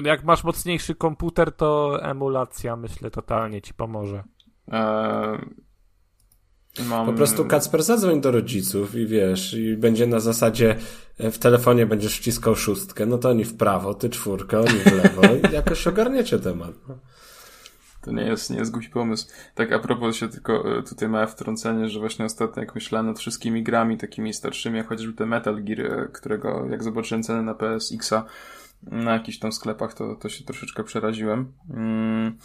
Jak masz mocniejszy komputer, to emulacja myślę totalnie ci pomoże. Eee, mam... Po prostu Kacper zadzwoń do rodziców i wiesz, i będzie na zasadzie e, w telefonie będziesz wciskał szóstkę, no to oni w prawo, ty czwórkę, oni w lewo i jakoś ogarniecie temat. To nie jest, nie jest głupi pomysł. Tak a propos się tylko e, tutaj małe wtrącenie, że właśnie ostatnio jak myślałem nad wszystkimi grami takimi starszymi, jak chociażby ten Metal Gear, e, którego jak zobaczyłem cenę na PSX-a, na jakichś tam sklepach, to, to się troszeczkę przeraziłem. Mm,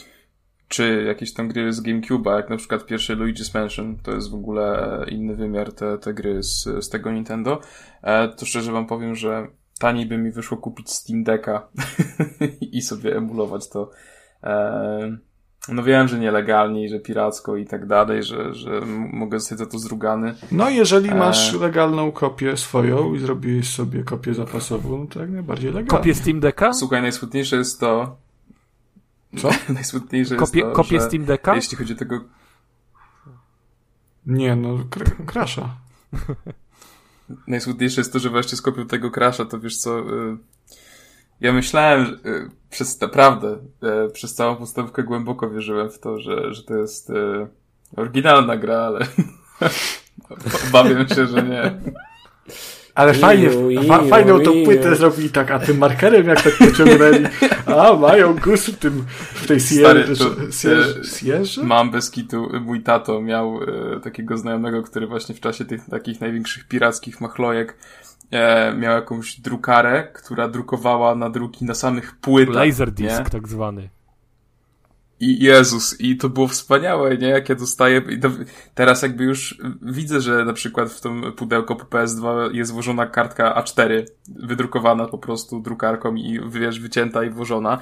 czy jakieś tam gry z GameCube'a, jak na przykład pierwszy Luigi's Mansion, to jest w ogóle inny wymiar te, te gry z, z tego Nintendo, e, to szczerze wam powiem, że taniej by mi wyszło kupić Steam Decka i sobie emulować to. E, no wiem, że nielegalnie, że piracko i tak dalej, że, że mogę zostać za to zrugany. No jeżeli e... masz legalną kopię swoją i zrobiłeś sobie kopię zapasową, to jak najbardziej legalnie. Kopię Steam Decka? Słuchaj, najsmutniejsze jest to... Co? najsmutniejsze Kopie, jest to, Kopię Steam Decka? Jeśli chodzi o tego... Nie, no, kr krasza. najsmutniejsze jest to, że właśnie z kopią tego krasza, to wiesz co... Y ja myślałem, że, y, przez naprawdę, y, przez całą podstawkę głęboko wierzyłem w to, że, że to jest y, oryginalna gra, ale obawiam się, że nie. Ale fajnie, fa fajną tą płytę zrobili tak, a tym markerem jak tak pociągnęli, a mają gust w tym, w tej Sierrze? Mam bez kitu, mój tato miał e, takiego znajomego, który właśnie w czasie tych takich największych pirackich machlojek e, miał jakąś drukarę, która drukowała na druki na samych płytach. Laserdisc nie? tak zwany. I Jezus, i to było wspaniałe, nie? Jak ja dostaję. Teraz jakby już widzę, że na przykład w tym pudełko po PS2 jest włożona kartka A4, wydrukowana po prostu drukarką i wiesz, wycięta i włożona.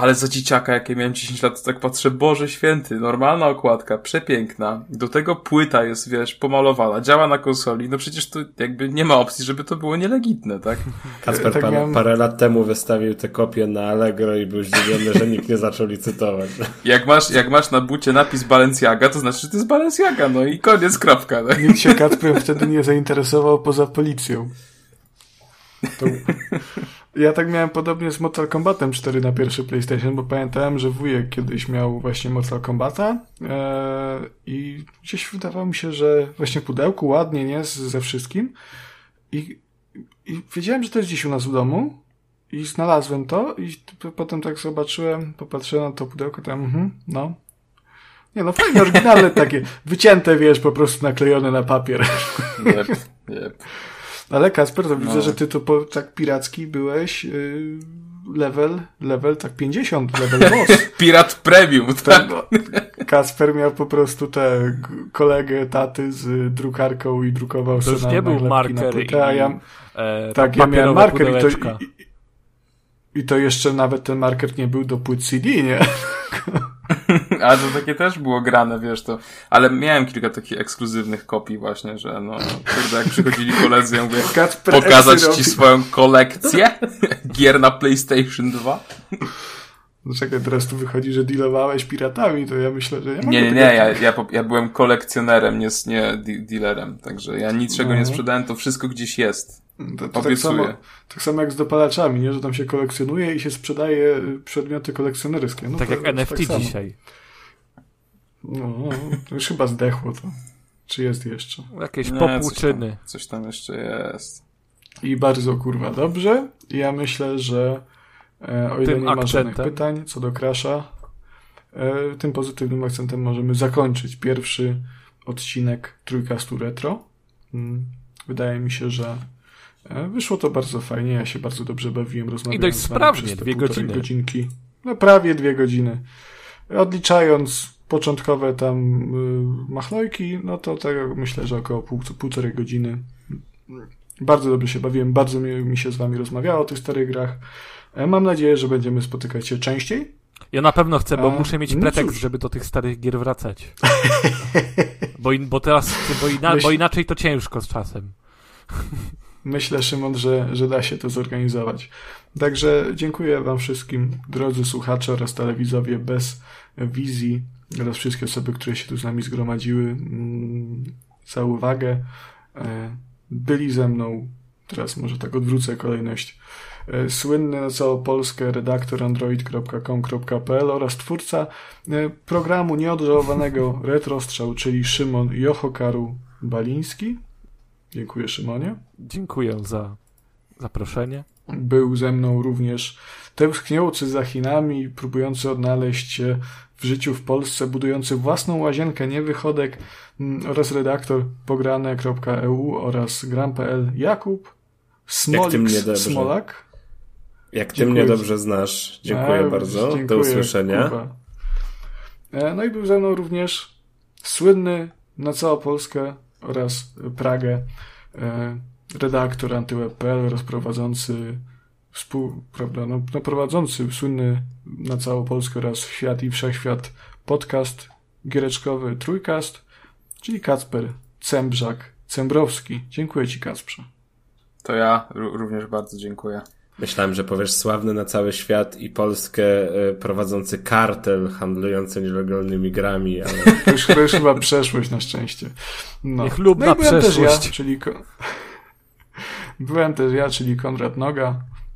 Ale za dzieciaka, jak ja miałem 10 lat, to tak patrzę, Boże święty, normalna okładka, przepiękna. Do tego płyta jest, wiesz, pomalowana, działa na konsoli. No przecież to jakby nie ma opcji, żeby to było nielegitne, tak? Kasper tak pan, parę lat temu wystawił te kopie na Allegro i był zdziwiony, że nikt nie zaczął licytować. Jak masz, jak masz na bucie napis Balenciaga, to znaczy, że to jest Balenciaga, no i koniec, kropka. Tak? Nikt się Kacprem wtedy nie zainteresował poza policją. To... Ja tak miałem podobnie z Mortal Kombatem 4 na pierwszy PlayStation, bo pamiętałem, że wujek kiedyś miał właśnie Mortal Kombata e, i gdzieś wydawało mi się, że właśnie w pudełku ładnie, nie? ze wszystkim. I, I wiedziałem, że to jest gdzieś u nas w domu i znalazłem to i potem tak zobaczyłem, popatrzyłem na to pudełko, tam, mhm, no. Nie no, fajnie, oryginalne takie, wycięte, wiesz, po prostu naklejone na papier. Yep, yep. Ale Kasper, to no. widzę, że ty to po, tak piracki byłeś yy, level, level tak 50, level boss. Pirat premium, tak. Kasper miał po prostu tę kolegę taty z drukarką i drukował to już nie był marker i, a ja, e, tak, ja miałem marker i to, i, i to jeszcze nawet ten marker nie był do płyt CD, nie? A to takie też było grane, wiesz to. Ale miałem kilka takich ekskluzywnych kopii właśnie, że no, kurde, jak przychodzili koledzy, ja mówię, pokazać ci swoją kolekcję gier na PlayStation 2. No czekaj, teraz tu wychodzi, że dealowałeś piratami, to ja myślę, że nie Nie, nie, nie, ja, ja, ja byłem kolekcjonerem, nie, nie dealerem, także ja niczego no. nie sprzedałem, to wszystko gdzieś jest. To, to tak, samo, tak samo jak z dopalaczami, nie? że tam się kolekcjonuje i się sprzedaje przedmioty kolekcjonerskie. No tak jak NFT tak dzisiaj. No, to już chyba zdechło to. Czy jest jeszcze? Jakieś nie, popłuczyny. Coś tam, coś tam jeszcze jest. I bardzo kurwa dobrze. Ja myślę, że e, o ile tym nie ma żadnych pytań co do Crasha, e, tym pozytywnym akcentem możemy zakończyć pierwszy odcinek Trójkastu Retro. Mm, wydaje mi się, że wyszło to bardzo fajnie. Ja się bardzo dobrze bawiłem. Rozmawiałem I dość sprawnie, dwie godziny. godzinki. No prawie dwie godziny. Odliczając początkowe tam y, machlojki, no to tak myślę, że około pół, półtorej godziny. Bardzo dobrze się bawiłem, bardzo mi, mi się z wami rozmawiało o tych starych grach. E, mam nadzieję, że będziemy spotykać się częściej. Ja na pewno chcę, bo A, muszę mieć no pretekst, cóż. żeby do tych starych gier wracać. bo, in, bo teraz, bo, ina, bo inaczej to ciężko z czasem. Myślę, Szymon, że, że da się to zorganizować. Także dziękuję Wam wszystkim, drodzy słuchacze oraz telewizowie bez wizji oraz wszystkie osoby, które się tu z nami zgromadziły, mm, za uwagę. E, byli ze mną, teraz może tak odwrócę kolejność, e, słynny całą Polskę redaktor android.com.pl oraz twórca e, programu nieodżałowanego Retrostrzał, czyli Szymon Jochokaru Baliński. Dziękuję Szymonie. Dziękuję za zaproszenie. Był ze mną również tęskniący za Chinami, próbujący odnaleźć się w życiu w Polsce, budujący własną łazienkę, nie wychodek mm, oraz redaktor pograne.eu oraz gram.pl Jakub Smolik Smolak. Jak ty mnie dobrze znasz. Dziękuję A, bardzo. Dziękuję, Do usłyszenia. Kuba. E, no i był ze mną również słynny na całą Polskę oraz Pragę e, redaktor antyweb.pl oraz prowadzący współ, prawda, no, no prowadzący słynny na całą Polskę oraz świat i wszechświat podcast giereczkowy Trójkast, czyli Kacper Cembrzak Cembrowski. Dziękuję Ci, Kacprze. To ja również bardzo dziękuję. Myślałem, że powiesz sławny na cały świat i Polskę e, prowadzący kartel handlujący nielegalnymi grami, ale... To już, to już chyba przeszłość na szczęście. No. Niechlubna no przeszłość. Też ja, czyli... Byłem też ja, czyli Konrad Noga.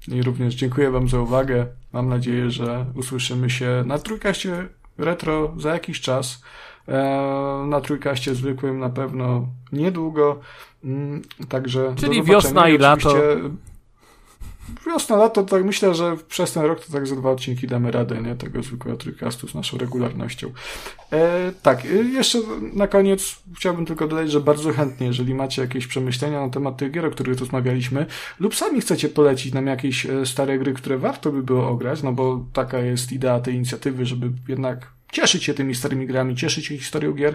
I również dziękuję Wam za uwagę. Mam nadzieję, że usłyszymy się na trójkaście retro za jakiś czas. E, na trójkaście zwykłym na pewno niedługo. Mm, także. Czyli wiosna i lato wiosna, lato, tak myślę, że przez ten rok to tak za dwa odcinki damy radę, nie? Tego zwykłego trójkastu z naszą regularnością. E, tak, e, jeszcze na koniec chciałbym tylko dodać, że bardzo chętnie, jeżeli macie jakieś przemyślenia na temat tych gier, o których rozmawialiśmy, lub sami chcecie polecić nam jakieś e, stare gry, które warto by było ograć, no bo taka jest idea tej inicjatywy, żeby jednak cieszyć się tymi starymi grami, cieszyć się historią gier,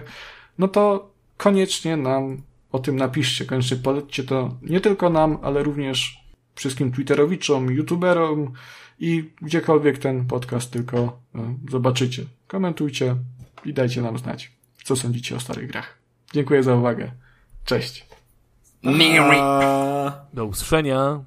no to koniecznie nam o tym napiszcie, koniecznie polećcie to nie tylko nam, ale również wszystkim Twitterowiczom, YouTuberom i gdziekolwiek ten podcast tylko e, zobaczycie. Komentujcie i dajcie nam znać, co sądzicie o starych grach. Dziękuję za uwagę. Cześć. Do usłyszenia.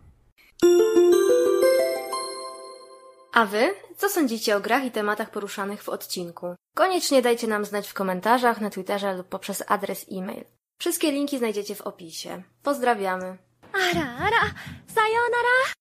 A wy? Co sądzicie o grach i tematach poruszanych w odcinku? Koniecznie dajcie nam znać w komentarzach, na Twitterze lub poprzez adres e-mail. Wszystkie linki znajdziecie w opisie. Pozdrawiamy. あらあら、さようなら。